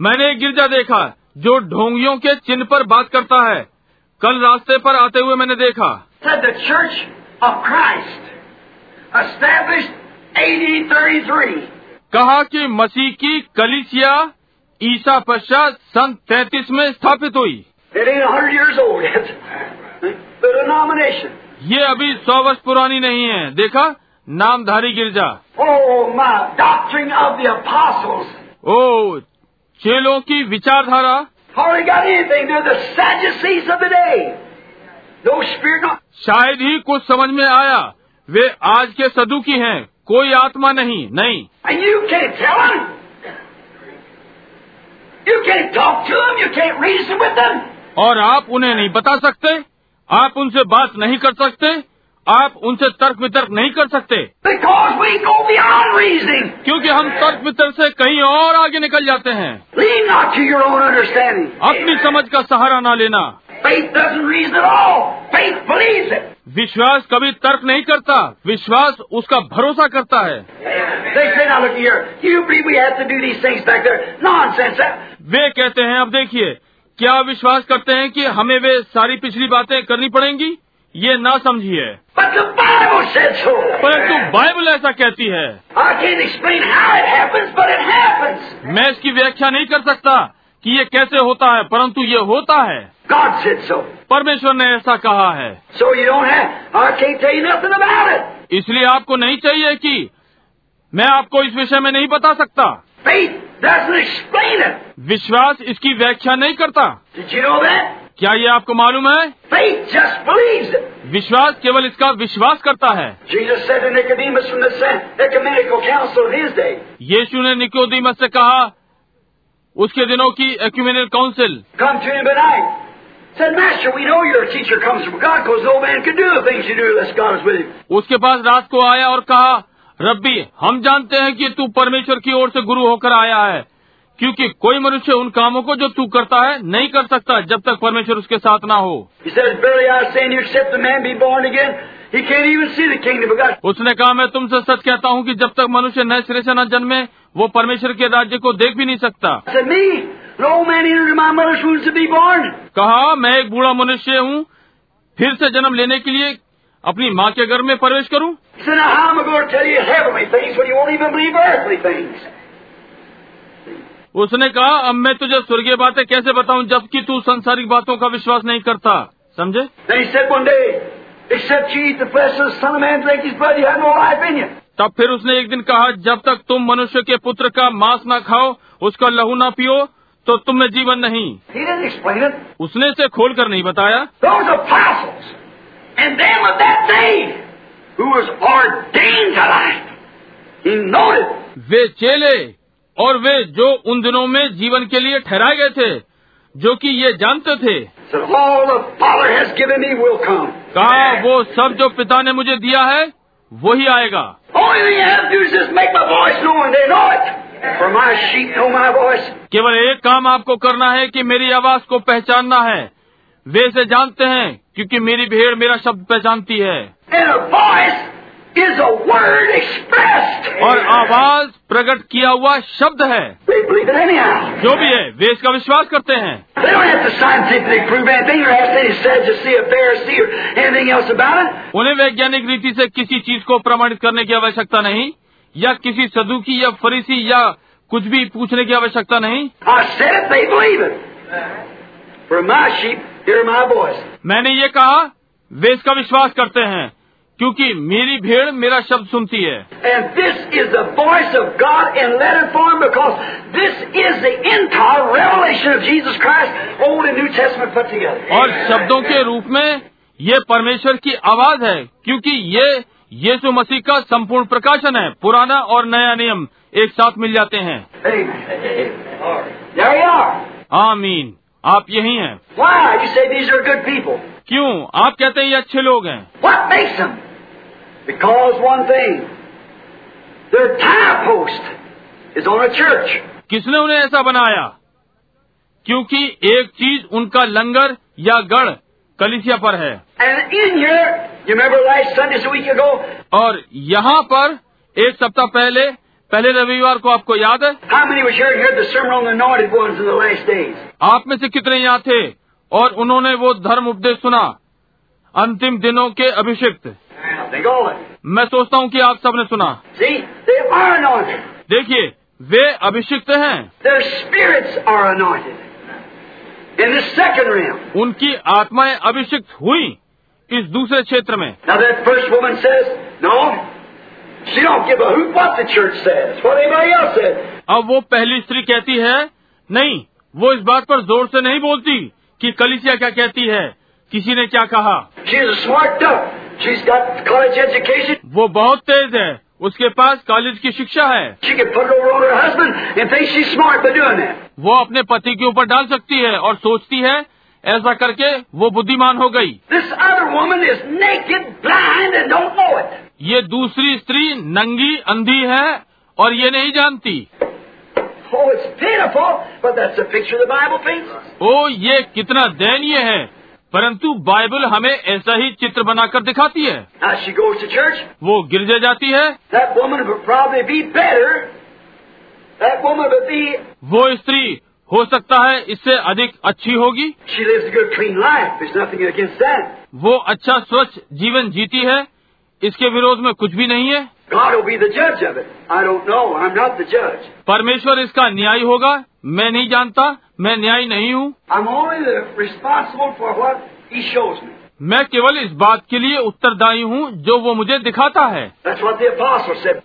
मैंने एक गिरजा देखा जो ढोंगियों के चिन्ह पर बात करता है। कल रास्ते पर आते हुए मैंने देखा। Church of Christ establish AD thirty three कहा कि मसीह की कलिसिया ईसा पश्चात सन तैतीस में स्थापित हुई। ये अभी सौ वर्ष पुरानी नहीं है। देखा? नामधारी गिरजा। ओ चेलों की विचारधारा। शायद ही कुछ समझ में आया वे आज के सदु की हैं कोई आत्मा नहीं नहीं। यू कैन और आप उन्हें नहीं बता सकते आप उनसे बात नहीं कर सकते आप उनसे तर्क वितर्क नहीं कर सकते। क्योंकि हम तर्क वितर्क से कहीं और आगे निकल जाते हैं। अपनी समझ का सहारा ना लेना। विश्वास कभी तर्क नहीं करता। विश्वास उसका भरोसा करता है। वे कहते हैं अब देखिए क्या विश्वास करते हैं कि हमें वे सारी पिछली बातें करनी पड़ेंगी? ये ना समझिए। परंतु बाइबल ऐसा कहती है। मैं इसकी व्याख्या नहीं कर सकता कि ये कैसे होता है परंतु ये होता है। परमेश्वर ने ऐसा कहा है। So इसलिए आपको नहीं चाहिए कि मैं आपको इस विषय में नहीं बता सकता। विश्वास इसकी व्याख्या नहीं करता। Did you? क्या ये आपको मालूम है? विश्वास केवल इसका विश्वास करता है। यीशु ने निकोदीमस से कहा उसके दिनों की एक्यूमिनल काउंसिल उसके पास रात को आया और कहा रब्बी हम जानते हैं कि तू परमेश्वर की ओर से गुरु होकर आया है। क्योंकि कोई मनुष्य उन कामों को जो तू करता है नहीं कर सकता जब तक परमेश्वर उसके साथ ना हो. उसने कहा मैं तुमसे सच कहता हूँ कि जब तक मनुष्य नए सिरे से न जन्मे वो परमेश्वर के राज्य को देख भी नहीं सकता. कहा मैं एक बूढ़ा मनुष्य हूँ। फिर से जन्म लेने के लिए अपनी माँ के घर में प्रवेश करूँ? उसने कहा अब मैं तुझे स्वर्गीय बातें कैसे बताऊँ जबकि तू संसारिक बातों का विश्वास नहीं करता? समझे? तब फिर उसने एक दिन कहा जब तक तुम मनुष्य के पुत्र का मांस न खाओ उसका लहू न पियो तो तुम्हें जीवन नहीं। उसने इसे खोल कर नहीं बताया। वे चेले और वे जो उन दिनों में जीवन के लिए ठहराए गए थे जो कि ये जानते थे। कहा वो सब जो पिता ने मुझे दिया है वो ही आएगा केवल एक काम आपको करना है कि मेरी आवाज़ को पहचानना है। वे इसे जानते हैं क्योंकि मेरी भेड़ मेरा शब्द पहचानती है। Is a word expressed. और आवाज़ प्रकट किया हुआ शब्द है They believe it anyhow. जो भी है वे इसका विश्वास करते हैं. उन्हें वैज्ञानिक रीति से किसी चीज़ को प्रमाणित करने की आवश्यकता नहीं या किसी सदुकी या फरीसी या कुछ भी पूछने की आवश्यकता नहीं it. मैंने ये कहा वे इसका विश्वास करते हैं क्योंकि मेरी भेड़ मेरा शब्द सुनती है। और शब्दों के रूप में ये परमेश्वर की आवाज़ है क्योंकि ये यीशु मसीह का संपूर्ण प्रकाशन है पुराना और नया नियम एक साथ मिल जाते हैं। आमीन। आप यही हैं। क्यों? आप कहते हैं ये अच्छे लोग हैं। Because किसने उन्हें ऐसा बनाया? क्योंकि एक चीज़ उनका लंगर या गढ़ कलिसिया पर है। और यहाँ पर एक सप्ताह पहले पहले रविवार को आपको याद है? आप में से कितने यहाँ थे? और उन्होंने वो धर्म उपदेश सुना। अंतिम दिनों के अभिषिक्त। मैं सोचता हूँ कि आप सबने सुना देखिए वे अभिषिक्त हैं। उनकी आत्माएँ अभिषिक्त हुई इस दूसरे क्षेत्र में। अब वो पहली स्त्री कहती है नहीं वो इस बात पर ज़ोर से नहीं बोलती कि कलिसिया क्या कहती है किसी ने क्या कहा? वो बहुत तेज है। उसके पास कॉलेज की शिक्षा है। वो अपने पति के ऊपर डाल सकती है और सोचती है ऐसा करके वो बुद्धिमान हो गई। ये दूसरी स्त्री नंगी अंधी है और ये नहीं जानती। ओ oh, ये कितना दयनीय है। परंतु बाइबल हमें ऐसा ही चित्र बनाकर दिखाती है। Church, वो गिरजे जाती है। be वो स्त्री हो सकता है इससे अधिक अच्छी होगी। वो अच्छा स्वच्छ जीवन जीती है। इसके विरोध में कुछ भी नहीं है। परमेश्वर इसका न्याय होगा। मैं नहीं जानता। मैं न्यायी नहीं हूँ। मैं केवल इस बात के लिए उत्तरदायी हूँ जो वो मुझे दिखाता है।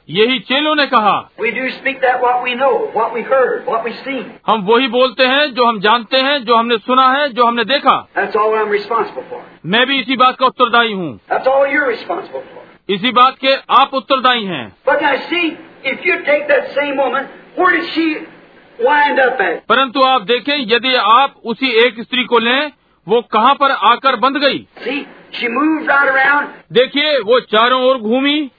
यही चेलों ने कहा। हम वही बोलते हैं जो हम जानते हैं जो हमने सुना है जो हमने देखा। मैं भी इसी बात का उत्तरदायी हूँ। इसी बात के आप उत्तरदायी हैं। वाइंड परंतु आप देखें यदि आप उसी एक स्त्री को लें वो कहाँ पर आकर बंद गई? देखिए वो चारों ओर घूमी।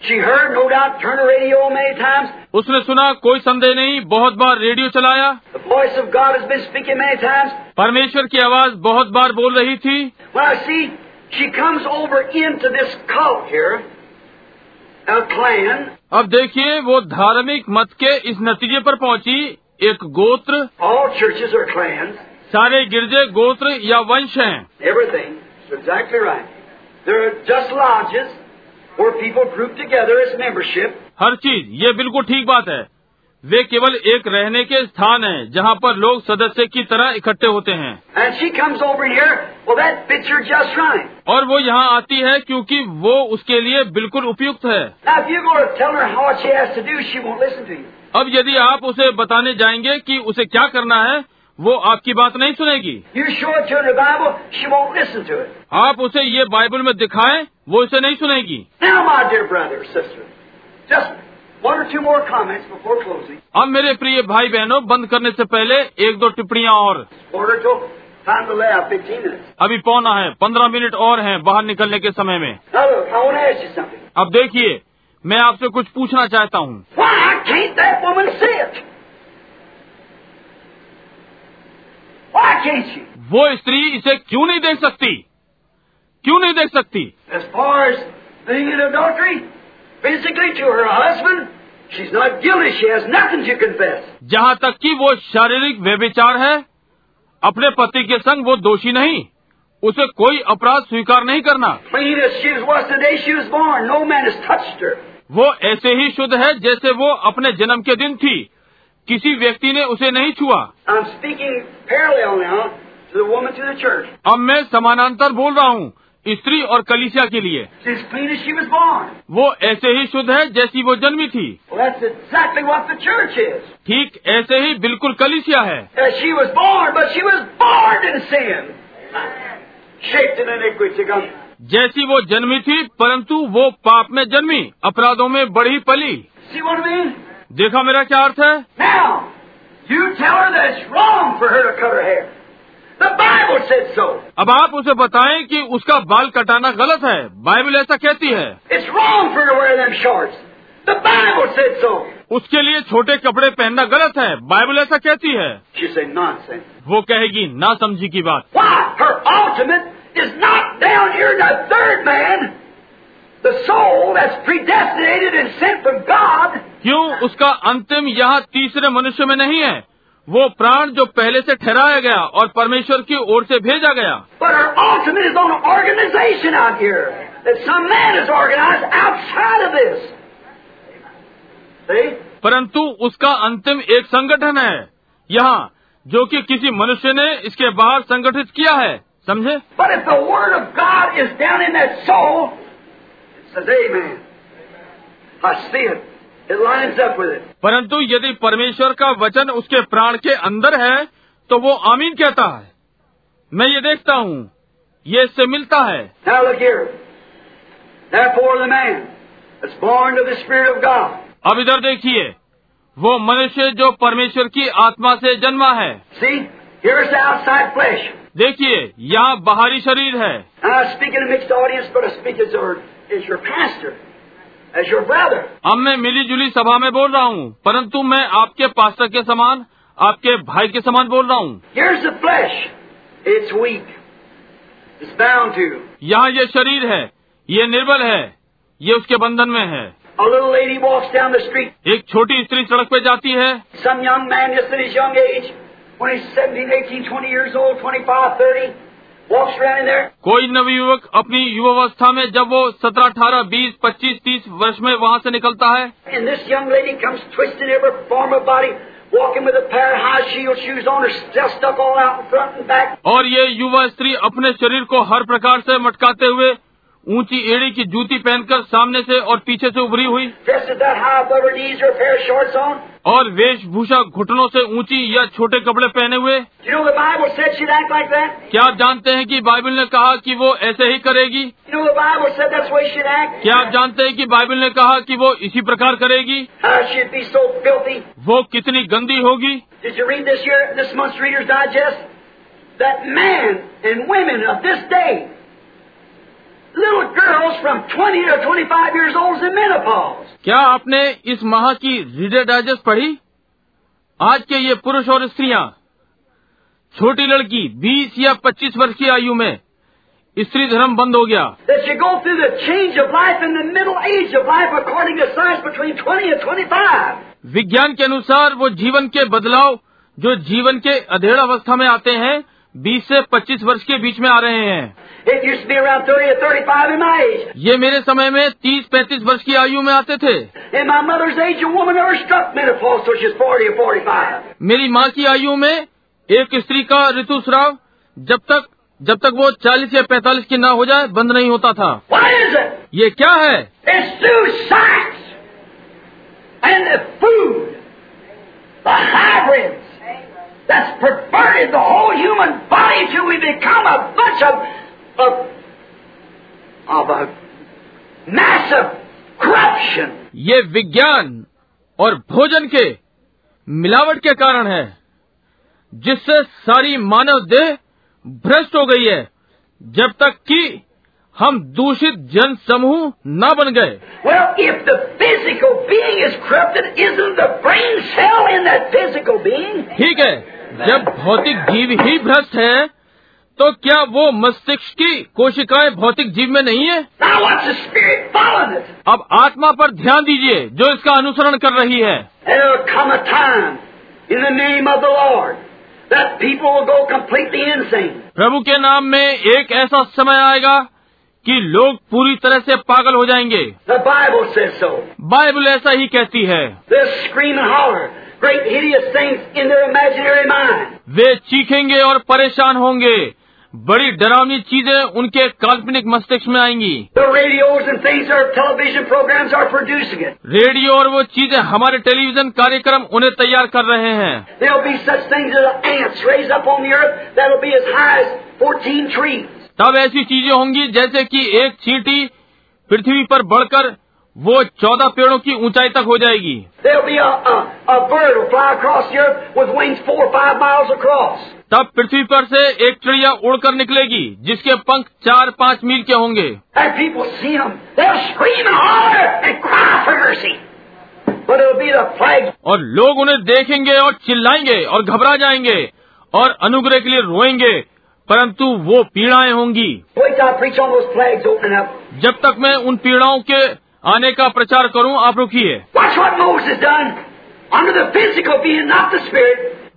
उसने सुना कोई संदेह नहीं बहुत बार रेडियो चलाया। परमेश्वर की आवाज़ बहुत बार बोल रही थी। अब देखिए वो धार्मिक मत के इस नतीजे पर पहुँची। एक गोत्र All churches are clans. सारे गिरजे गोत्र या वंश हैं exactly right. They're just lodges where people group together as membership. हर चीज़ ये बिल्कुल ठीक बात है वे केवल एक रहने के स्थान हैं जहाँ पर लोग सदस्य की तरह इकट्ठे होते हैं And she comes over here. Well, that fits her just right. और वो यहाँ आती है क्योंकि वो उसके लिए बिल्कुल उपयुक्त है Now, अब यदि आप उसे बताने जाएँगे कि उसे क्या करना है वो आपकी बात नहीं सुनेगी। आप उसे ये बाइबल में दिखाएँ, वो इसे नहीं सुनेगी। अब मेरे प्रिय भाई बहनों बंद करने से पहले एक दो टिप्पणियाँ और। अभी पौना है पंद्रह मिनट और हैं बाहर निकलने के समय में। अब देखिए मैं आपसे कुछ पूछना चाहता हूँ। वो स्त्री इसे क्यों नहीं देख सकती? क्यों नहीं देख सकती? जहाँ तक कि वो शारीरिक वे विचार है अपने पति के संग वो दोषी नहीं। उसे कोई अपराध स्वीकार नहीं करना। वो ऐसे ही शुद्ध है जैसे वो अपने जन्म के दिन थी। किसी व्यक्ति ने उसे नहीं छुआ। अब मैं समानांतर बोल रहा हूँ स्त्री और कलिसिया के लिए। वो ऐसे ही शुद्ध है जैसी वो जन्मी थी। ठीक well, exactly ऐसे ही बिल्कुल कलिसिया है। Born, born जैसी वो जन्मी थी परंतु वो पाप में जन्मी अपराधों में बड़ी पली। देखा मेरा क्या अर्थ है? अब आप उसे बताएँ कि उसका बाल कटाना गलत है। बाइबल ऐसा कहती है। It's wrong for to उसके लिए छोटे कपड़े पहनना गलत है। बाइबल ऐसा कहती है। वो कहेगी ना समझी की बात। is not down here in the third man, the soul that's predestinated and sent from God. क्यों? उसका अंतिम यहाँ तीसरे मनुष्य में नहीं है। वो प्राण जो पहले से ठहराया गया और परमेश्वर की ओर से भेजा गया। परंतु उसका अंतिम एक संगठन है। यहाँ जो कि किसी मनुष्य ने इसके बाहर संगठित किया है। समझे? परंतु यदि परमेश्वर का वचन उसके प्राण के अंदर है तो वो आमीन कहता है। मैं ये देखता हूँ। ये इससे मिलता है। नाउ लुक अब इधर देखिए। वो मनुष्य जो परमेश्वर की आत्मा से जन्मा है। सी हियर इज़ देखिए यहाँ बाहरी शरीर है। अब मैं मिली जुली सभा में बोल रहा हूँ परंतु मैं आपके पास्टर के समान आपके भाई के समान बोल रहा हूँ। यहाँ ये शरीर है ये निर्बल है ये उसके बंधन में है। A एक छोटी स्त्री सड़क पे जाती है। कोई नव युवक अपनी युवावस्था में जब वो सत्रह अठारह बीस पच्चीस तीस वर्ष में वहाँ से निकलता है। और ये युवा स्त्री अपने शरीर को हर प्रकार से मटकाते हुए ऊँची एड़ी की जूती पहनकर सामने से और पीछे से उभरी हुई। और वेशभूषा घुटनों से ऊँची या छोटे कपड़े पहने हुए। You know like क्या आप जानते हैं कि बाइबल ने कहा कि वो ऐसे ही करेगी? You know क्या आप जानते हैं कि बाइबल ने कहा कि वो इसी प्रकार करेगी? So वो कितनी गंदी होगी? क्या आपने इस माह की रीडर डाइजेस्ट पढ़ी? आज के ये पुरुष और स्त्रियाँ छोटी लड़की 20 या 25 वर्ष की आयु में स्त्री धर्म बंद हो गया। That you go through the change of life in the middle age of life according to science between 20 and 25. विज्ञान के अनुसार वो जीवन के बदलाव जो जीवन के अधेड़ अवस्था में आते हैं 20 से 25 वर्ष के बीच में आ रहे हैं। ये मेरे समय में तीस पैंतीस वर्ष की आयु में आते थे। मेरी माँ की आयु में एक स्त्री का ऋतु श्राव जब तक जब तक वो चालीस या पैंतालीस की ना हो जाए बंद नहीं होता था। ये क्या है? That's perverted the whole human body till we become a bunch of of of a massive corruption. ये विज्ञान और भोजन के मिलावट के कारण है जिससे सारी मानव देह भ्रष्ट हो गई है जब तक कि हम दूषित जन समूह न बन गए ठीक है जब भौतिक जीव ही भ्रष्ट है तो क्या वो मस्तिष्क की कोशिकाएँ भौतिक जीव में नहीं है? अब आत्मा पर ध्यान दीजिए जो इसका अनुसरण कर रही है। प्रभु के नाम में एक ऐसा समय आएगा कि लोग पूरी तरह से पागल हो जाएँगे। Bible so. ऐसा ही कहती है। Great वे चीखेंगे और परेशान होंगे। बड़ी डरावनी चीज़ें उनके काल्पनिक मस्तिष्क में आएँगी। रेडियो और वो चीज़ें हमारे टेलीविज़न कार्यक्रम उन्हें तैयार कर रहे हैं। तब ऐसी चीज़ें होंगी जैसे कि एक चींटी पृथ्वी पर बढ़कर वो चौदह पेड़ों की ऊंचाई तक हो जाएगी। तब पृथ्वी पर से एक चिड़िया उड़कर निकलेगी जिसके पंख चार पाँच मील के होंगे। और लोग उन्हें देखेंगे और चिल्लाएँगे और घबरा जाएँगे और अनुग्रह के लिए रोएँगे परंतु वो पीड़ाएँ होंगी। जब तक मैं उन पीड़ाओं के आने का प्रचार करूँ आप रुकिए।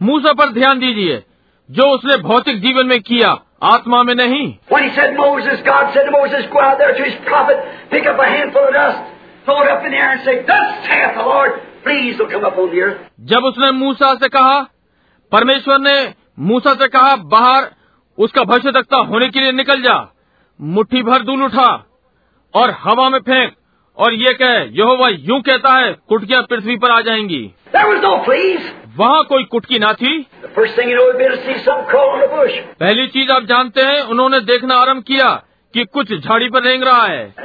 मूसा पर ध्यान दीजिए जो उसने भौतिक जीवन में किया आत्मा में नहीं। जब उसने मूसा से कहा परमेश्वर ने मूसा से कहा बाहर उसका भविष्य तकता होने के लिए निकल जा। मुट्ठी भर दूल उठा और हवा में फेंक और ये कहे यह वह यूँ कहता है कुटकियाँ पृथ्वी पर आ जाएँगी। No वहाँ कोई कुटकी ना थी। पहली चीज़ आप जानते हैं उन्होंने देखना आरंभ किया कि कुछ झाड़ी पर रेंग रहा है।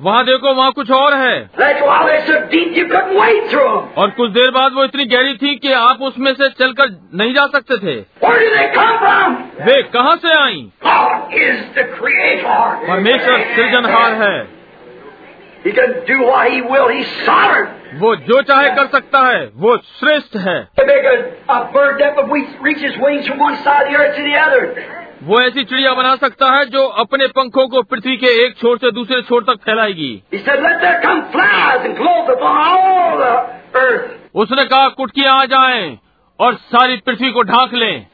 वहाँ देखो वहाँ कुछ और है। और कुछ देर बाद वो इतनी गहरी थी कि आप उसमें से चलकर नहीं जा सकते थे। वे कहाँ से आई? परमेश्वर सृजनहार है। वो जो चाहे कर सकता है वो श्रेष्ठ है। वो ऐसी चिड़िया बना सकता है जो अपने पंखों को पृथ्वी के एक छोर से दूसरे छोर तक फैलाएगी। उसने कहा कुटकियाँ आ जाएँ और सारी पृथ्वी को ढांक लें।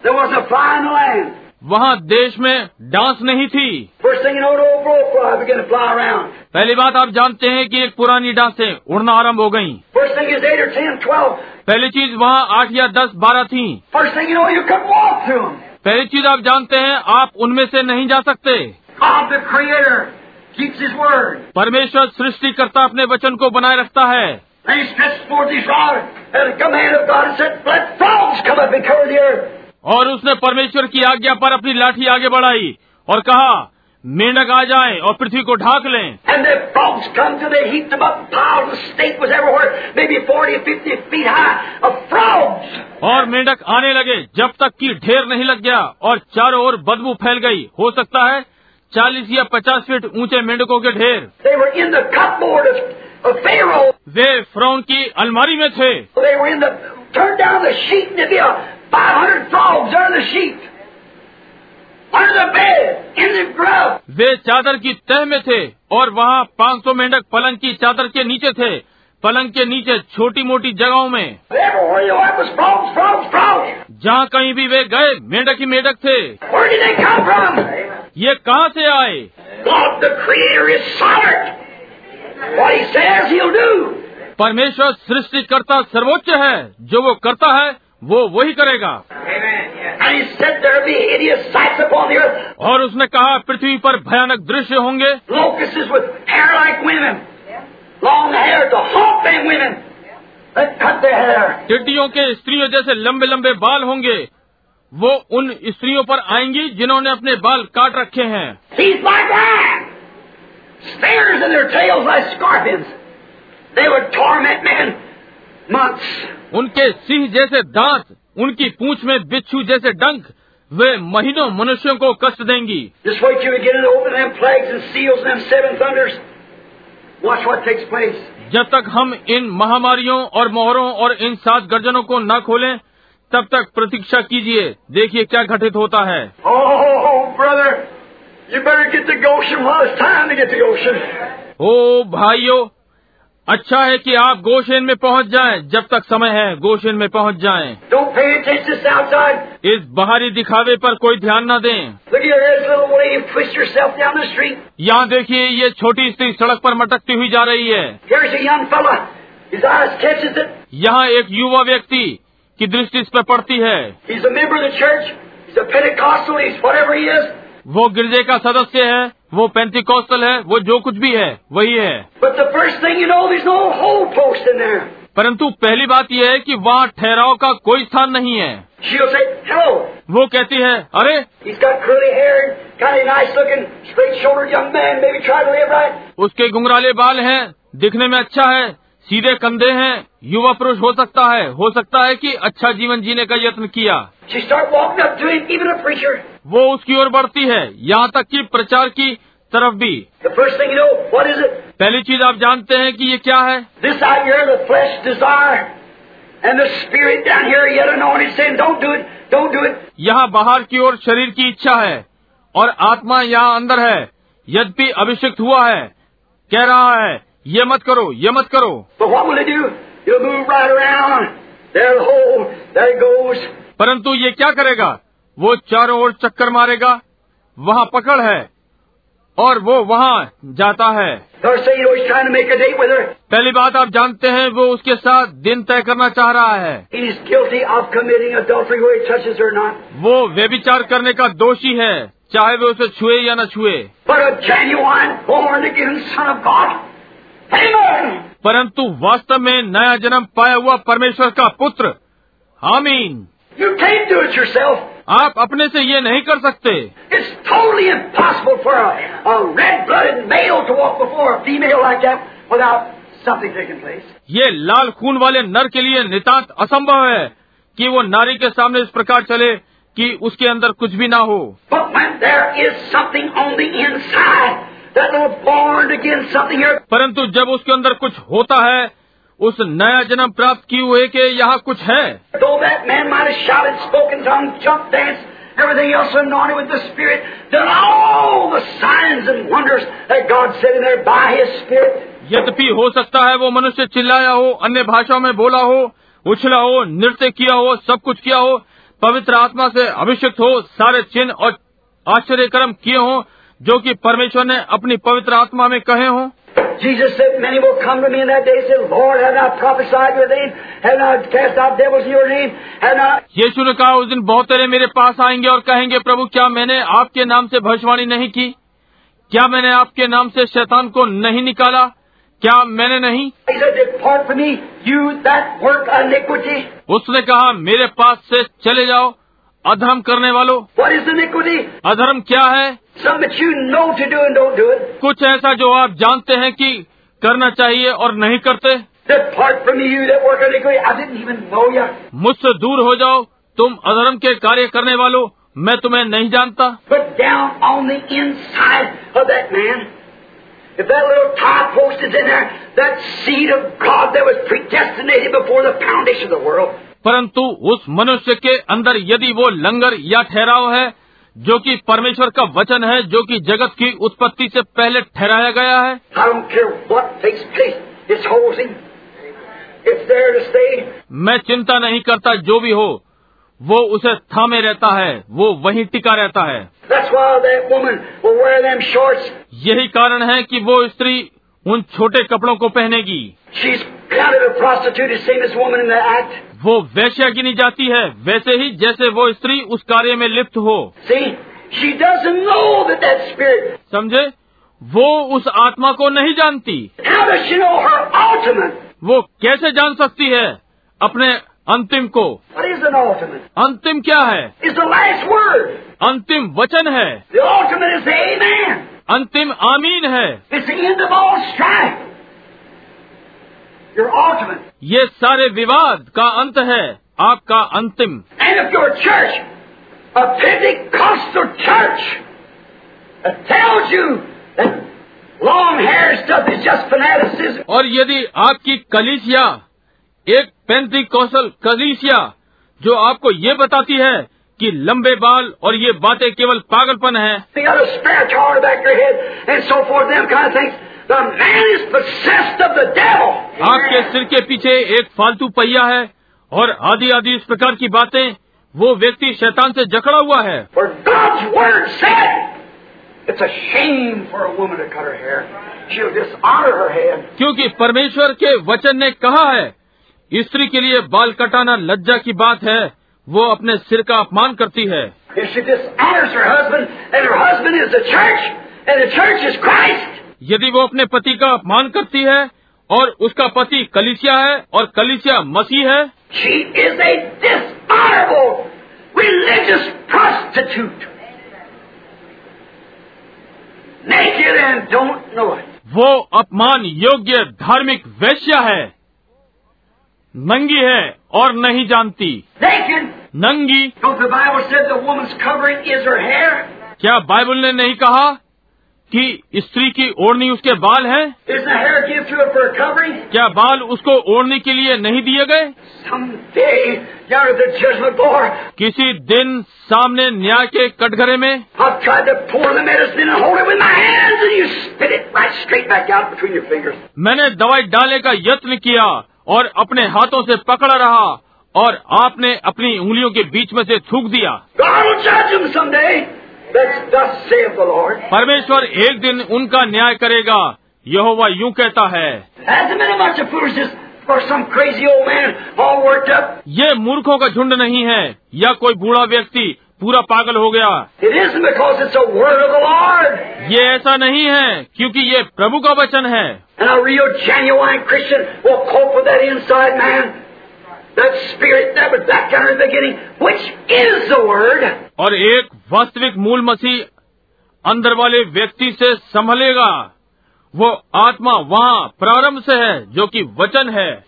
वहाँ देश में डांस नहीं थी। पहली बात आप जानते हैं कि एक पुरानी डांसें उड़ना आरंभ हो गई पहली चीज़ वहाँ आठ या दस बारह थी। पहली चीज़ आप जानते हैं आप उनमें से नहीं जा सकते। परमेश्वर सृष्टि करता अपने वचन को बनाए रखता है। And he stretched forth his rod, and the command of God said, Let frogs come up and cover the earth. और उसने परमेश्वर की आज्ञा पर अपनी लाठी आगे बढ़ाई और कहा मेंढक आ जाए और पृथ्वी को ढाक लें And the frogs come till they heaped them up. Piles of stink was everywhere, maybe 40 or 50 feet high of frogs. और मेंढक आने लगे जब तक कि ढेर नहीं लग गया और चारों ओर बदबू फैल गई हो सकता है चालीस या पचास फीट ऊँचे मेंढकों के ढेर. वे फ्रोन की अलमारी में थे Turn down the sheet and there'd be a 500 frogs under the sheet. under the bed, in the grub. वे चादर की तह में थे और वहाँ 500 मेंढक पलंग की चादर के नीचे थे पलंग के नीचे छोटी मोटी जगहों में. जहाँ कहीं भी वे गए मेंढक ही मेंढक थे? ये कहाँ से आए God the Creator is sovereign. What He says, He'll do. परमेश्वर सृष्टिकर्ता सर्वोच्च है। जो वो करता है वो वही करेगा। और उसने कहा पृथ्वी पर भयानक दृश्य होंगे। टिड्डियों के स्त्रियों जैसे लंबे लंबे बाल होंगे। वो उन स्त्रियों पर आएँगी जिन्होंने अपने बाल काट रखे हैं। उनके सिंह जैसे दांत उनकी पूंछ में बिच्छू जैसे डंक वे महीनों मनुष्यों को कष्ट देंगी। जब तक हम इन महामारियों और मोहरों और इन सात गर्जनों को न खोलें, तब तक प्रतीक्षा कीजिए। देखिए क्या घटित होता है। ओ भाइयों अच्छा है कि आप गोशेन में पहुँच जाएँ जब तक समय है गोशेन में पहुँच जाएँ। Don't इस बाहरी दिखावे पर कोई ध्यान न दें। यहाँ देखिए ये छोटी स्त्री सड़क पर मटकती हुई जा रही है। यहाँ एक युवा व्यक्ति की दृष्टि इस पर पड़ती है। वो गिरजे का सदस्य है। वो पेंटिकॉस्टल है वो जो कुछ भी है वही है। परंतु पहली बात यह है कि वहाँ ठहराव का कोई स्थान नहीं है। वो कहती है अरे उसके घुंगाले बाल हैं, दिखने में अच्छा है सीधे कंधे हैं, युवा पुरुष हो सकता है हो सकता है कि अच्छा जीवन जीने का यत्न किया। वो उसकी ओर बढ़ती है यहाँ तक कि प्रचार की तरफ़ भी। पहली चीज़ आप जानते हैं कि ये क्या है? यहाँ बाहर की ओर शरीर की इच्छा है और आत्मा यहाँ अंदर है। यद्यपि अभिषिक्त हुआ है कह रहा है ये मत करो ये मत करो। परंतु ये क्या करेगा? वो चारों ओर चक्कर मारेगा। वहाँ पकड़ है। और वो वहाँ जाता है। पहली बात आप जानते हैं वो उसके साथ दिन तय करना चाह रहा है। वो वे विचार करने का दोषी है चाहे वो उसे छुए या न छुए। परंतु वास्तव में नया जन्म पाया हुआ परमेश्वर का पुत्र। हामीन यू कैन डू इट आप अपने से ये नहीं कर सकते। ये लाल खून वाले नर के लिए नितांत असंभव है कि वो नारी के सामने इस प्रकार चले कि उसके अंदर कुछ भी ना हो। परंतु जब उसके अंदर कुछ होता है उस नया जन्म प्राप्त किए हुए के यहाँ कुछ है? यद्यपि हो सकता है वो मनुष्य चिल्लाया हो अन्य भाषाओं में बोला हो उछला हो नृत्य किया हो सब कुछ किया हो पवित्र आत्मा से अभिषेक हो सारे चिन्ह और आश्चर्य कर्म किए हो जो कि परमेश्वर ने अपनी पवित्र आत्मा में कहे हों। Jesus said, Many will come to me in that day and say, Lord, have I prophesied your name? Have I cast out devils in your name? Have I यीशु ने कहा उस दिन बहुत तेरे मेरे पास आएँगे और कहेंगे प्रभु क्या मैंने आपके नाम से भविष्यवाणी नहीं की क्या मैंने आपके नाम से शैतान को नहीं निकाला क्या मैंने नहीं He said, Depart from me, you that work iniquity. उसने कहा मेरे पास से चले जाओ अधर्म करने वालों What is iniquity? अधर्म क्या है कुछ ऐसा जो आप जानते हैं कि करना चाहिए और नहीं करते? मुझसे दूर हो जाओ। तुम अधर्म के कार्य करने वालों। मैं तुम्हें नहीं जानता। परंतु उस मनुष्य के अंदर यदि वो लंगर या ठहराव है जो कि परमेश्वर का वचन है जो कि जगत की उत्पत्ति से पहले ठहराया गया है। मैं चिंता नहीं करता जो भी हो वो उसे थामे रहता है वो वहीं टिका रहता है। यही कारण है कि वो स्त्री उन छोटे कपड़ों को पहनेगी। वो वैश्या गिनी जाती है वैसे ही जैसे वो स्त्री उस कार्य में लिप्त हो। समझे? वो उस आत्मा को नहीं जानती। वो कैसे जान सकती है? अपने अंतिम को। अंतिम क्या है? अंतिम वचन है। अंतिम आमीन है। ये सारे विवाद का अंत है आपका अंतिम। चर्च चर्च और यदि आपकी कलिसिया एक पैंतीस कौशल कलीसिया जो आपको ये बताती है कि लंबे बाल और ये बातें केवल पागलपन है। आपके सिर के पीछे एक फालतू पहिया है और आधी आधी इस प्रकार की बातें वो व्यक्ति शैतान से जकड़ा हुआ है। क्योंकि परमेश्वर के वचन ने कहा है स्त्री के लिए बाल कटाना लज्जा की बात है वो अपने सिर का अपमान करती है। यदि वो अपने पति का अपमान करती है और उसका पति कलिसिया है और कलिसिया मसीह है वो अपमान योग्य धार्मिक वैश्य है। नंगी है और नहीं जानती। लेकिन नंगी। क्या बाइबल ने नहीं कहा कि स्त्री की ओढ़नी उसके बाल है? क्या बाल उसको ओढ़ने के लिए नहीं दिए गए? किसी दिन सामने न्याय के कटघरे में। Right मैंने दवाई डालने का यत्न किया और अपने हाथों से पकड़ा रहा और आपने अपनी उंगलियों के बीच में से थूक दिया। परमेश्वर एक दिन उनका न्याय करेगा यह वह यूँ कहता है। ये मूर्खों का झुंड नहीं है या कोई बूढ़ा व्यक्ति पूरा पागल हो गया। ये ऐसा नहीं है क्योंकि ये प्रभु का वचन है। और एक वास्तविक मूल मसीह अंदर वाले व्यक्ति से संभलेगा। वो आत्मा वहाँ प्रारंभ से है जो कि वचन है।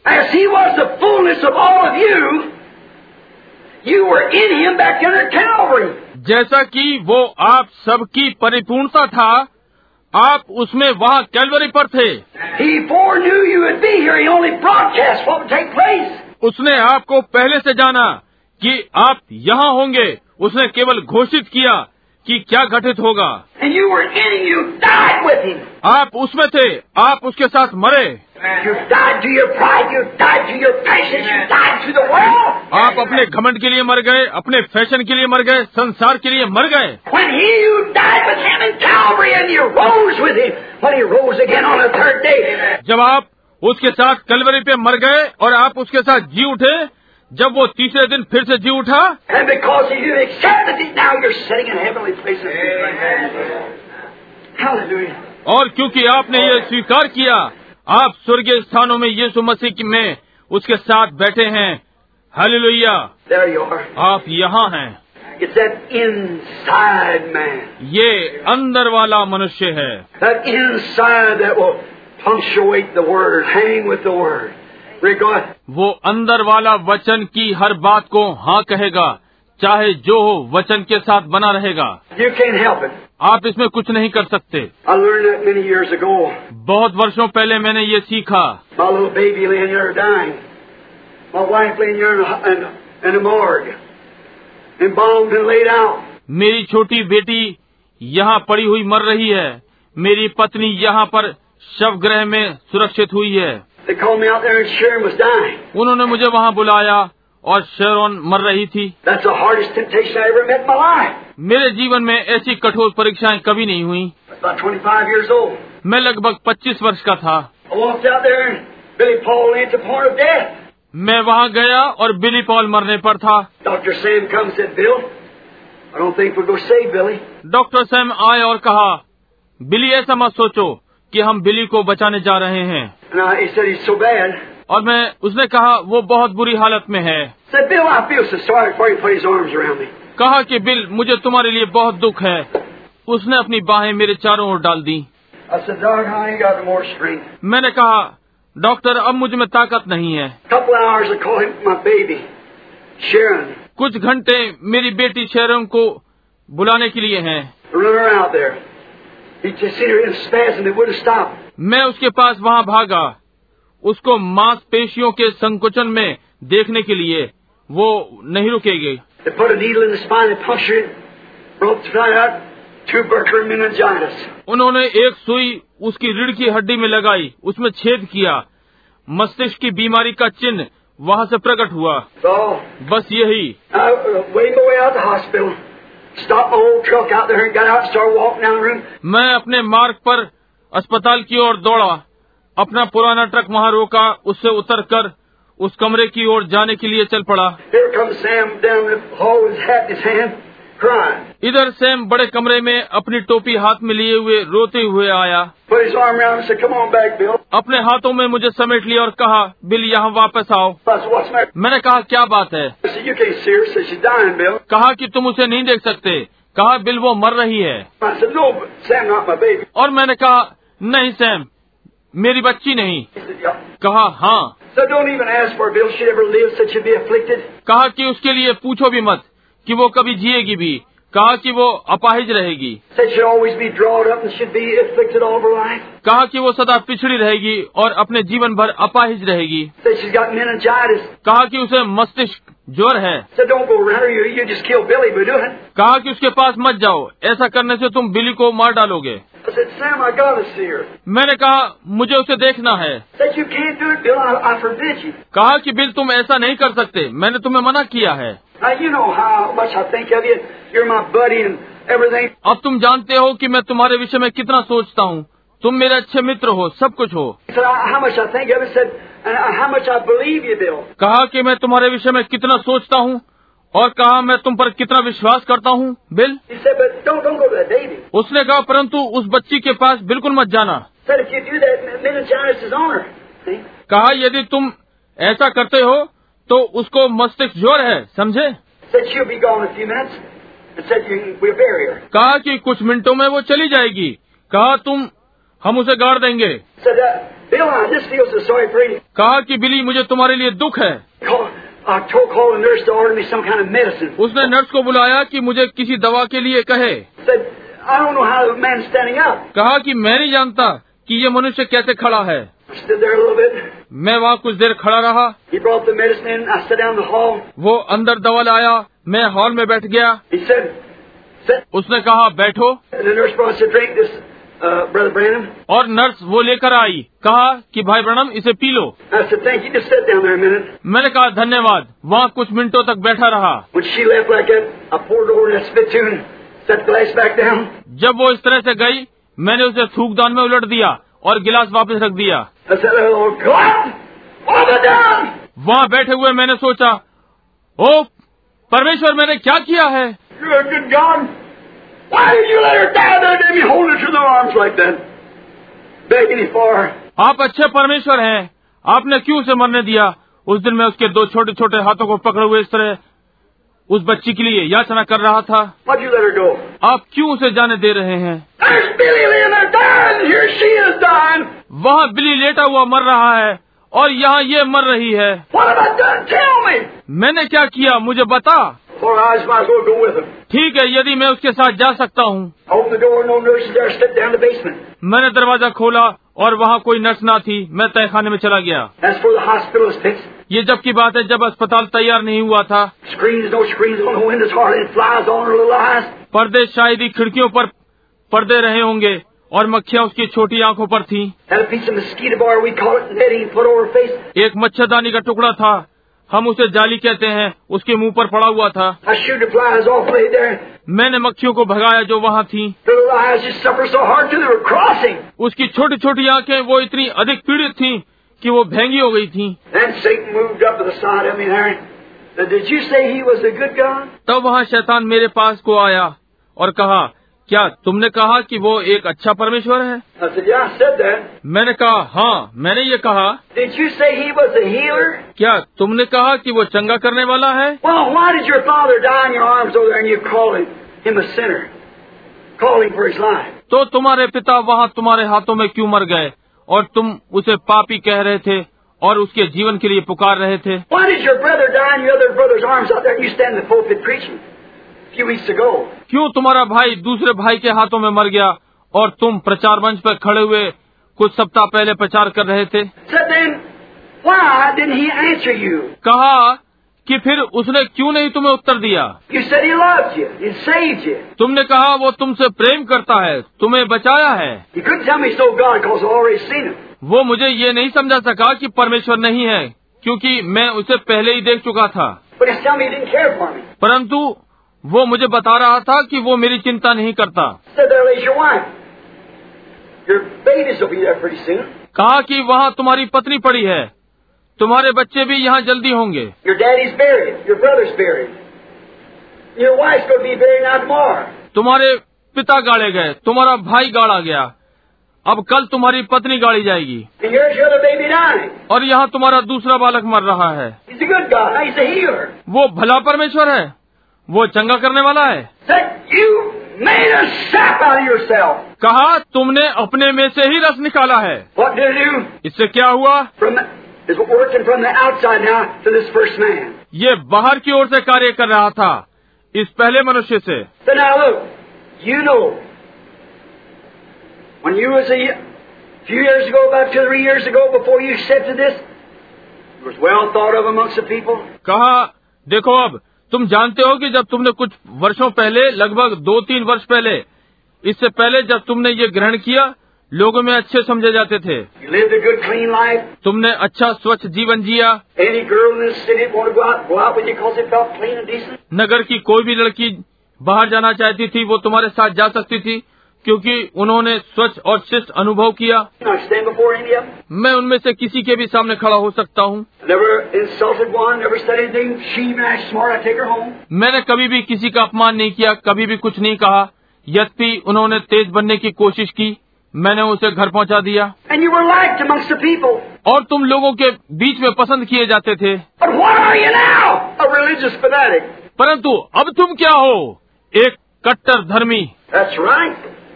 जैसा कि वो आप सबकी परिपूर्णता था आप उसमें वहाँ कैलवरी पर थे। उसने आपको पहले से जाना कि आप यहाँ होंगे। उसने केवल घोषित किया कि क्या घटित होगा? आप उसमें थे। आप उसके साथ मरे। आप अपने घमंड के लिए मर गए। अपने फ़ैशन के लिए मर गए। संसार के लिए मर गए। जब आप उसके साथ कलवरी पे मर गए और आप उसके साथ जी उठे जब वो तीसरे दिन फिर से जी उठा और क्योंकि आपने ये स्वीकार किया आप स्वर्गीय स्थानों में यीशु मसीह में उसके साथ बैठे हैं। हाली लोहिया आप यहाँ हैं। ये अंदर वाला मनुष्य है. वो अंदर वाला वचन की हर बात को हाँ कहेगा चाहे जो हो वचन के साथ बना रहेगा। आप इसमें कुछ नहीं कर सकते। बहुत वर्षों पहले मैंने ये सीखा। मेरी छोटी बेटी यहाँ पड़ी हुई मर रही है। मेरी पत्नी यहाँ पर शव ग्रह में सुरक्षित हुई है। उन्होंने मुझे वहाँ बुलाया और शेरोन मर रही थी। मेरे जीवन में ऐसी कठोर परीक्षाएँ कभी नहीं हुई। मैं लगभग 25 वर्ष का था। मैं वहाँ गया और बिली पॉल मरने पर था। डॉक्टर सैम आए और कहा बिली ऐसा मत सोचो। कि हम बिली को बचाने जा रहे हैं। Now, और मैं उसने कहा वो बहुत बुरी हालत में है। कहा कि बिल मुझे तुम्हारे लिए बहुत दुख है। उसने अपनी बाहें मेरे चारों ओर डाल दी। Said, मैंने कहा डॉक्टर अब मुझमें ताकत नहीं है। कुछ घंटे मेरी बेटी शेरन को बुलाने के लिए हैं। मैं उसके पास वहाँ भागा। उसको मांसपेशियों के संकुचन में देखने के लिए वो नहीं रुकेगी. उन्होंने एक सुई उसकी रीढ़ की हड्डी में लगाई उसमें छेद किया। मस्तिष्क की बीमारी का चिन्ह वहाँ से प्रकट हुआ। So बस यही। मैं अपने मार्ग पर अस्पताल की ओर दौड़ा। अपना पुराना ट्रक वहाँ रोका उससे उतर कर उस कमरे की ओर जाने के लिए चल पड़ा। इधर सैम बड़े कमरे में अपनी टोपी हाथ में लिए हुए रोते हुए आया। अपने हाथों में मुझे समेट लिया और कहा बिल यहाँ वापस आओ। मैंने कहा क्या बात है? कहा कि तुम उसे नहीं देख सकते। कहा बिल वो मर रही है। और मैंने कहा नहीं सैम मेरी बच्ची नहीं। कहा हाँ। कहा कि उसके लिए पूछो भी मत। कि वो कभी जिएगी भी कहा कि वो अपाहिज रहेगी। कहा कि वो सदा पिछड़ी रहेगी और अपने जीवन भर अपाहिज रहेगी। कहा कि उसे मस्तिष्क ज्वर है। कहा कि उसके पास मत जाओ ऐसा करने से तुम बिली को मार डालोगे। मैंने कहा मुझे उसे देखना है. कहा कि बिल तुम ऐसा नहीं कर सकते। मैंने तुम्हें मना किया है। अब तुम जानते हो कि मैं तुम्हारे विषय में कितना सोचता हूँ। तुम मेरे अच्छे मित्र हो सब कुछ हो। कहा कि मैं तुम्हारे विषय में कितना सोचता हूँ। और कहा मैं तुम पर कितना विश्वास करता हूँ बिल? उसने कहा परंतु उस बच्ची के पास बिल्कुल मत जाना। कहा यदि तुम ऐसा करते हो तो उसको मस्तिष्क ज़ोर है समझे? कहा कि कुछ मिनटों में वो चली जाएगी। कहा तुम हम उसे गाड़ देंगे। कहा कि बिली मुझे तुम्हारे लिए दुख है. उसने नर्स को बुलाया कि मुझे किसी दवा के लिए कहे। कहा कि मैं नहीं जानता कि ये मनुष्य कैसे खड़ा है। मैं वहाँ कुछ देर खड़ा रहा। वो अंदर दवा लाया। मैं हॉल में बैठ गया। उसने कहा बैठो. और नर्स वो लेकर आई कहा कि भाई प्रणम इसे पी लो. Said, मैंने कहा धन्यवाद. वहाँ कुछ मिनटों तक बैठा रहा। Like जब वो इस तरह से गई मैंने उसे थूकदान में उलट दिया और गिलास वापस रख दिया। वहाँ बैठे हुए मैंने सोचा ओ परमेश्वर मैंने क्या किया है? Why did you let her die the other day me her to the arms like that? Begging for her. आप अच्छे परमेश्वर हैं। आपने क्यों उसे मरने दिया? उस दिन मैं उसके दो छोटे छोटे हाथों को पकड़े हुए इस तरह उस बच्ची के लिए याचना कर रहा था। आप क्यों उसे जाने दे रहे हैं? वहाँ बिली लेटा हुआ मर रहा है और यहाँ ये मर रही है। मैंने क्या किया? मुझे बता। ठीक है यदि मैं उसके साथ जा सकता हूँ। मैंने दरवाज़ा खोला और वहाँ कोई नर्स ना थी मैं तय खाने में चला गया। ये जब की बात है जब अस्पताल तैयार नहीं हुआ था। पर्दे शायद ही खिड़कियों पर पर्दे रहे होंगे और मक्खियाँ उसकी छोटी आँखों पर थी। एक मच्छरदानी का टुकड़ा था। हम उसे जाली कहते हैं उसके मुँह पर पड़ा हुआ था। मैंने मक्खियों को भगाया जो वहाँ थी। उसकी छोटी छोटी आँखें वो इतनी अधिक पीड़ित थी की वो भेंगी हो गई थी। तब वहाँ शैतान मेरे पास को आया और कहा क्या तुमने कहा कि वो एक अच्छा परमेश्वर है? मैंने कहा हाँ मैंने ये कहा। क्या तुमने कहा कि वो चंगा करने वाला है? तो तुम्हारे पिता वहाँ तुम्हारे हाथों में क्यों मर गए? और तुम उसे पापी कह रहे थे और उसके जीवन के लिए पुकार रहे थे? क्यों तुम्हारा भाई दूसरे भाई के हाथों में मर गया और तुम प्रचार मंच पर खड़े हुए कुछ सप्ताह पहले प्रचार कर रहे थे? कहा कि फिर उसने क्यों नहीं तुम्हें उत्तर दिया? तुमने कहा वो तुमसे प्रेम करता है तुम्हें बचाया है। वो मुझे ये नहीं समझा सका कि परमेश्वर नहीं है क्योंकि मैं उसे पहले ही देख चुका था। परंतु वो मुझे बता रहा था कि वो मेरी चिंता नहीं करता। कहा कि वहाँ तुम्हारी पत्नी पड़ी है। तुम्हारे बच्चे भी यहाँ जल्दी होंगे। तुम्हारे पिता गाड़े गए। तुम्हारा भाई गाड़ा गया। अब कल तुम्हारी पत्नी गाड़ी जाएगी। और यहाँ तुम्हारा दूसरा बालक मर रहा है। वो भला परमेश्वर है। वो चंगा करने वाला है। कहा तुमने अपने में से ही रस निकाला है। इससे क्या हुआ? ये बाहर की ओर से कार्य कर रहा था इस पहले मनुष्य से। कहा देखो अब तुम जानते हो कि जब तुमने कुछ वर्षों पहले लगभग दो तीन वर्ष पहले इससे पहले जब तुमने ये ग्रहण किया लोगों में अच्छे समझे जाते थे। Good, तुमने अच्छा स्वच्छ जीवन जिया. नगर की कोई भी लड़की बाहर जाना चाहती थी वो तुम्हारे साथ जा सकती थी। क्योंकि उन्होंने स्वच्छ और शिष्ट अनुभव किया। मैं उनमें से किसी के भी सामने खड़ा हो सकता हूँ। मैंने कभी भी किसी का अपमान नहीं किया कभी भी कुछ नहीं कहा। यद्यपि उन्होंने तेज बनने की कोशिश की मैंने उसे घर पहुँचा दिया। और तुम लोगों के बीच में पसंद किए जाते थे। परंतु अब तुम क्या हो? एक कट्टर धर्मी right.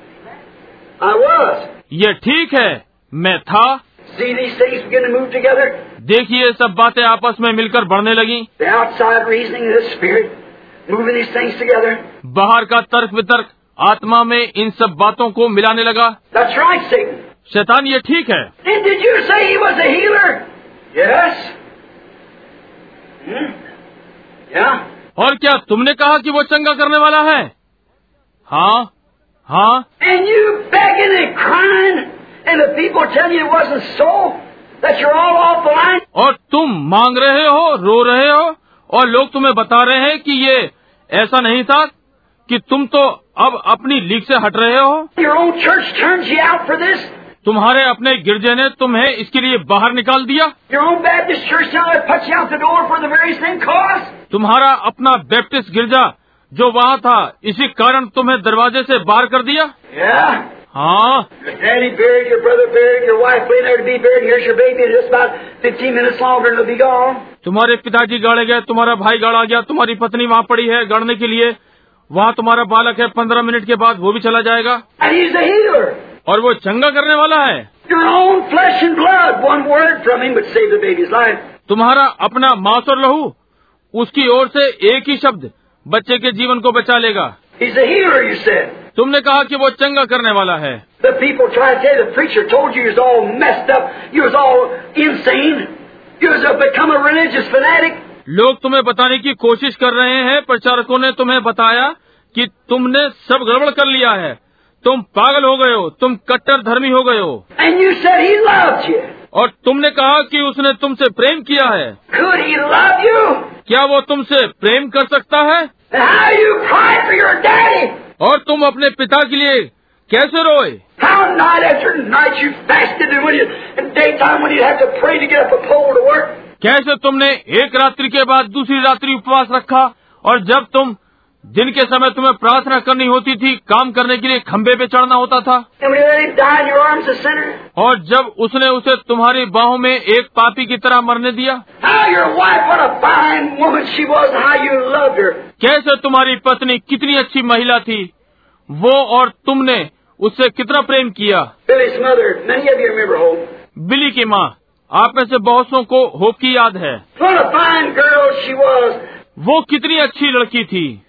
ये ठीक है मैं था। देखिए सब बातें आपस में मिलकर बढ़ने लगी। बाहर का तर्क वितर्क आत्मा में इन सब बातों को मिलाने लगा। शैतान ये ठीक है। और क्या तुमने कहा कि वो चंगा करने वाला है? हाँ। Huh? और तुम मांग रहे हो रो रहे हो और लोग तुम्हें बता रहे हैं कि ये ऐसा नहीं था कि तुम तो अब अपनी लीग से हट रहे हो। तुम्हारे अपने गिरजे ने तुम्हें इसके लिए बाहर निकाल दिया। तुम्हारा अपना बैप्टिस्ट गिरजा जो वहाँ था इसी कारण तुम्हें दरवाजे से बाहर कर दिया? हाँ। तुम्हारे पिताजी गाड़े गए तुम्हारा भाई गाड़ा गया तुम्हारी पत्नी वहाँ पड़ी है गाड़ने के लिए। वहाँ तुम्हारा बालक है पंद्रह मिनट के बाद वो भी चला जाएगा। और वो चंगा करने वाला है। तुम्हारा अपना मास और लहू उसकी ओर से एक ही शब्द बच्चे के जीवन को बचा लेगा। तुमने कहा कि वो चंगा करने वाला है। लोग तुम्हें बताने की कोशिश कर रहे हैं। प्रचारकों ने तुम्हें बताया कि तुमने सब गड़बड़ कर लिया है। तुम पागल हो गए हो। तुम कट्टर धर्मी हो गए हो। और तुमने कहा कि उसने तुमसे प्रेम किया है। क्या वो तुमसे प्रेम कर सकता है? और तुम अपने पिता के लिए कैसे रोए? कैसे तुमने एक रात्रि के बाद दूसरी रात्रि उपवास रखा? और जब तुम जिनके समय तुम्हें प्रार्थना करनी होती थी काम करने के लिए खंभे पे चढ़ना होता था। और जब उसने उसे तुम्हारी बाहों में एक पापी की तरह मरने दिया कैसे तुम्हारी पत्नी कितनी अच्छी महिला थी वो और तुमने उससे कितना प्रेम किया। बिली की माँ आप में से बहुत सो को होप की याद है। वो कितनी अच्छी लड़की थी।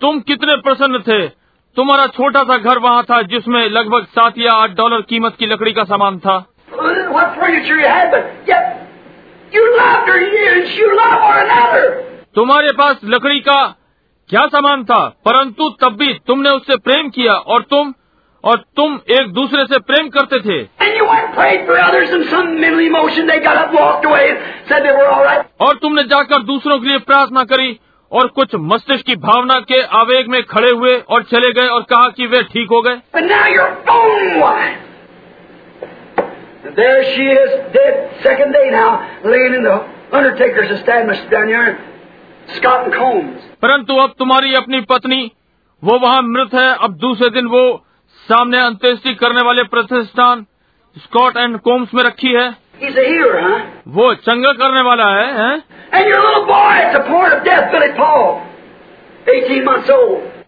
तुम कितने प्रसन्न थे? तुम्हारा छोटा सा घर वहाँ था जिसमें लगभग सात या आठ डॉलर कीमत की लकड़ी का सामान था। तुम्हारे पास लकड़ी का क्या सामान था? परंतु तब भी तुमने उससे प्रेम किया और तुम और तुम एक दूसरे से प्रेम करते थे। और तुमने जाकर दूसरों के लिए प्रार्थना करी और कुछ मस्तिष्क की भावना के आवेग में खड़े हुए और चले गए और कहा कि वे ठीक हो गए। परंतु अब तुम्हारी अपनी पत्नी वो वहाँ मृत है अब दूसरे दिन वो सामने अंत्येष्टि करने वाले प्रतिष्ठान स्कॉट एंड कोम्स में रखी है। वो चंगा करने वाला है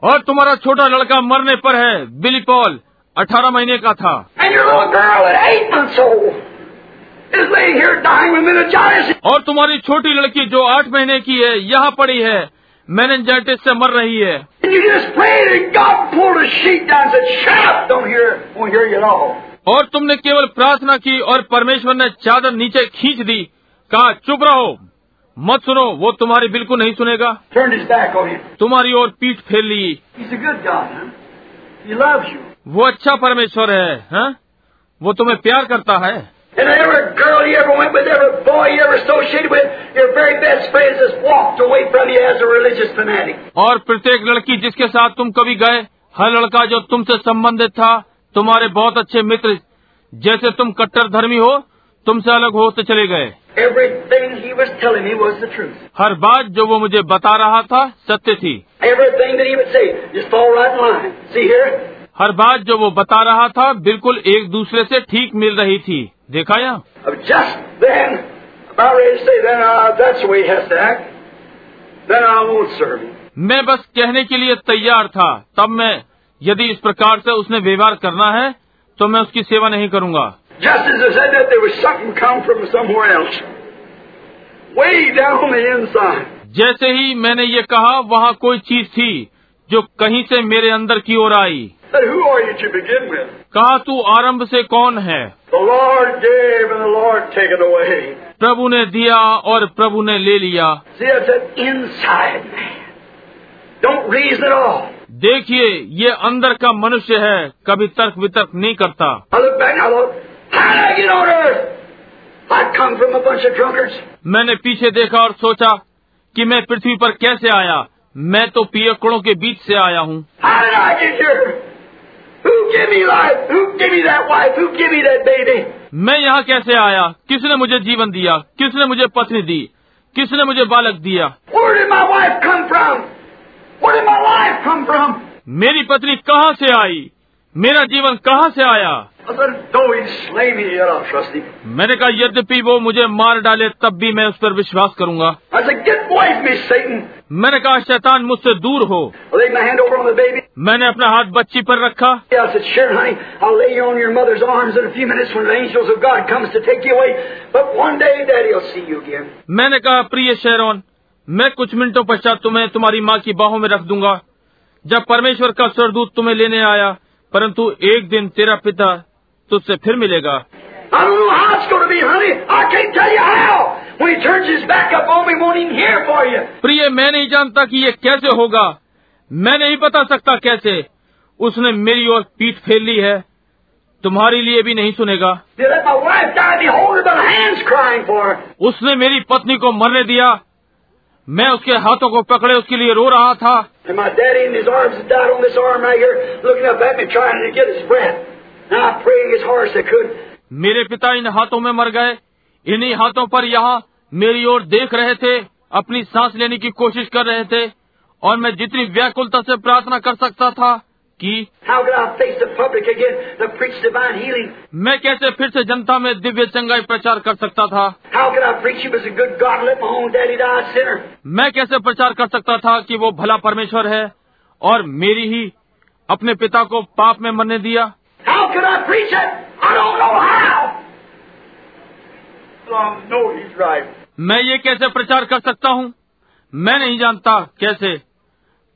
और तुम्हारा छोटा लड़का मरने पर है बिली पॉल अठारह महीने का था। और तुम्हारी छोटी लड़की जो आठ महीने की है यहाँ पड़ी है। मैनेजाइटिस से मर रही है। और तुमने केवल प्रार्थना की और परमेश्वर ने चादर नीचे खींच दी। कहा चुप रहो मत सुनो वो तुम्हारी बिल्कुल नहीं सुनेगा। तुम्हारी और पीठ फेर ली। वो अच्छा परमेश्वर है हा? वो तुम्हें प्यार करता है। And every girl you ever went with, every boy you ever associated with, your very best friends has walked away from you as a religious fanatic. और प्रत्येक लड़की जिसके साथ तुम कभी गए हर लड़का जो तुमसे संबंधित था तुम्हारे बहुत अच्छे मित्र जैसे तुम कट्टर धर्मी हो तुमसे अलग होते चले गए Everything he was telling me was the truth. हर बात जो वो मुझे बता रहा था सत्य थी हर बात जो वो बता रहा था बिल्कुल एक दूसरे से ठीक मिल रही थी। देखा या मैं बस कहने के लिए तैयार था। तब मैं यदि इस प्रकार से उसने व्यवहार करना है तो मैं उसकी सेवा नहीं करूँगा। जैसे ही मैंने ये कहा वहाँ कोई चीज़ थी जो कहीं से मेरे अंदर की ओर आई। कहा तू आरंभ से कौन है? प्रभु ने दिया और प्रभु ने ले लिया। देखिए ये अंदर का मनुष्य है कभी तर्क वितर्क नहीं करता। मैंने पीछे देखा और सोचा कि मैं पृथ्वी पर कैसे आया। मैं तो पियकड़ों के बीच से आया हूँ। Who gave me life? Who gave me that wife? Who gave me that baby? मैं यहाँ कैसे आया किसने मुझे जीवन दिया किसने मुझे पत्नी दी किसने मुझे बालक दिया Where did my wife come from? Where did my life come from? मेरी पत्नी कहाँ से आई मेरा जीवन कहाँ से आया मैंने कहा यद्यपि वो मुझे मार डाले तब भी मैं उस पर विश्वास करूँगा। मैंने कहा शैतान मुझसे दूर हो। मैंने अपना हाथ बच्ची पर रखा। मैंने कहा प्रिय शेरोन मैं कुछ मिनटों पश्चात तुम्हें तुम्हारी माँ की बाहों में रख दूँगा। जब परमेश्वर का स्वरदूत तुम्हें लेने आया परंतु एक दिन तेरा पिता तुझसे फिर मिलेगा। प्रिय मैं नहीं जानता कि ये कैसे होगा। मैं नहीं बता सकता कैसे। उसने मेरी और पीठ फेर ली है। तुम्हारी लिए भी नहीं सुनेगा। उसने मेरी पत्नी को मरने दिया। मैं उसके हाथों को पकड़े उसके लिए रो रहा था। मेरे पिता इन हाथों में मर गए। इन्हीं हाथों पर यहाँ मेरी ओर देख रहे थे अपनी सांस लेने की कोशिश कर रहे थे। और मैं जितनी व्याकुलता से प्रार्थना कर सकता था कि मैं कैसे फिर से जनता में दिव्य चंगाई प्रचार कर सकता था? मैं कैसे प्रचार कर सकता था कि वो भला परमेश्वर है और मेरी ही अपने पिता को पाप में मरने दिया? How can I preach it? I don't know how. I know he's right. मैं ये कैसे प्रचार कर सकता हूँ मैं नहीं जानता कैसे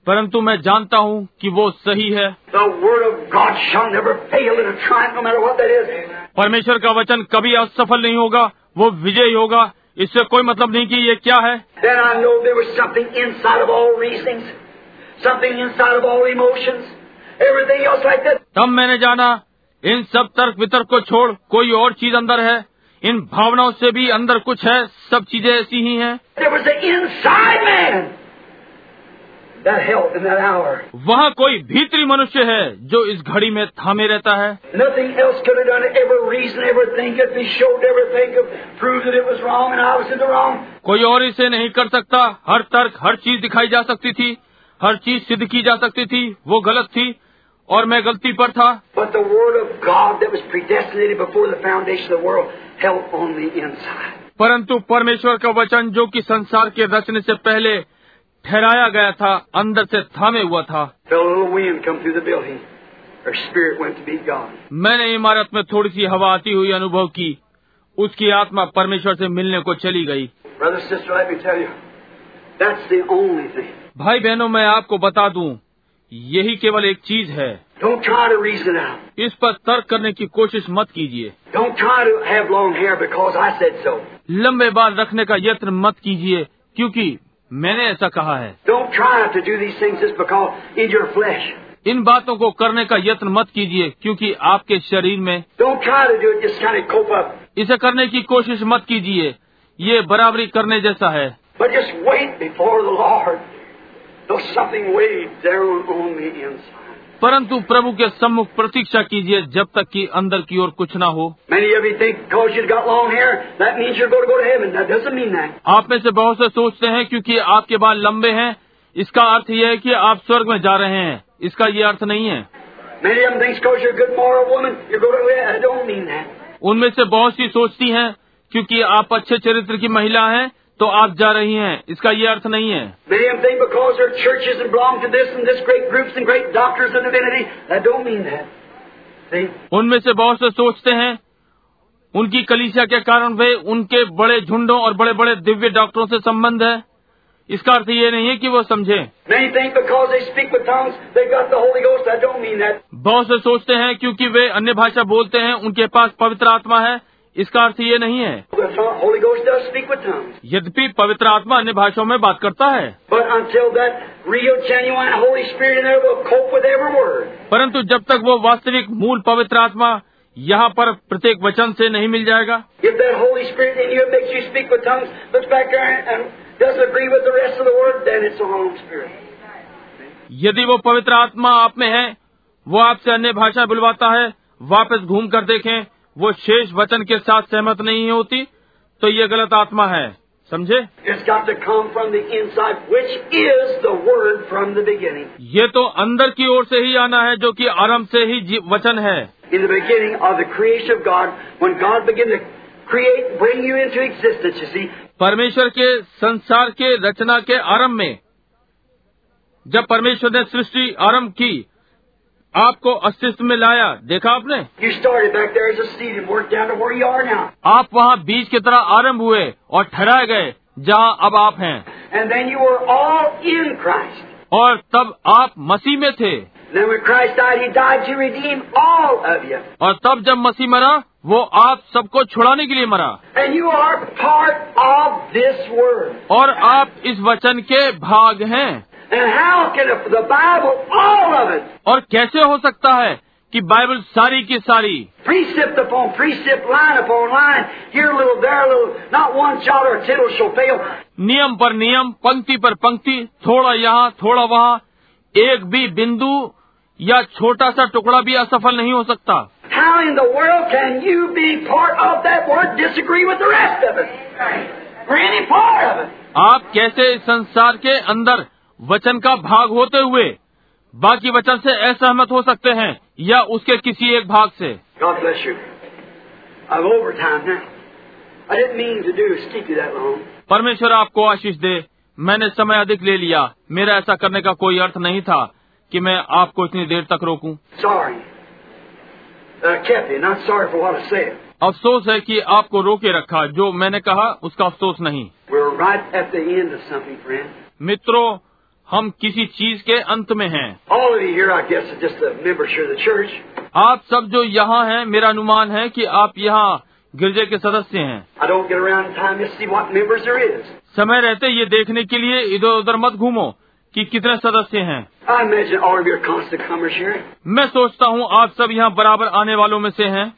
परंतु मैं जानता हूँ कि वो सही है परमेश्वर का वचन कभी असफल नहीं होगा वो विजय होगा इससे कोई मतलब नहीं कि ये क्या है तब मैंने जाना इन सब तर्क वितर्क को छोड़ कोई और चीज़ अंदर है? इन भावनाओं से भी अंदर कुछ है? सब चीज़ें ऐसी ही है? वहाँ कोई भीतरी मनुष्य है जो इस घड़ी में थामे रहता है? कोई और इसे नहीं कर सकता। हर तर्क हर चीज़ दिखाई जा सकती थी। हर चीज़ सिद्ध की जा सकती थी। वो गलत थी। और मैं गलती पर था। परंतु परमेश्वर का वचन जो कि संसार के रचने से पहले ठहराया गया था अंदर से थामे हुआ था। मैंने इमारत में थोड़ी सी हवा आती हुई अनुभव की। उसकी आत्मा परमेश्वर से मिलने को चली गई। भाई बहनों मैं आपको बता दूँ यही केवल एक चीज़ है। इस पर तर्क करने की कोशिश मत कीजिए। So. लंबे बाल रखने का यत्न मत कीजिए क्योंकि मैंने ऐसा कहा है। इन बातों को करने का यत्न मत कीजिए क्योंकि आपके शरीर में kind of इसे करने की कोशिश मत कीजिए ये बराबरी करने जैसा है। परंतु प्रभु के सम्मुख प्रतीक्षा कीजिए जब तक कि अंदर की ओर कुछ ना हो। आप में से बहुत से सोचते हैं क्योंकि आपके बाल लंबे हैं। इसका अर्थ यह है कि आप स्वर्ग में जा रहे हैं। इसका ये अर्थ नहीं है। उनमें से बहुत सी सोचती हैं क्योंकि आप अच्छे चरित्र की महिला हैं तो आप जा रही हैं। इसका ये अर्थ नहीं है। उनमें से बहुत से सोचते हैं। उनकी कलीसिया के कारण वे उनके बड़े झुंडों और बड़े बड़े दिव्य डॉक्टरों से संबंध है। इसका अर्थ ये नहीं है कि वो समझे। बहुत से सोचते हैं क्योंकि वे अन्य भाषा बोलते हैं उनके पास पवित्र आत्मा है। इसका अर्थ ये नहीं है। यद्यपि पवित्र आत्मा अन्य भाषाओं में बात करता है। परंतु जब तक वो वास्तविक मूल पवित्र आत्मा यहाँ पर प्रत्येक वचन से नहीं मिल जाएगा। यदि वो पवित्र आत्मा आप में है वो आपसे अन्य भाषा बुलवाता है वापस घूम कर देखें वो शेष वचन के साथ सहमत नहीं होती तो ये गलत आत्मा है। समझे? ये तो अंदर की ओर से ही आना है जो कि आरंभ से ही वचन है। परमेश्वर के संसार के रचना के आरंभ में जब परमेश्वर ने सृष्टि आरंभ की आपको अस्तित्व में लाया। देखा आपने? आप वहाँ बीज की तरह आरंभ हुए और ठहराए गए जहाँ अब आप हैं। और तब आप मसीह में थे। और तब जब मसीह मरा वो आप सबको छुड़ाने के लिए मरा। And you are part of this और आप इस वचन के भाग हैं। और कैसे हो सकता है कि बाइबल सारी की सारी नियम पर नियम पंक्ति पर पंक्ति थोड़ा यहाँ थोड़ा वहाँ एक भी बिंदु या छोटा सा टुकड़ा भी असफल नहीं हो सकता। आप कैसे इस संसार के अंदर वचन का भाग होते हुए बाकी वचन से असहमत हो सकते हैं या उसके किसी एक भाग से। परमेश्वर आपको आशीष दे। मैंने समय अधिक ले लिया। मेरा ऐसा करने का कोई अर्थ नहीं था कि मैं आपको इतनी देर तक रोकूं। सॉरी अफसोस है कि आपको रोके रखा। जो मैंने कहा उसका अफसोस नहीं। मित्रों हम किसी चीज़ के अंत में हैं। आप सब जो यहाँ हैं मेरा अनुमान है कि आप यहाँ गिरजे के सदस्य हैं। समय रहते ये देखने के लिए इधर उधर मत घूमो कि कितने सदस्य हैं। मैं सोचता हूँ आप सब यहाँ बराबर आने वालों में से हैं।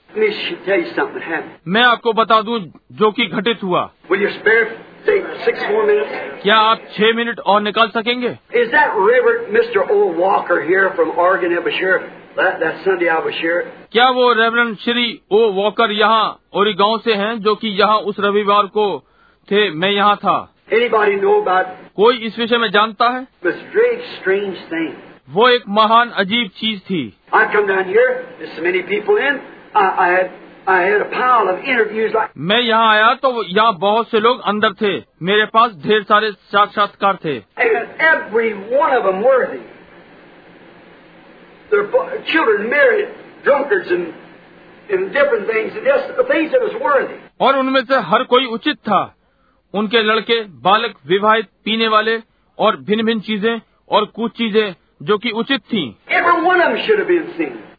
मैं आपको बता दूँ जो कि घटित हुआ। क्या आप छह मिनट और निकाल सकेंगे? क्या वो रेवर श्री ओ वॉकर यहाँ और गाँव से हैं जो कि यहाँ उस रविवार को थे? मैं यहाँ था। कोई इस विषय में जानता है? वो एक महान अजीब चीज़ थी। मैं यहाँ आया तो यहाँ बहुत से लोग अंदर थे। मेरे पास ढेर सारे साक्षात्कार थे। और उनमें से हर कोई उचित था। उनके लड़के बालक विवाहित पीने वाले और भिन्न भिन्न चीज़ें और कुछ चीज़ें जो कि उचित थी।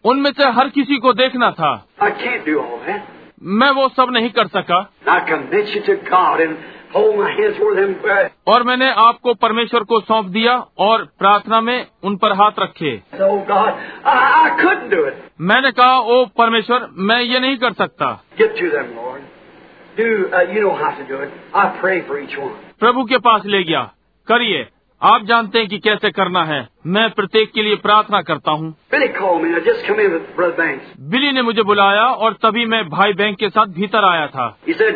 उनमें से हर किसी को देखना था। मैं वो सब नहीं कर सका। और मैंने आपको परमेश्वर को सौंप दिया और प्रार्थना में उन पर हाथ रखे। मैंने कहा ओ परमेश्वर मैं ये नहीं कर सकता। प्रभु के पास ले गया। करिए। आप जानते हैं कि कैसे करना है। मैं प्रत्येक के लिए प्रार्थना करता हूँ। बिली ने मुझे बुलाया और तभी मैं भाई बैंक के साथ भीतर आया था। Said,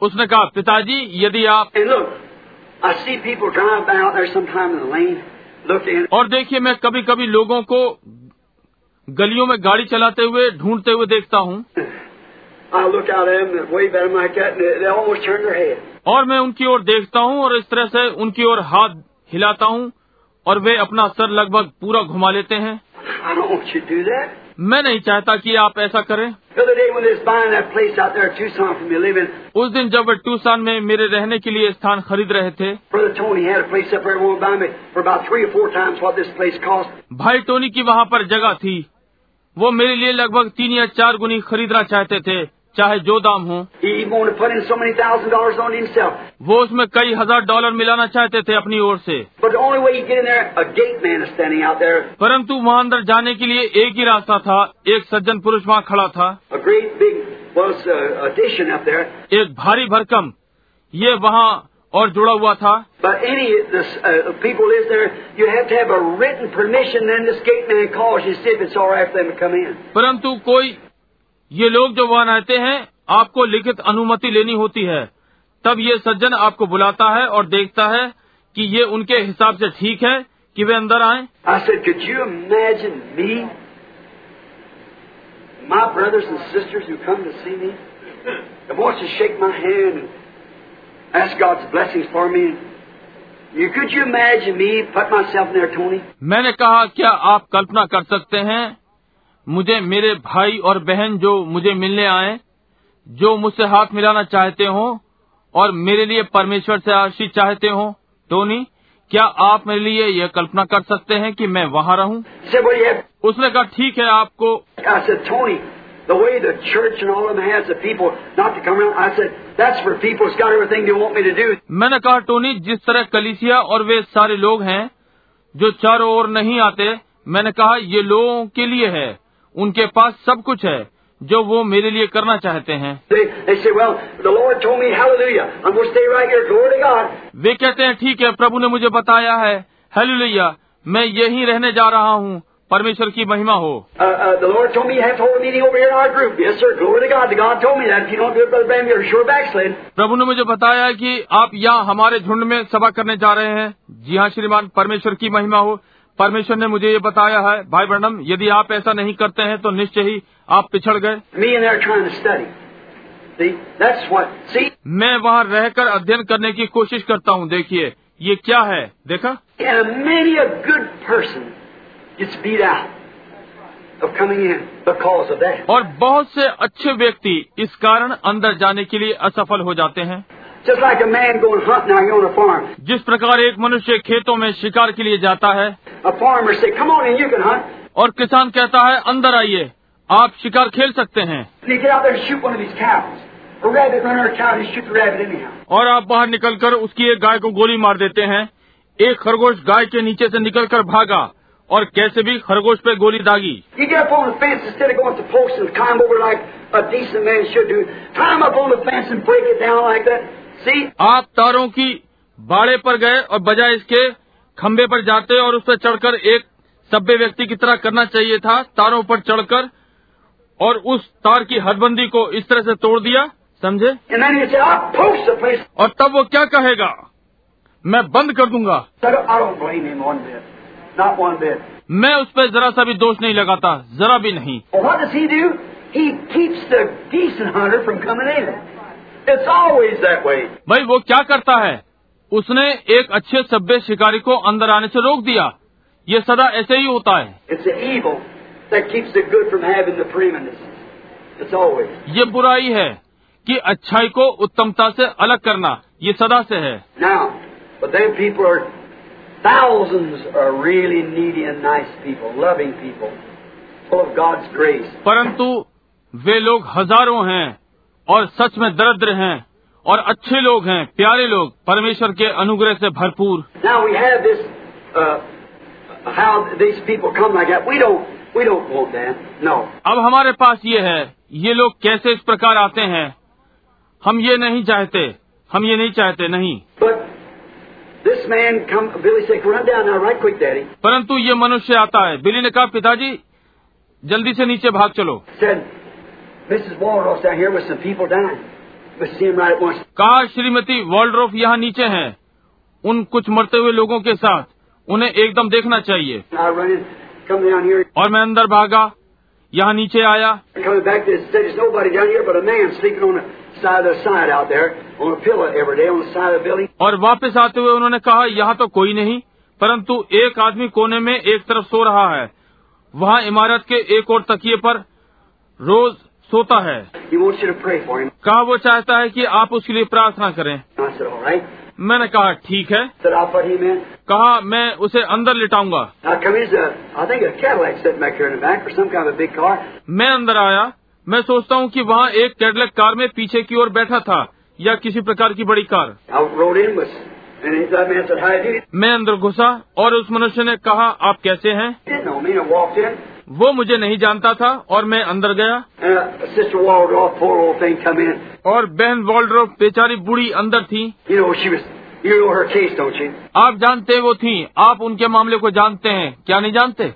उसने कहा पिताजी यदि आप और देखिए मैं कभी कभी लोगों को गलियों में गाड़ी चलाते हुए ढूंढते हुए देखता हूँ। और मैं उनकी ओर देखता हूँ और इस तरह से उनकी ओर हाथ हिलाता हूँ और वे अपना सर लगभग पूरा घुमा लेते हैं। मैं नहीं चाहता कि आप ऐसा करें। उस दिन जब वे टूसान में मेरे रहने के लिए स्थान खरीद रहे थे भाई टोनी की वहाँ पर जगह थी। वो मेरे लिए लगभग तीन या चार गुनी खरीदना चाहते थे। चाहे जो दाम हो। वो उसमें कई हज़ार डॉलर मिलाना चाहते थे अपनी ओर से। परंतु वहाँ अंदर जाने के लिए एक ही रास्ता था एक सज्जन पुरुष वहाँ खड़ा था। एक भारी भरकम ये वहाँ और जुड़ा हुआ था। परंतु कोई ये लोग जो वहाँ रहते हैं आपको लिखित अनुमति लेनी होती है। तब ये सज्जन आपको बुलाता है और देखता है कि ये उनके हिसाब से ठीक है कि वे अंदर आए। मैंने कहा क्या आप कल्पना कर सकते हैं मुझे मेरे भाई और बहन जो मुझे मिलने आए जो मुझसे हाथ मिलाना चाहते हो और मेरे लिए परमेश्वर से आशीष चाहते हो टोनी क्या आप मेरे लिए यह कल्पना कर सकते हैं कि मैं वहाँ रहूँ. उसने कहा ठीक है आपको Tony, the way the church and all of them has the people not to come around. I said, that's for people who's got everything they want me to do. मैंने कहा टोनी जिस तरह कलिसिया और वे सारे लोग हैं जो चारों ओर नहीं आते मैंने कहा ये लोगों के लिए है उनके पास सब कुछ है जो वो मेरे लिए करना चाहते हैं। वे कहते हैं ठीक है प्रभु ने मुझे बताया है हेलुलैया मैं यही रहने जा रहा हूँ परमेश्वर की महिमा हो। प्रभु ने मुझे बताया कि आप यहाँ हमारे झुंड में सभा करने जा रहे हैं। जी हाँ श्रीमान परमेश्वर की महिमा हो। परमेश्वर ने मुझे ये बताया है भाई ब्रणम यदि आप ऐसा नहीं करते हैं तो निश्चय ही आप पिछड़ गए। मैं वहाँ रहकर अध्ययन करने की कोशिश करता हूँ देखिए ये क्या है देखा. और बहुत से अच्छे व्यक्ति इस कारण अंदर जाने के लिए असफल हो जाते हैं। जिस प्रकार एक मनुष्य खेतों में शिकार के लिए जाता है और किसान कहता है अंदर आइए आप शिकार खेल सकते हैं. और आप बाहर निकलकर उसकी एक गाय को गोली मार देते हैं। एक खरगोश गाय के नीचे से निकलकर भागा और कैसे भी खरगोश पे गोली दागी। Like See, आप तारों की बाड़े पर गए और बजाय इसके खंबे पर जाते और उस पर चढ़कर एक सभ्य व्यक्ति की तरह करना चाहिए था तारों पर चढ़कर और उस तार की हदबंदी को इस तरह से तोड़ दिया समझे. और तब वो क्या कहेगा? मैं बंद कर दूँगा. मैं उस पर जरा सा भी दोष नहीं लगाता जरा भी नहीं। It's always that way. भाई वो क्या करता है उसने एक अच्छे सभ्य शिकारी को अंदर आने से रोक दिया ये सदा ऐसे ही होता है It's the evil that keeps the good from having the preeminence. It's always. ये बुराई है कि अच्छाई को उत्तमता से अलग करना ये सदा से है Now, but then people are, thousands are really needy and nice people, loving people, full of God's grace. परंतु वे लोग हज़ारों हैं और सच में दरिद्र हैं और अच्छे लोग हैं प्यारे लोग परमेश्वर के अनुग्रह से भरपूर। अब हमारे पास ये है ये लोग कैसे इस प्रकार आते हैं? हम ये नहीं चाहते हम ये नहीं चाहते नहीं। परंतु ये मनुष्य आता है। बिली ने कहा पिताजी जल्दी से नीचे भाग चलो। कहा श्रीमती वॉल्ड्रोफ यहाँ नीचे हैं? उन कुछ मरते हुए लोगों के साथ उन्हें एकदम देखना चाहिए। और मैं अंदर भागा यहाँ नीचे आया। और वापस आते हुए उन्होंने कहा यहाँ तो कोई नहीं परंतु एक आदमी कोने में एक तरफ़ सो रहा है। वहाँ इमारत के एक और तकिए पर रोज सोता है। कहा वो चाहता है कि आप उसके लिए प्रार्थना करें। मैंने कहा ठीक है। कहा मैं उसे अंदर लिटाऊँगा। मैं अंदर आया। मैं सोचता हूँ कि वहाँ एक कैडलेक कार में पीछे की ओर बैठा था या किसी प्रकार की बड़ी कार। मैं अंदर घुसा और उस मनुष्य ने कहा आप कैसे हैं? वो मुझे नहीं जानता था और मैं अंदर गया। और बहन वॉल्ड्रॉफ बेचारी बुढ़ी अंदर थी। आप जानते वो थी। आप उनके मामले को जानते हैं। क्या नहीं जानते?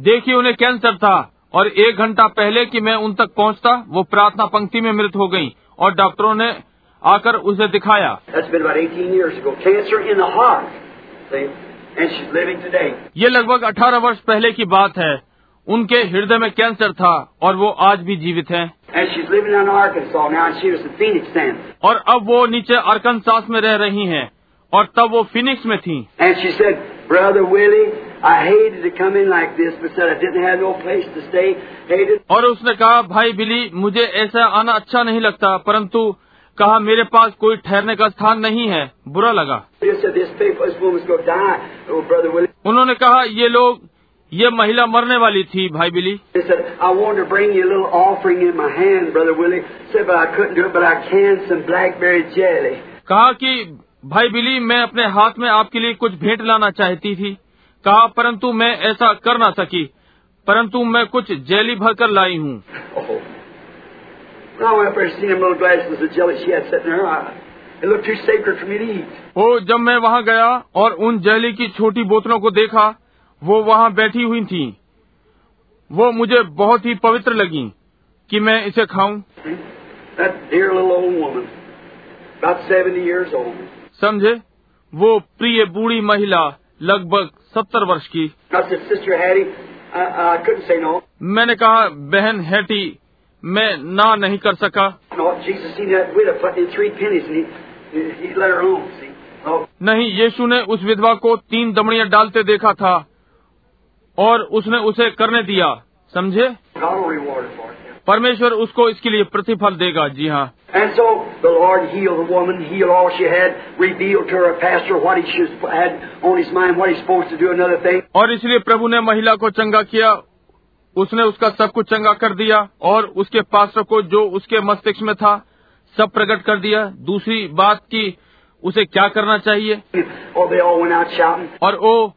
देखिए उन्हें कैंसर था। और एक घंटा पहले कि मैं उन तक पहुँचता, वो प्रार्थना पंक्ति में मृत हो गई। और डॉक्टरों ने आकर उसे दिखाया। ये लगभग 18 वर्ष पहले की बात है। उनके हृदय में कैंसर था और वो आज भी जीवित है। और अब वो नीचे अर्कन सास में रह रही हैं और तब वो फिनिक्स में थी। और उसने कहा भाई बिली मुझे ऐसा आना अच्छा नहीं लगता परंतु कहा, मेरे पास कोई ठहरने का स्थान नहीं है। बुरा लगा। उन्होंने कहा, ये लोग, ये महिला मरने वाली थी, भाई बिली। कहा कि, भाई बिली, मैं अपने हाथ में आपके लिए कुछ भेंट लाना चाहती थी। कहा, परंतु मैं ऐसा कर ना सकी। परंतु मैं कुछ जेली भरकर लाई हूँ। oh. वो जब मैं वहाँ गया और उन जेली की छोटी बोतलों को देखा वो वहाँ बैठी हुई थी। वो मुझे बहुत ही पवित्र लगी कि मैं इसे खाऊं। समझे? वो प्रिय बूढ़ी महिला लगभग सत्तर वर्ष की। मैंने कहा बहन हैटी मैं ना नहीं कर सका। नहीं यीशु ने उस विधवा को तीन दमड़ियाँ डालते देखा था और उसने उसे करने दिया। समझे? परमेश्वर उसको इसके लिए प्रतिफल देगा जी हाँ। So, woman, mind, और इसलिए प्रभु ने महिला को चंगा किया उसने उसका सब कुछ चंगा कर दिया और उसके पास्टर को जो उसके मस्तिष्क में था सब प्रकट कर दिया। दूसरी बात की उसे क्या करना चाहिए? Oh. और ओ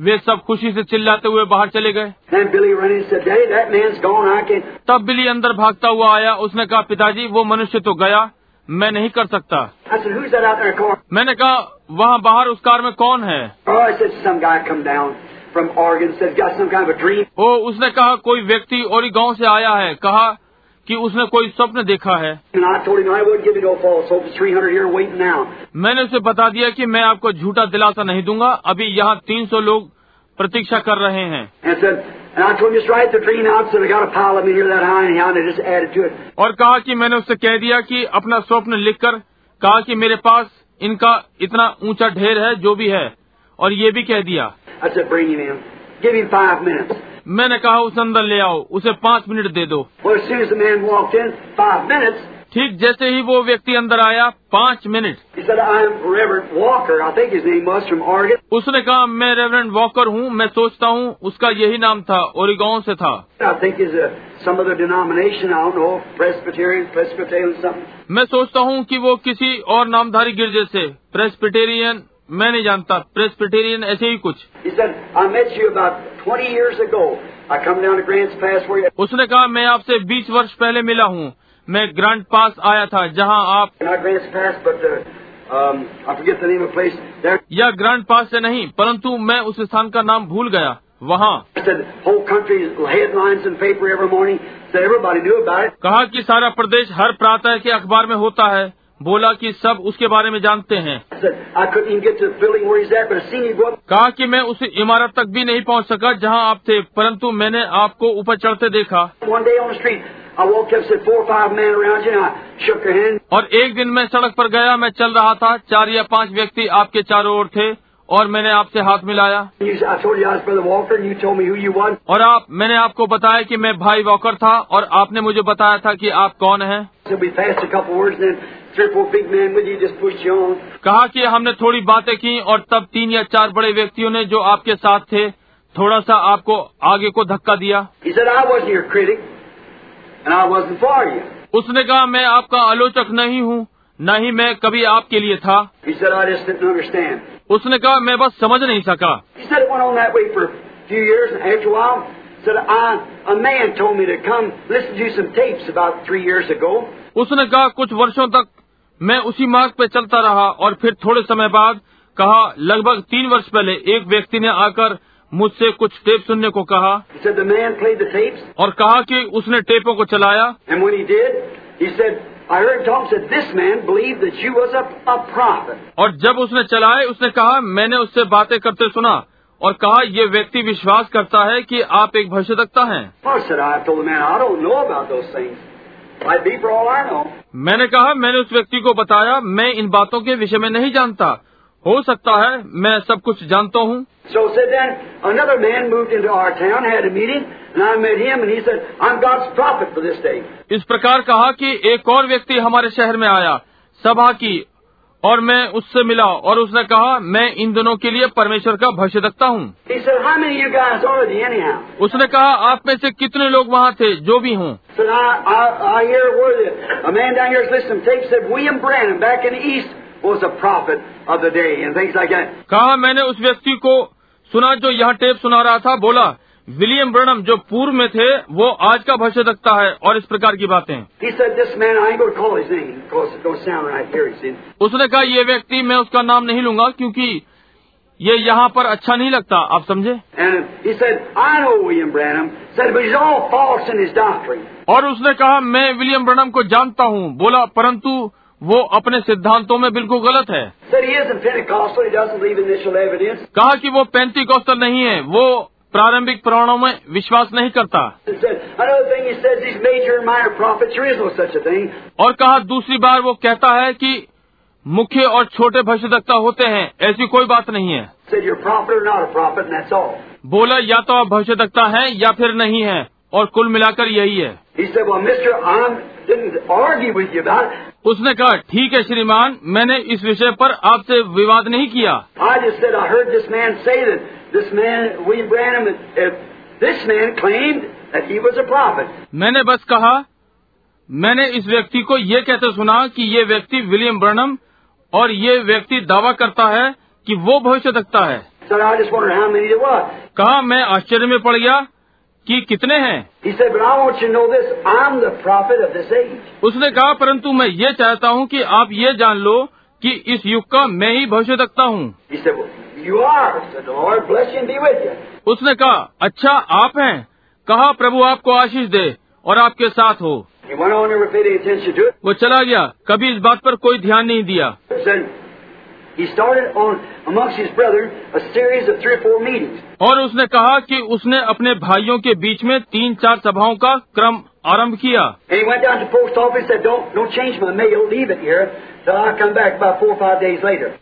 वे सब खुशी से चिल्लाते हुए बाहर चले गए. तब बिली अंदर भागता हुआ आया। उसने कहा पिताजी वो मनुष्य तो गया। मैं नहीं कर सकता? मैंने कहा वहाँ बाहर उस कार में कौन है? ओ उसने कहा कोई व्यक्ति और गाँव से आया है। कहा कि उसने कोई स्वप्न देखा है। मैंने उसे बता दिया कि मैं आपको झूठा दिलासा नहीं दूँगा। अभी यहाँ 300 लोग प्रतीक्षा कर रहे हैं। और कहा कि मैंने उससे कह दिया कि अपना स्वप्न लिखकर कहा कि मेरे पास इनका इतना ऊँचा ढेर है जो भी है और ये भी कह दिया। said, bring him मैंने कहा उस अंदर ले आओ उसे पाँच मिनट दे दो. ठीक जैसे ही वो व्यक्ति अंदर आया पाँच मिनट। उसने कहा मैं रेवरेंट वॉकर हूँ मैं सोचता हूँ उसका यही नाम था और गाँव से था. मैं सोचता हूँ कि वो किसी और नामधारी गिरजे से प्रेस्पिटेरियन मैं नहीं जानता प्रेसपिटेरियन ऐसे ही कुछ। उसने कहा मैं आपसे 20 वर्ष पहले मिला हूँ। मैं ग्रांड पास आया था जहाँ आप या ग्रांड पास से नहीं परंतु मैं उस स्थान का नाम भूल गया वहाँ। कहा कि सारा प्रदेश हर प्रातः के अखबार में होता है। बोला कि सब उसके बारे में जानते हैं। कहा कि मैं उस इमारत तक भी नहीं पहुँच सका जहाँ आप थे परंतु मैंने आपको ऊपर चढ़ते देखा। और एक दिन मैं सड़क पर गया मैं चल रहा था चार या पाँच व्यक्ति आपके चारों ओर थे और मैंने आपसे हाथ मिलाया। और आप मैंने आपको बताया कि मैं भाई वॉकर था और आपने मुझे बताया था कि आप कौन हैं। कहा कि हमने थोड़ी बातें की और तब तीन या चार बड़े व्यक्तियों ने जो आपके साथ थे थोड़ा सा आपको आगे को धक्का दिया। उसने कहा मैं आपका आलोचक नहीं हूँ न ही मैं कभी आपके लिए था। उसने कहा मैं बस समझ नहीं सका। उसने कहा कुछ वर्षों तक मैं उसी मार्ग पर चलता रहा और फिर थोड़े समय बाद कहा लगभग तीन वर्ष पहले एक व्यक्ति ने आकर मुझसे कुछ टेप सुनने को कहा। और कहा कि उसने टेपों को चलाया। Did, said, a, a और जब उसने चलाए उसने कहा मैंने उससे बातें करते सुना। और कहा ये व्यक्ति विश्वास करता है कि आप एक भविष्यवक्ता हैं। मैंने कहा मैंने उस व्यक्ति को बताया मैं इन बातों के विषय में नहीं जानता। हो सकता है मैं सब कुछ जानता हूँ। So इस प्रकार कहा कि एक और व्यक्ति हमारे शहर में आया। सभा की और मैं उससे मिला और उसने कहा मैं इन दोनों के लिए परमेश्वर का भविष्य रखता हूँ. उसने कहा आप में से कितने लोग वहाँ थे जो भी हूँ? कहा मैंने उस व्यक्ति को सुना जो यहाँ टेप सुना रहा था बोला विलियम ब्रनम जो पूर्व में थे वो आज का भविष्य रखता है और इस प्रकार की बातें उसने कहा ये व्यक्ति मैं उसका नाम नहीं लूँगा क्योंकि ये यहाँ पर अच्छा नहीं लगता आप समझे? और उसने कहा मैं विलियम ब्रनम को जानता हूँ बोला परंतु वो अपने सिद्धांतों में बिल्कुल गलत है। कहा कि वो पैंती कौशल नहीं है वो प्रारंभिक प्रमाणों में विश्वास नहीं करता। और कहा दूसरी बार वो कहता है कि मुख्य और छोटे भविष्यता होते हैं ऐसी कोई बात नहीं है। बोला या तो आप भविष्यदक्ता है या फिर नहीं है और कुल मिलाकर यही है। उसने कहा ठीक है श्रीमान मैंने इस विषय पर आपसे विवाद नहीं किया। I just. मैंने बस कहा मैंने इस व्यक्ति को ये कहते सुना कि ये व्यक्ति विलियम ब्रनम और ये व्यक्ति दावा करता है कि वो भविष्य तकता है। कहा मैं आश्चर्य में पड़ गया कि कितने हैं। उसने कहा परंतु मैं ये चाहता हूँ कि आप ये जान लो कि इस युग का मैं ही भविष्य रखता हूँ। उसने कहा अच्छा आप हैं। कहा प्रभु आपको आशीष दे और आपके साथ हो। वो चला गया। कभी इस बात पर कोई ध्यान नहीं दिया। और उसने कहा कि उसने अपने भाइयों के बीच में तीन चार सभाओं का क्रम आरंभ किया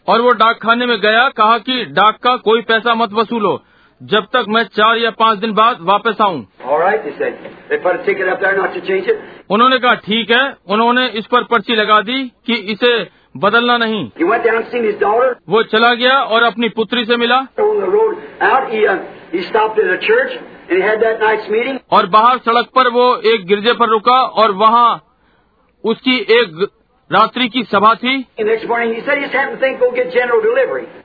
और वो डाक खाने में गया कहा कि डाक का कोई पैसा मत वसूलो। जब तक मैं चार या पाँच दिन बाद वापस आऊँ. Right, उन्होंने कहा ठीक है। उन्होंने इस पर पर्ची लगा दी कि इसे बदलना नहीं। वो चला गया और अपनी पुत्री से मिला। और बाहर सड़क पर वो एक गिरजे पर रुका और वहाँ उसकी एक रात्रि की सभा थी।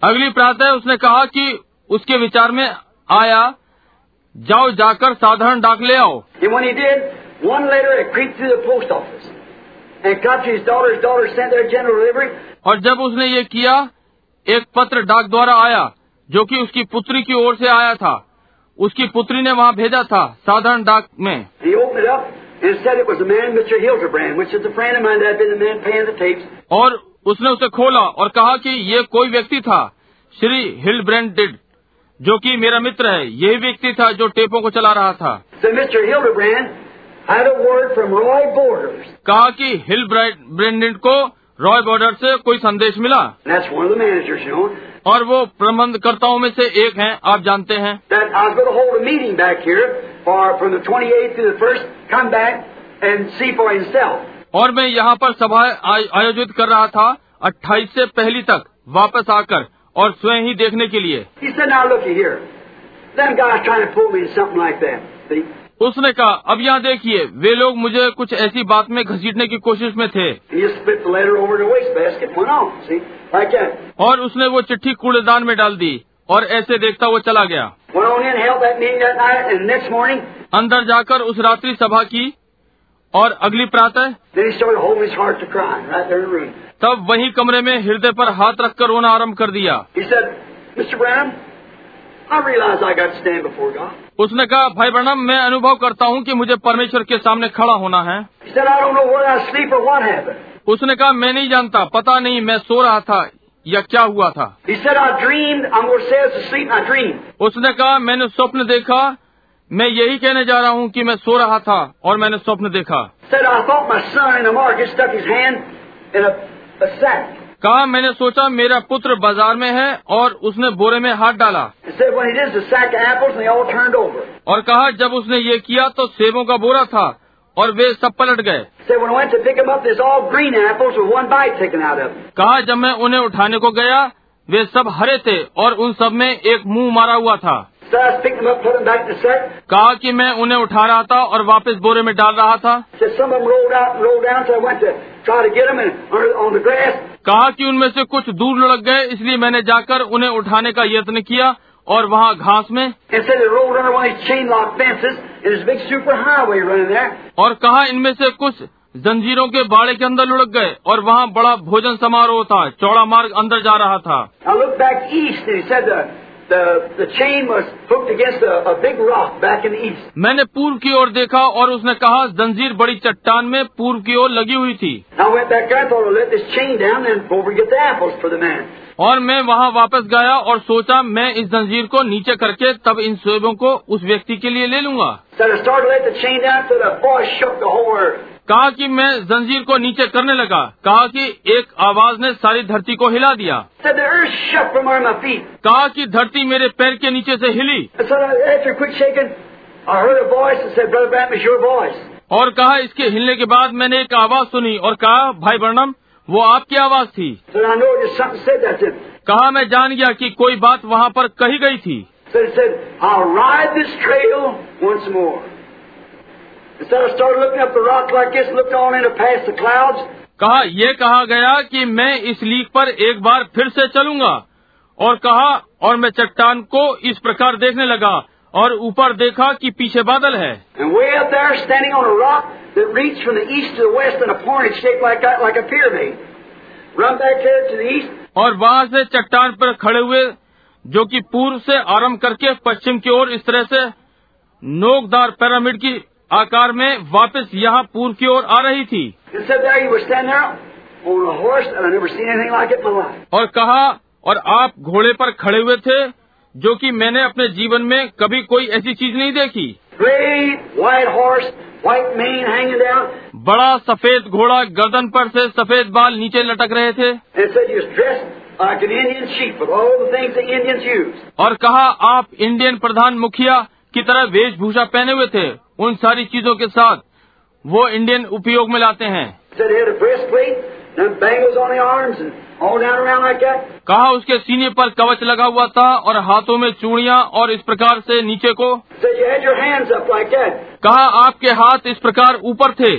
अगली प्रातः उसने कहा कि उसके विचार में आया जाओ जाकर साधारण डाक ले आओ। Did, और जब उसने ये किया एक पत्र डाक द्वारा आया जो कि उसकी पुत्री की ओर से आया था। उसकी पुत्री ने वहाँ भेजा था साधारण डाक में। और उसने उसे खोला और कहा कि ये कोई व्यक्ति था श्री हिल ब्रेंड जो कि मेरा मित्र है। यही व्यक्ति था जो टेपों को चला रहा था। कहा कि हिल ब्रेंड को रॉय बॉर्डर से कोई संदेश मिला। और वो प्रबंधकर्ताओं में से एक हैं आप जानते हैं। और मैं यहाँ पर सभा आयोजित कर रहा था 28 से पहली तक वापस आकर और स्वयं ही देखने के लिए। He said, Now उसने कहा अब यहाँ देखिए वे लोग मुझे कुछ ऐसी बात में घसीटने की कोशिश में थे। और उसने वो चिट्ठी कूड़ेदान में डाल दी और ऐसे देखता वो चला गया। अंदर जाकर उस रात्रि सभा की और अगली प्रातः right तब वही कमरे में हृदय पर हाथ रखकर रोना आरंभ कर दिया। Said, Brown, उसने कहा भाई बणम मैं अनुभव करता हूँ कि मुझे परमेश्वर के सामने खड़ा होना है. उसने कहा मैं नहीं जानता पता नहीं मैं सो रहा था या क्या हुआ था. उसने कहा मैंने स्वप्न देखा मैं यही कहने जा रहा हूँ कि मैं सो रहा था और मैंने स्वप्न देखा. कहा मैंने सोचा मेरा पुत्र बाज़ार में है और उसने बोरे में हाथ डाला। और कहा जब उसने ये किया तो सेबों का बोरा था और वे सब पलट गए। कहा जब मैं उन्हें उठाने को गया वे सब हरे थे और उन सब में एक मुँह मारा हुआ था। कहा कि मैं उन्हें उठा रहा था और वापस बोरे में डाल रहा था। कहा कि उनमें से कुछ दूर लड़क गए इसलिए मैंने जाकर उन्हें उठाने का यत्न किया और वहाँ घास में और कहा इनमें से कुछ जंजीरों के बाड़े के अंदर लुढ़क गए और वहाँ बड़ा भोजन समारोह था चौड़ा मार्ग अंदर जा रहा था। मैंने पूर्व की ओर देखा और उसने कहा जंजीर बड़ी चट्टान में पूर्व की ओर लगी हुई थी। और मैं वहाँ वापस गया और सोचा मैं इस जंजीर को नीचे करके तब इन सोएबों को उस व्यक्ति के लिए ले लूँगा। So कहा कि मैं जंजीर को नीचे करने लगा। कहा कि एक आवाज़ ने सारी धरती को हिला दिया। कहा कि धरती मेरे पैर के नीचे से हिली। और कहा इसके हिलने के बाद मैंने एक आवाज़ सुनी और कहा भाई वर्णम वो आपकी आवाज़ थी। कहा मैं जान गया कि कोई बात वहाँ पर कही गई थी. कहा ये कहा गया कि मैं इस लीक पर एक बार फिर से चलूँगा। और कहा और मैं चट्टान को इस प्रकार देखने लगा और ऊपर देखा कि पीछे बादल है। और वहाँ से चट्टान पर खड़े हुए जो कि पूर्व से आरंभ करके पश्चिम की ओर इस तरह से नोकदार पैरामिड की आकार में वापस यहाँ पूर्व की ओर आ रही थी। और कहा और आप घोड़े पर खड़े हुए थे जो कि मैंने अपने जीवन में कभी कोई ऐसी चीज़ नहीं देखी। बड़ा सफ़ेद घोड़ा गर्दन पर से सफ़ेद बाल नीचे लटक रहे थे। और कहा आप इंडियन प्रधान मुखिया की तरह वेशभूषा पहने हुए थे। उन सारी चीज़ों के साथ वो इंडियन उपयोग में लाते हैं। कहा उसके सीने पर कवच लगा हुआ था और हाथों में चूड़ियाँ और इस प्रकार से नीचे को? कहा आपके हाथ इस प्रकार ऊपर थे?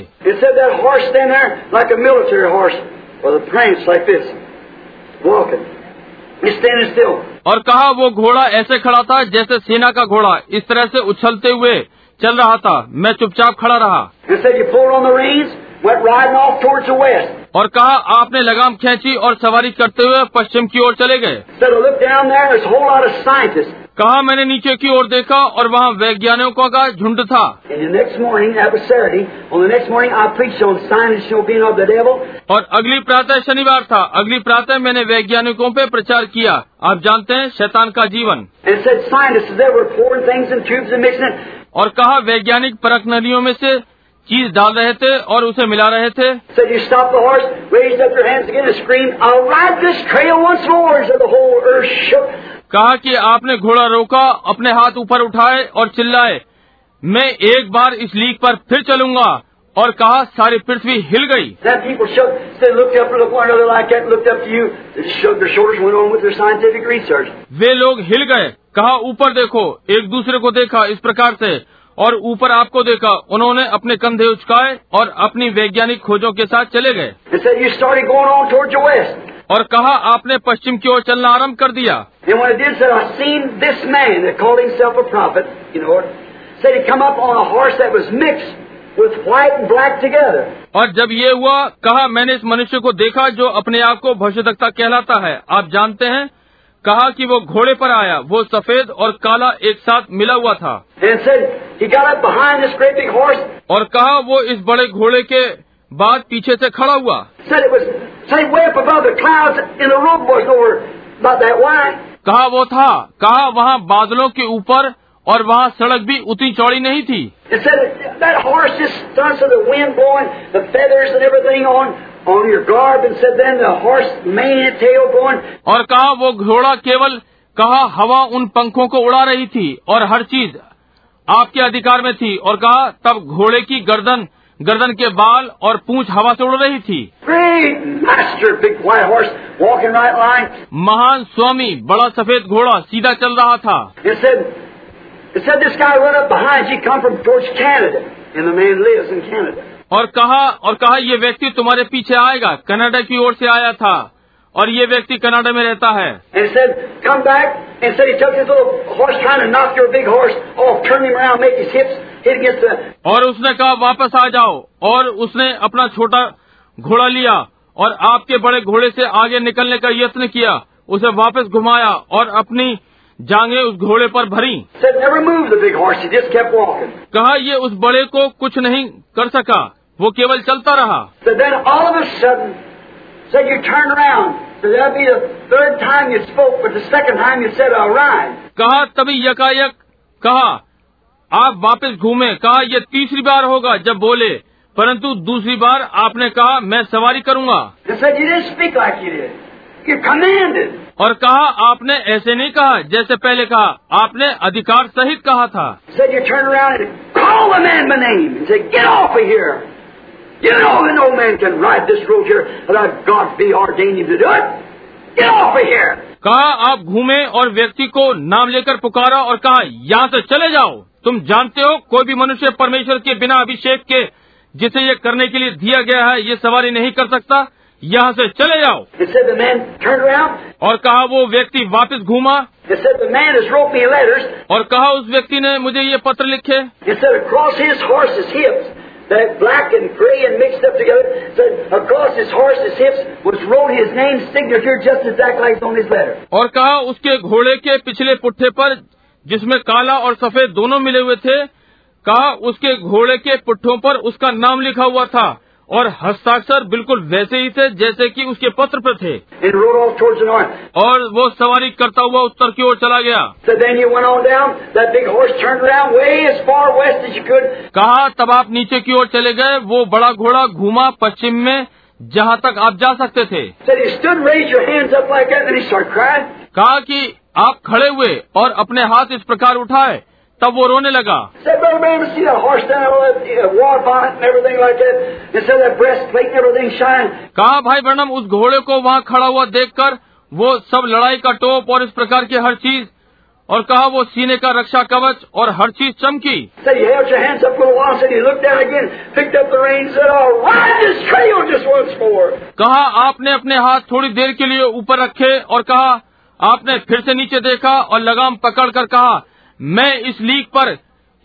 और कहा वो घोड़ा ऐसे खड़ा था जैसे सेना का घोड़ा इस तरह से उछलते हुए चल रहा था। मैं चुपचाप खड़ा रहा। और कहा आपने लगाम खेची और सवारी करते हुए पश्चिम की ओर चले गए। कहा मैंने नीचे की ओर देखा और वहाँ वैज्ञानिकों का झुंड था। और अगली प्रातः शनिवार था। अगली प्रातः मैंने वैज्ञानिकों पे प्रचार किया। आप जानते हैं शैतान का जीवन। और कहा वैज्ञानिक परख नदियों में से चीज़ डाल रहे थे और उसे मिला रहे थे। कहा कि आपने घोड़ा रोका अपने हाथ ऊपर उठाए और चिल्लाए मैं एक बार इस लीक पर फिर चलूँगा। और कहा सारी पृथ्वी हिल गई। वे लोग हिल गए। कहा ऊपर देखो एक दूसरे को देखा इस प्रकार से और ऊपर आपको देखा उन्होंने अपने कंधे उचकाए और अपनी वैज्ञानिक खोजों के साथ चले गए। और कहा आपने पश्चिम की ओर चलना आरंभ कर दिया। Said, prophet, you know, और जब ये हुआ कहा मैंने इस मनुष्य को देखा जो अपने आप को भविष्यता कहलाता है। आप जानते हैं कहा कि वो घोड़े पर आया। वो सफ़ेद और काला एक साथ मिला हुआ था। और कहा वो इस बड़े घोड़े के बाद पीछे से खड़ा हुआ। कहा वो था। कहा वहाँ बादलों के ऊपर और वहाँ सड़क भी उतनी चौड़ी नहीं थी। और कहा वो घोड़ा केवल कहा हवा उन पंखों को उड़ा रही थी और हर चीज़ आपके अधिकार में थी। और कहा तब घोड़े की गर्दन गर्दन के बाल और पूंछ हवा से उड़ रही थी। Master, horse, right महान स्वामी बड़ा सफ़ेद घोड़ा सीधा चल रहा था। Said, और कहा और कहा ये व्यक्ति तुम्हारे पीछे आएगा। कनाडा की ओर से आया था। और ये व्यक्ति कनाडा में रहता है। और उसने कहा वापस आ जाओ। और उसने अपना छोटा घोड़ा लिया। और आपके बड़े घोड़े से आगे निकलने का यत्न किया। उसे वापस घुमाया और अपनी जांगे उस घोड़े पर भरी। कहा ये उस बड़े को कुछ नहीं कर सका वो केवल चलता रहा। कहा तभी यकायक कहा आप वापस घूमे। कहा ये तीसरी बार होगा जब बोले परंतु दूसरी बार आपने कहा मैं सवारी करूँगा। और कहा आपने ऐसे नहीं कहा जैसे पहले कहा। आपने अधिकार सहित कहा था। कहा आप घूमे और व्यक्ति को नाम लेकर पुकारा और कहा यहाँ से चले जाओ। तुम जानते हो कोई भी मनुष्य परमेश्वर के बिना अभिषेक के जिसे ये करने के लिए दिया गया है ये सवारी नहीं कर सकता। यहाँ से चले जाओ। और कहा वो व्यक्ति वापस घूमा। और कहा उस व्यक्ति ने मुझे ये पत्र लिखे। और कहा उसके घोड़े के पिछले पुट्ठे पर जिसमें काला और सफ़ेद दोनों मिले हुए थे कहा उसके घोड़े के पुट्ठों पर उसका नाम लिखा हुआ था। और हस्ताक्षर बिल्कुल वैसे ही थे जैसे कि उसके पत्र पर थे। और वो सवारी करता हुआ उत्तर की ओर चला गया। कहा तब आप नीचे की ओर चले गए। वो बड़ा घोड़ा घूमा पश्चिम में जहाँ तक आप जा सकते थे। कहा कि आप खड़े हुए और अपने हाथ इस प्रकार उठाए। तब वो रोने लगा। कहा भाई ब्रणम उस घोड़े को वहाँ खड़ा हुआ देखकर वो सब लड़ाई का टोप और इस प्रकार की हर चीज़ और कहा वो सीने का रक्षा कवच और हर चीज़ चमकी। कहा आपने अपने हाथ थोड़ी देर के लिए ऊपर रखे और कहा आपने फिर से नीचे देखा और लगाम पकड़ कर कहा मैं इस लीक पर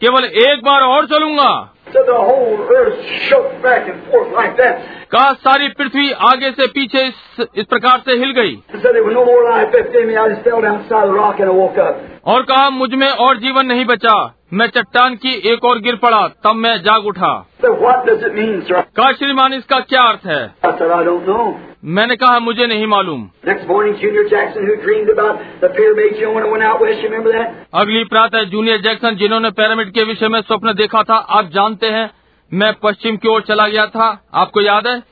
केवल एक बार और चलूँगा। कहा सारी पृथ्वी आगे से पीछे इस, प्रकार से हिल गई। और कहा मुझमें और जीवन नहीं बचा। मैं चट्टान की एक और गिर पड़ा तब मैं जाग उठा। कहा श्रीमान इसका क्या अर्थ है? मैंने कहा मुझे नहीं मालूम। अगली प्रातः जूनियर जैक्सन जिन्होंने पैरामिड के विषय में स्वप्न देखा था आप जानते हैं मैं पश्चिम की ओर चला गया था। आपको याद है?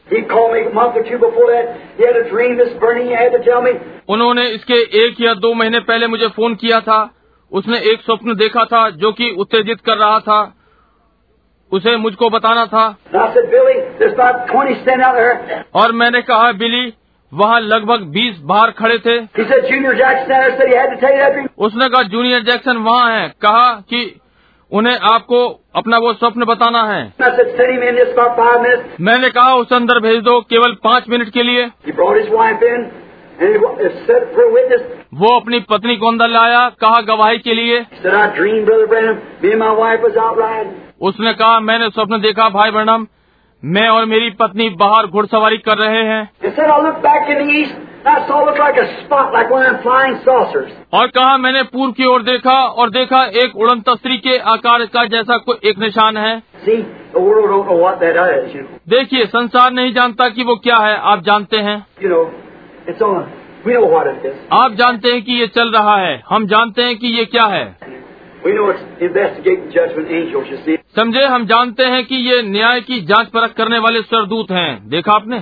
उन्होंने इसके एक या दो महीने पहले मुझे फ़ोन किया था। उसने एक स्वप्न देखा था जो कि उत्तेजित कर रहा था। उसे मुझको बताना था। और मैंने कहा बिली वहाँ लगभग बीस बाहर खड़े थे। उसने कहा जूनियर जैक्सन वहाँ है। कहा कि उन्हें आपको अपना वो स्वप्न बताना है। मैंने कहा उस अंदर भेज दो केवल पाँच मिनट के लिए। वो अपनी पत्नी को अंदर लाया कहा गवाही के लिए। उसने कहा मैंने स्वप्न देखा भाई बहनम मैं और मेरी पत्नी बाहर घुड़सवारी कर रहे हैं। और कहा मैंने पूर्व की ओर देखा और देखा एक उड़न तस्त्री के आकार का जैसा कोई एक निशान है। देखिए संसार नहीं जानता कि वो क्या है आप जानते हैं। आप जानते हैं कि ये चल रहा है हम जानते हैं कि ये क्या है। समझे हम जानते हैं कि ये न्याय की जाँच परख करने वाले सरदूत हैं। देखा आपने?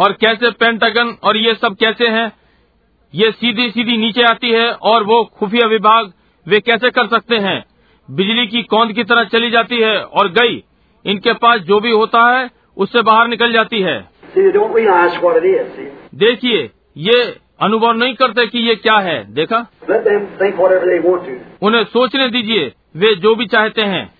और कैसे पेंटागन और ये सब कैसे हैं? ये सीधी सीधी नीचे आती है और वो खुफिया विभाग वे कैसे कर सकते हैं? बिजली की कौंद की तरह चली जाती है और गई। इनके पास जो भी होता है उससे बाहर निकल जाती है। देखिए ये अनुभव नहीं करते कि ये क्या है। देखा? उन्हें सोचने दीजिए वे जो भी चाहते हैं।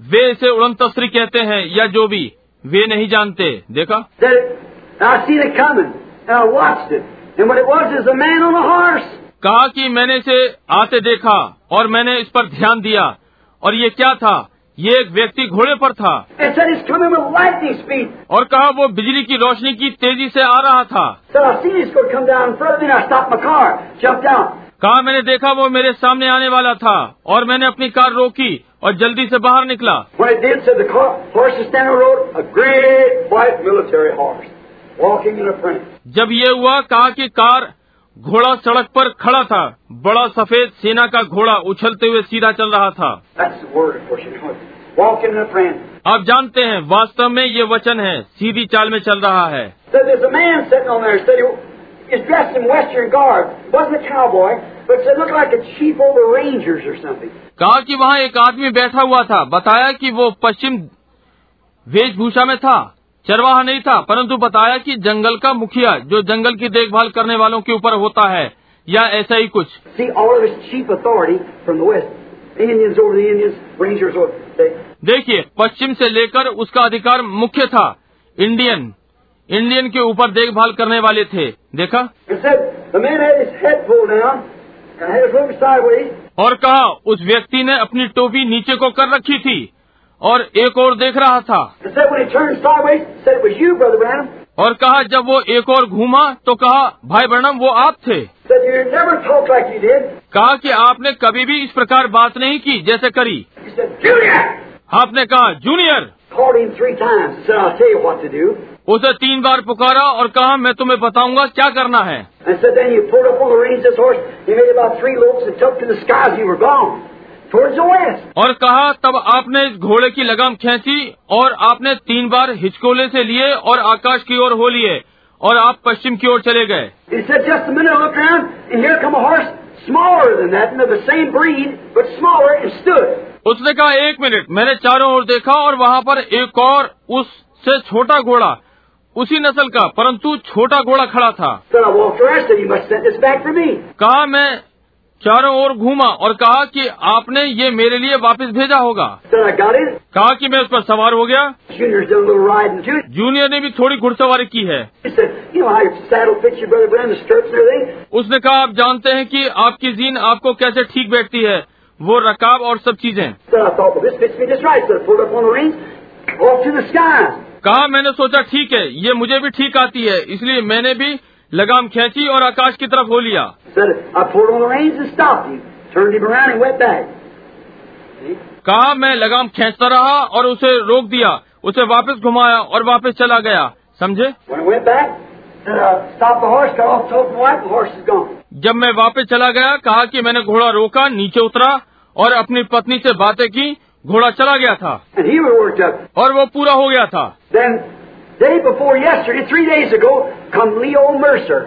वे इसे उड़न उड़नतस्त्री कहते हैं या जो भी वे नहीं जानते। देखा? कहा कि मैंने इसे आते देखा और मैंने इस पर ध्यान दिया और ये क्या था? ये एक व्यक्ति घोड़े पर था। और कहा वो बिजली की रोशनी की तेज़ी से आ रहा था। कहा मैंने देखा वो मेरे सामने आने वाला था और मैंने अपनी कार रोकी और जल्दी से बाहर निकला। जब ये हुआ कहा कि कार घोड़ा सड़क पर खड़ा था। बड़ा सफ़ेद सेना का घोड़ा उछलते हुए सीधा चल रहा था। आप जानते हैं वास्तव में ये वचन है सीधी चाल में चल रहा है। कहा कि वहाँ एक आदमी बैठा हुआ था बताया कि वो पश्चिम वेशभूषा में था। चरवाहा नहीं था परंतु बताया कि जंगल का मुखिया जो जंगल की देखभाल करने वालों के ऊपर होता है या ऐसा ही कुछ। देखिए पश्चिम से लेकर उसका अधिकार मुख्य था। इंडियन इंडियन के ऊपर देखभाल करने वाले थे। देखा? और कहा उस व्यक्ति ने अपनी टोपी नीचे को कर रखी थी। और एक और देख रहा था। और कहा जब वो एक और घूमा तो कहा भाई बर्णम वो आप थे। कहा कि आपने कभी भी इस प्रकार बात नहीं की जैसे करी। आपने कहा जूनियर उसे तीन बार पुकारा और कहा मैं तुम्हें बताऊँगा क्या करना है। और कहा तब आपने इस घोड़े की लगाम खींची और आपने तीन बार हिचकोले से लिए और आकाश की ओर हो लिए और आप पश्चिम की ओर चले गए। उसने कहा एक मिनट मैंने चारों ओर देखा और वहाँ पर एक और उससे छोटा घोड़ा उसी नस्ल का परंतु छोटा घोड़ा खड़ा था। कहा मैं चारों ओर घूमा और कहा कि आपने ये मेरे लिए वापस भेजा होगा। कहा कि मैं उस पर सवार हो गया। जूनियर ने भी थोड़ी घुड़सवारी की है। उसने कहा आप जानते हैं कि आपकी जीन आपको कैसे ठीक बैठती है? वो रकाब और सब चीज़ें। कहा मैंने सोचा ठीक है ये मुझे भी ठीक आती है इसलिए मैंने भी लगाम खेची और आकाश की तरफ़ हो लिया। कहा मैं लगाम खेचता रहा और उसे रोक दिया। उसे वापस घुमाया और वापस चला गया। समझे? जब मैं वापस चला गया कहा कि मैंने घोड़ा रोका नीचे उतरा और अपनी पत्नी से बातें की घोड़ा चला गया था। और वो पूरा हो गया था। Day before yesterday, three days ago, come Leo Mercer.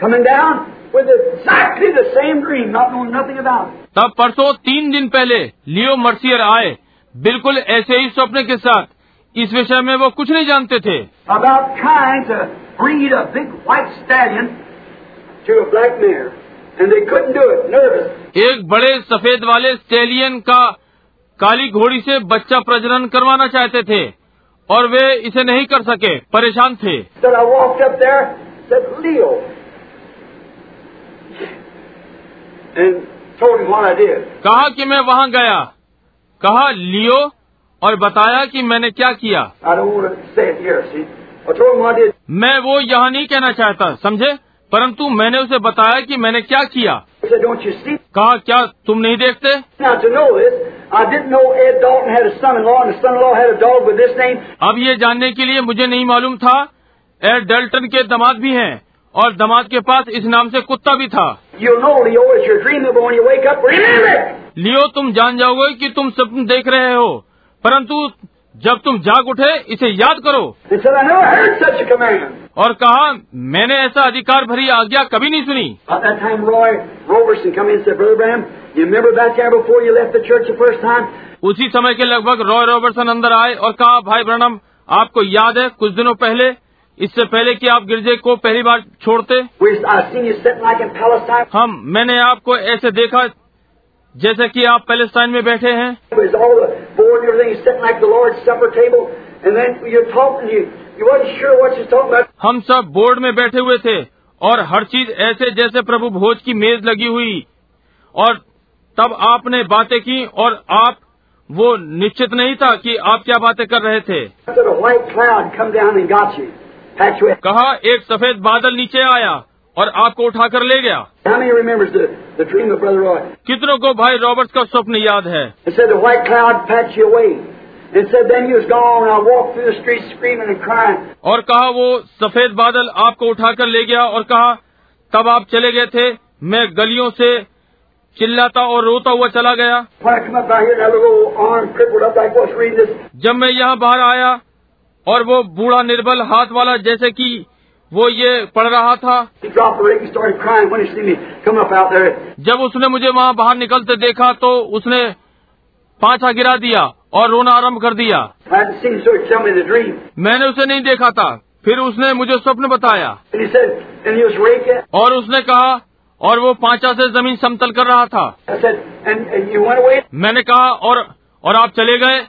Coming down with exactly the same dream, not knowing nothing about it. तब परसों तीन दिन पहले लियो मर्सियर आए बिल्कुल ऐसे ही स्वप्न के साथ इस विषय में वो कुछ नहीं जानते थे About trying to breed a big white stallion to a black mare. And they couldn't do it, nervous. एक बड़े सफ़ेद वाले स्टेलियन का काली घोड़ी से बच्चा प्रजनन करवाना चाहते थे और वे इसे नहीं कर सके। परेशान थे। कहा कि मैं वहाँ गया। कहा लियो और बताया कि मैंने क्या किया? मैं वो यहाँ नहीं कहना चाहता समझे? परंतु मैंने उसे बताया कि मैंने क्या किया। कहा क्या तुम नहीं देखते? अब ये जानने के लिए मुझे नहीं मालूम था एड डेल्टन के दमाद भी हैं और दमाद के पास इस नाम से कुत्ता भी था। लियो तुम जान जाओगे कि तुम सपन देख रहे हो परंतु जब तुम जाग उठे इसे याद करो। और कहा मैंने ऐसा अधिकार भरी आज्ञा कभी नहीं सुनी। उसी समय के लगभग रॉय रॉबर्टसन अंदर आए और कहा भाई ब्रनम आपको याद है कुछ दिनों पहले इससे पहले कि आप गिरजे को पहली बार छोड़ते? हम मैंने आपको ऐसे देखा जैसे कि आप पैलेस्टाइन में बैठे हैं। हम सब बोर्ड में बैठे हुए थे और हर चीज़ ऐसे जैसे प्रभु भोज की मेज लगी हुई। और तब आपने बातें की और आप वो निश्चित नहीं था कि आप क्या बातें कर रहे थे। कहा एक सफ़ेद बादल नीचे आया और आपको उठाकर ले गया। कितनों को भाई रॉबर्ट का स्वप्न याद है? और कहा वो सफ़ेद बादल आपको उठाकर ले गया और कहा तब आप चले गए थे। मैं गलियों से चिल्लाता और रोता हुआ चला गया। जब मैं यहाँ बाहर आया और वो बूढ़ा निर्बल हाथ वाला जैसे कि वो ये पढ़ रहा था। जब उसने मुझे वहाँ बाहर निकलते देखा तो उसने पाछा गिरा दिया और रोना आरंभ कर दिया। मैंने उसे नहीं देखा था। फिर उसने मुझे स्वप्न बताया। और उसने कहा और वो पांचा से ज़मीन समतल कर रहा था। मैंने कहा और और आप चले गए।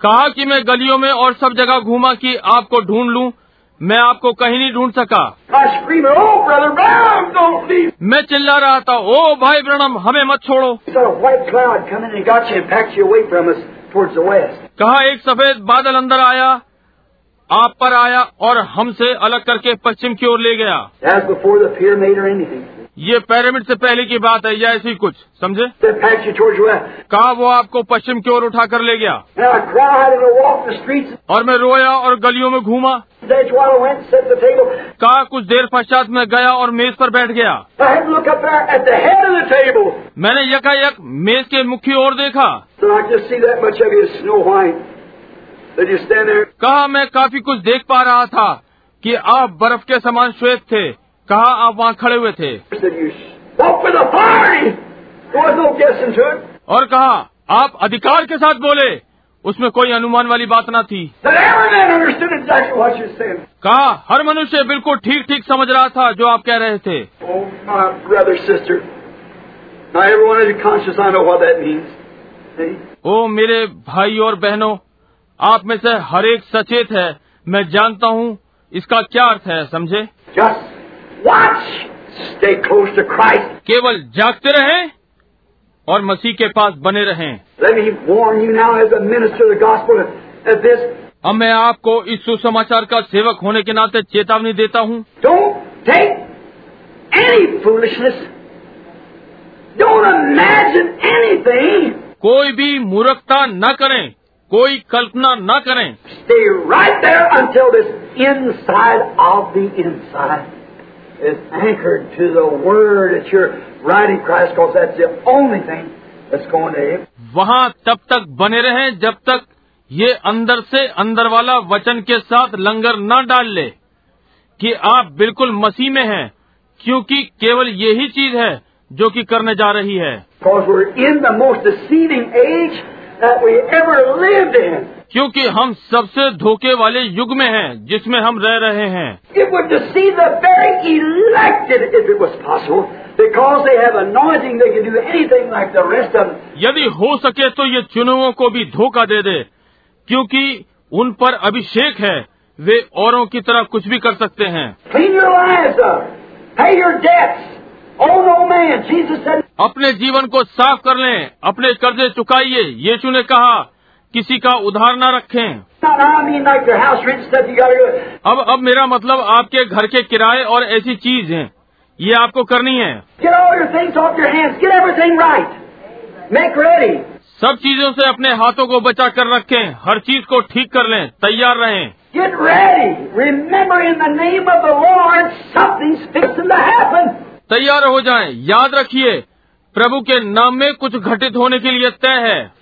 कहा कि मैं गलियों में और सब जगह घूमा कि आपको ढूंढ लूँ। मैं आपको कहीं नहीं ढूंढ सका। मैं चिल्ला रहा था ओ भाई ब्रणम हमें मत छोड़ो। कहा एक सफ़ेद बादल अंदर आया आप पर आया और हमसे अलग करके पश्चिम की ओर ले गया। ये पैरामिड से पहले की बात है या ऐसी कुछ समझे? कहा वो आपको पश्चिम की ओर उठा कर ले गया? और मैं रोया और गलियों में घूमा? कहा कुछ देर पश्चात मैं गया और मेज पर बैठ गया। मैंने यकायक मेज के मुख्य ओर देखा। कहा मैं काफ़ी कुछ देख पा रहा था कि आप बर्फ़ के समान श्वेत थे। कहा आप वहाँ खड़े हुए थे? और कहा आप अधिकार के साथ बोले उसमें कोई अनुमान वाली बात न थी। कहा हर मनुष्य बिल्कुल ठीक ठीक समझ रहा था जो आप कह रहे थे। ओ मेरे भाई और बहनों आप में से हर एक सचेत है मैं जानता हूँ इसका क्या अर्थ है समझे? Watch. Stay close to Christ. केवल जागते रहें और मसीह के पास बने रहें Let me warn you now as a minister of the gospel of this. अब मैं आपको इस सुसमाचार का सेवक होने के नाते चेतावनी देता हूँ Don't take any foolishness. Don't imagine anything. कोई भी मूर्खता न करें कोई कल्पना न करें Stay right there until this inside of the inside is anchored to the Word that you're writing Christ, because that's the only thing that's going to him. वहाँ तब तक बने रहें जब तक ये अंदर से अंदर वाला वचन के साथ लंगर न डाल ले कि आप बिल्कुल मसीह में हैं क्योंकि केवल यही चीज़ है जो कि करने जा रही है क्योंकि हम सबसे धोखे वाले युग में हैं जिसमें हम रह रहे हैं। यदि हो सके तो ये चुनावों को भी धोखा दे दे क्योंकि उन पर अभिषेक है वे औरों की तरह कुछ भी कर सकते हैं। अपने जीवन को साफ़ कर लें अपने कर्जे चुकाइए ये ने कहा किसी का उधार न रखें। अब अब मेरा मतलब आपके घर के किराए और ऐसी चीज़ है। ये आपको करनी है। सब चीज़ों से अपने हाथों को बचा कर रखें। हर चीज़ को ठीक कर लें। तैयार रहें। Get तैयार हो जाएँ। याद रखिए प्रभु के नाम में कुछ घटित होने के लिए तय है।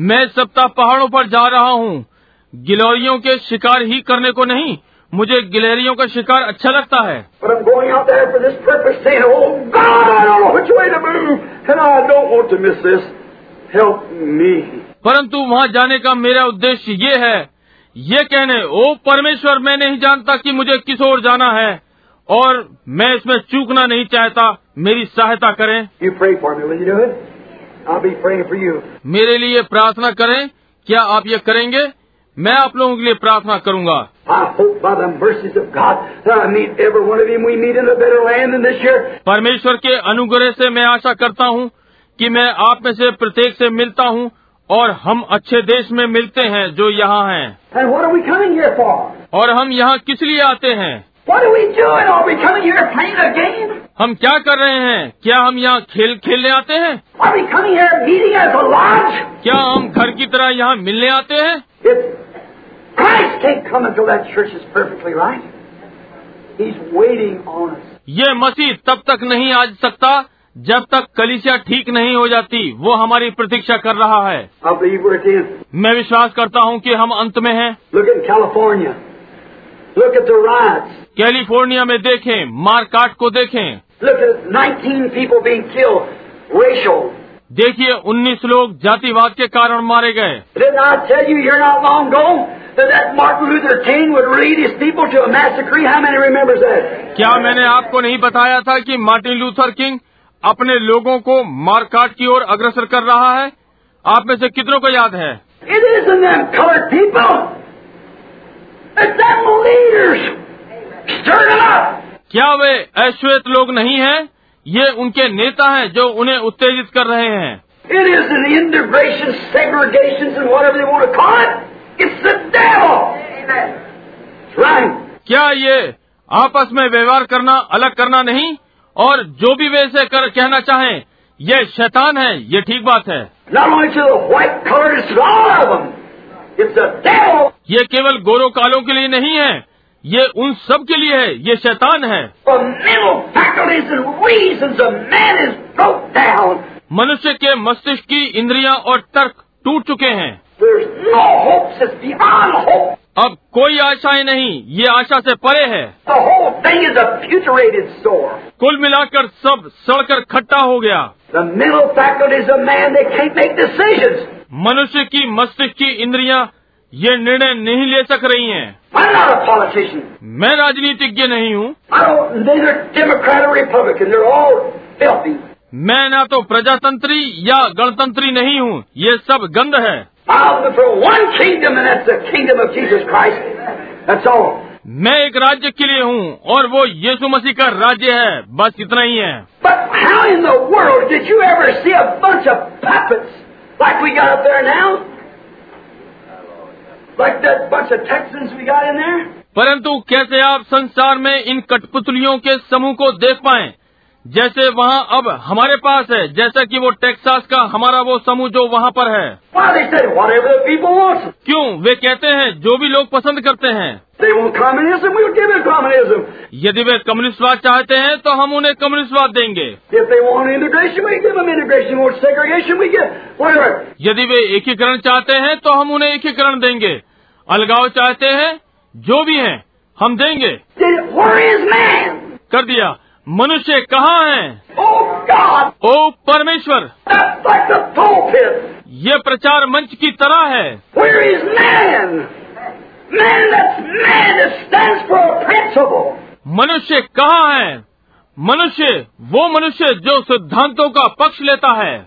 मैं सप्ताह पहाड़ों पर जा रहा हूँ। गिलोरियों के शिकार ही करने को नहीं मुझे गिलहरियों का शिकार अच्छा लगता है। परंतु वहाँ जाने का मेरा उद्देश्य ये है ये कहने ओ परमेश्वर मैं नहीं जानता कि मुझे किस ओर जाना है और मैं इसमें चूकना नहीं चाहता। मेरी सहायता करें. मेरे लिए प्रार्थना करें। क्या आप ये करेंगे? मैं आप लोगों के लिए प्रार्थना करूँगा. परमेश्वर के अनुग्रह से मैं आशा करता हूँ कि मैं आप में से प्रत्येक से मिलता हूँ। और हम अच्छे देश में मिलते हैं जो यहाँ है। और हम यहाँ किस लिए आते हैं? हम क्या कर रहे हैं? क्या हम यहाँ खेल खेलने आते हैं? क्या हम घर की तरह यहाँ मिलने आते हैं? ये मसीह तब तक नहीं आ सकता जब तक कलिसिया ठीक नहीं हो जाती वो हमारी प्रतीक्षा कर रहा है। मैं विश्वास करता हूँ कि हम अंत में हैं। कैलिफ़ोर्निया कैलिफ़ोर्निया में देखें मारकाट को देखें। देखिए 19 लोग जातिवाद के कारण मारे गए। क्या मैंने आपको नहीं बताया था कि मार्टिन लूथर किंग अपने लोगों को मारकाट की ओर अग्रसर कर रहा है। आप में से कितनों को याद है? क्या वे अश्वेत लोग नहीं हैं? ये उनके नेता हैं जो उन्हें उत्तेजित कर रहे हैं। It is an क्या ये आपस में व्यवहार करना अलग करना नहीं? और जो भी वे इसे कहना चाहें ये शैतान है ये ठीक बात है। ये केवल गोरो कालों के लिए नहीं है ये उन सब के लिए है ये शैतान है। मनुष्य के मस्तिष्क की इंद्रियाँ और तर्क टूट चुके हैं। अब कोई आशाएँ नहीं ये आशा से परे है। कुल मिलाकर सब सड़कर खट्टा हो गया। मनुष्य की मस्तिष्क की इंद्रियाँ ये निर्णय नहीं ले सक रही है। मैं राजनीतिज्ञ नहीं हूँ। मैं ना तो प्रजातंत्री या गणतंत्री नहीं हूँ। ये सब गंद है। मैं एक राज्य के लिए हूँ और वो यीशु मसीह का राज्य है। बस इतना ही है। परंतु कैसे आप संसार में इन कठपुतलियों के समूह को देख पाएँ? जैसे वहाँ अब हमारे पास है जैसा कि वो टेक्सास का हमारा वो समूह जो वहाँ पर है। क्यों? वे कहते हैं जो भी लोग पसंद करते हैं। यदि वे कम्युनिस्टवाद चाहते हैं तो हम उन्हें कम्युनिस्टवाद देंगे। यदि वे एकीकरण चाहते हैं तो हम उन्हें एकीकरण देंगे। अलगाव चाहते हैं जो भी है हम देंगे। कर दिया। मनुष्य कहाँ है? ओ परमेश्वर! ये प्रचार मंच की तरह है। मनुष्य कहाँ है? मनुष्य वो मनुष्य जो सिद्धांतों का पक्ष लेता है।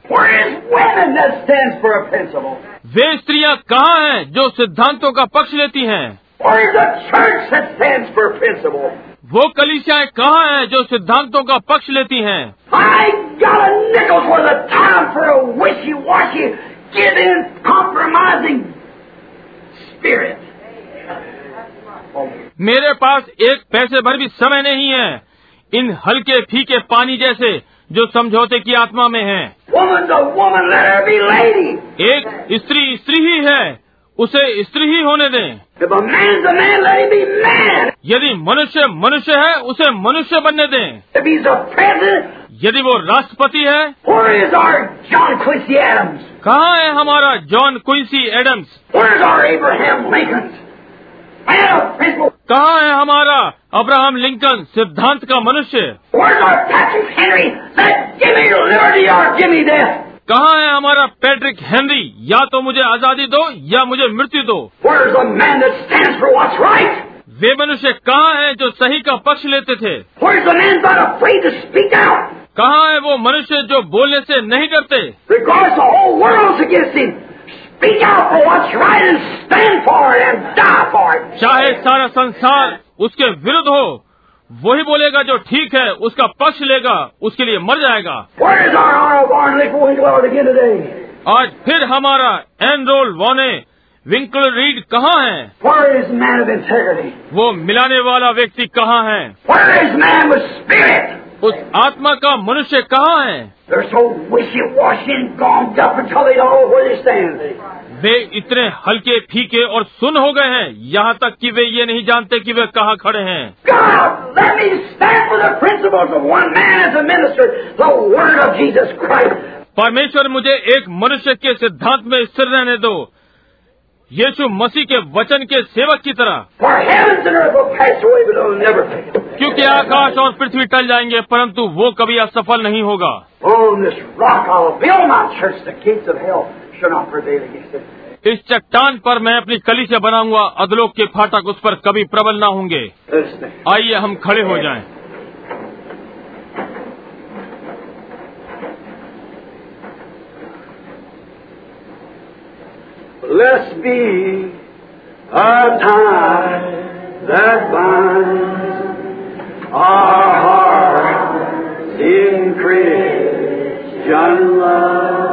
वे स्त्रियाँ कहाँ हैं जो सिद्धांतों का पक्ष लेती हैं? वो कलिसियाएँ कहाँ हैं जो सिद्धांतों का पक्ष लेती हैं? I मेरे पास एक पैसे भर भी समय नहीं है। इन हल्के फीके पानी जैसे जो समझौते की आत्मा में है। एक स्त्री स्त्री ही है। उसे स्त्री ही होने दें। यदि मनुष्य मनुष्य है उसे मनुष्य बनने दें। यदि वो राष्ट्रपति है कहाँ है हमारा जॉन क्विंसी एडम्स? कहाँ है हमारा अब्राहम लिंकन सिद्धांत का मनुष्य? कहाँ है हमारा पैट्रिक हेनरी? या तो मुझे आज़ादी दो या मुझे मृत्यु दो। Right? वे मनुष्य कहाँ है जो सही का पक्ष लेते थे? कहाँ है वो मनुष्य जो बोलने से नहीं करते चाहे सारा संसार उसके विरुद्ध हो वही बोलेगा जो ठीक है, उसका पक्ष लेगा, उसके लिए मर जाएगा। आज फिर हमारा एन रोल वॉने विंकल रीड कहाँ है? वो मिलाने वाला व्यक्ति कहाँ है? उस आत्मा का मनुष्य कहाँ है? वे इतने हल्के फीके और सुन हो गए हैं। यहाँ तक कि वे ये नहीं जानते कि वे कहाँ खड़े हैं। परमेश्वर मुझे एक मनुष्य के सिद्धांत में स्थिर रहने दो। यीशु मसीह के वचन के सेवक की तरह। क्योंकि आकाश और पृथ्वी टल जाएँगे परंतु वो कभी असफल नहीं होगा। इस चट्टान पर मैं अपनी कली से बनाऊँगा अदलोक के फाटक उस पर कभी प्रबल ना होंगे आइए हम खड़े हो जाएँ। Let's be a tie that binds our hearts in Christian love.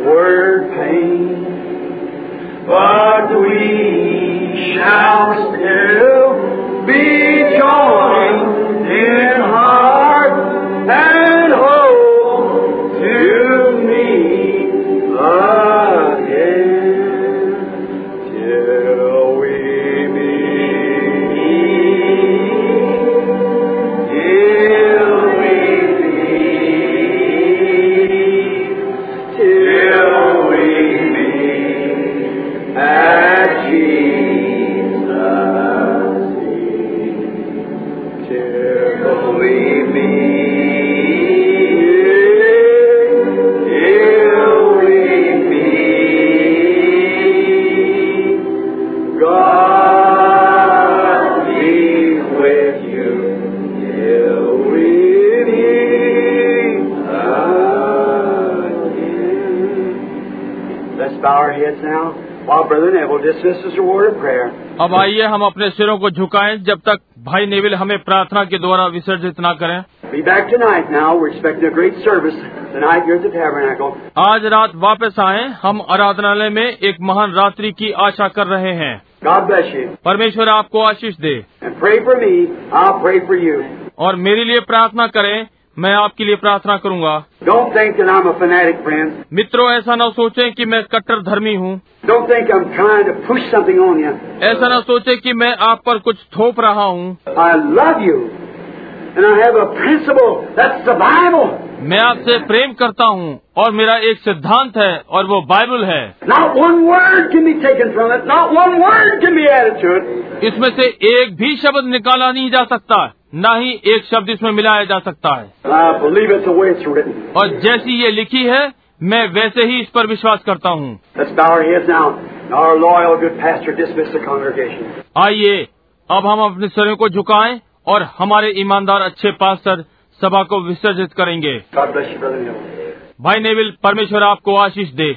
inward pain. But we shall still be joined in अब आइए हम अपने सिरों को झुकाएँ जब तक भाई नेविल हमें प्रार्थना के द्वारा विसर्जित न करें. आज रात वापस आए हम आराधनालय में एक महान रात्रि की आशा कर रहे हैं God bless you. परमेश्वर आपको आशीष दे And pray for me. I'll pray for you. और मेरे लिए प्रार्थना करें मैं आपके लिए प्रार्थना करूँगा। मित्रों ऐसा न सोचें कि मैं कट्टर धर्मी हूँ ऐसा न सोचे कि मैं आप पर कुछ थोप रहा हूँ। आई लव यू मैं आपसे प्रेम करता हूँ और मेरा एक सिद्धांत है और वो बाइबल है। इसमें से एक भी शब्द निकाला नहीं जा सकता न ही एक शब्द इसमें मिलाया जा सकता है। और जैसी ये लिखी है मैं वैसे ही इस पर विश्वास करता हूँ। आइए अब हम अपने स्वयं को झुकाएँ। और हमारे ईमानदार अच्छे पास्टर सभा को विसर्जित करेंगे। भाई नेविल परमेश्वर आपको आशीष दे।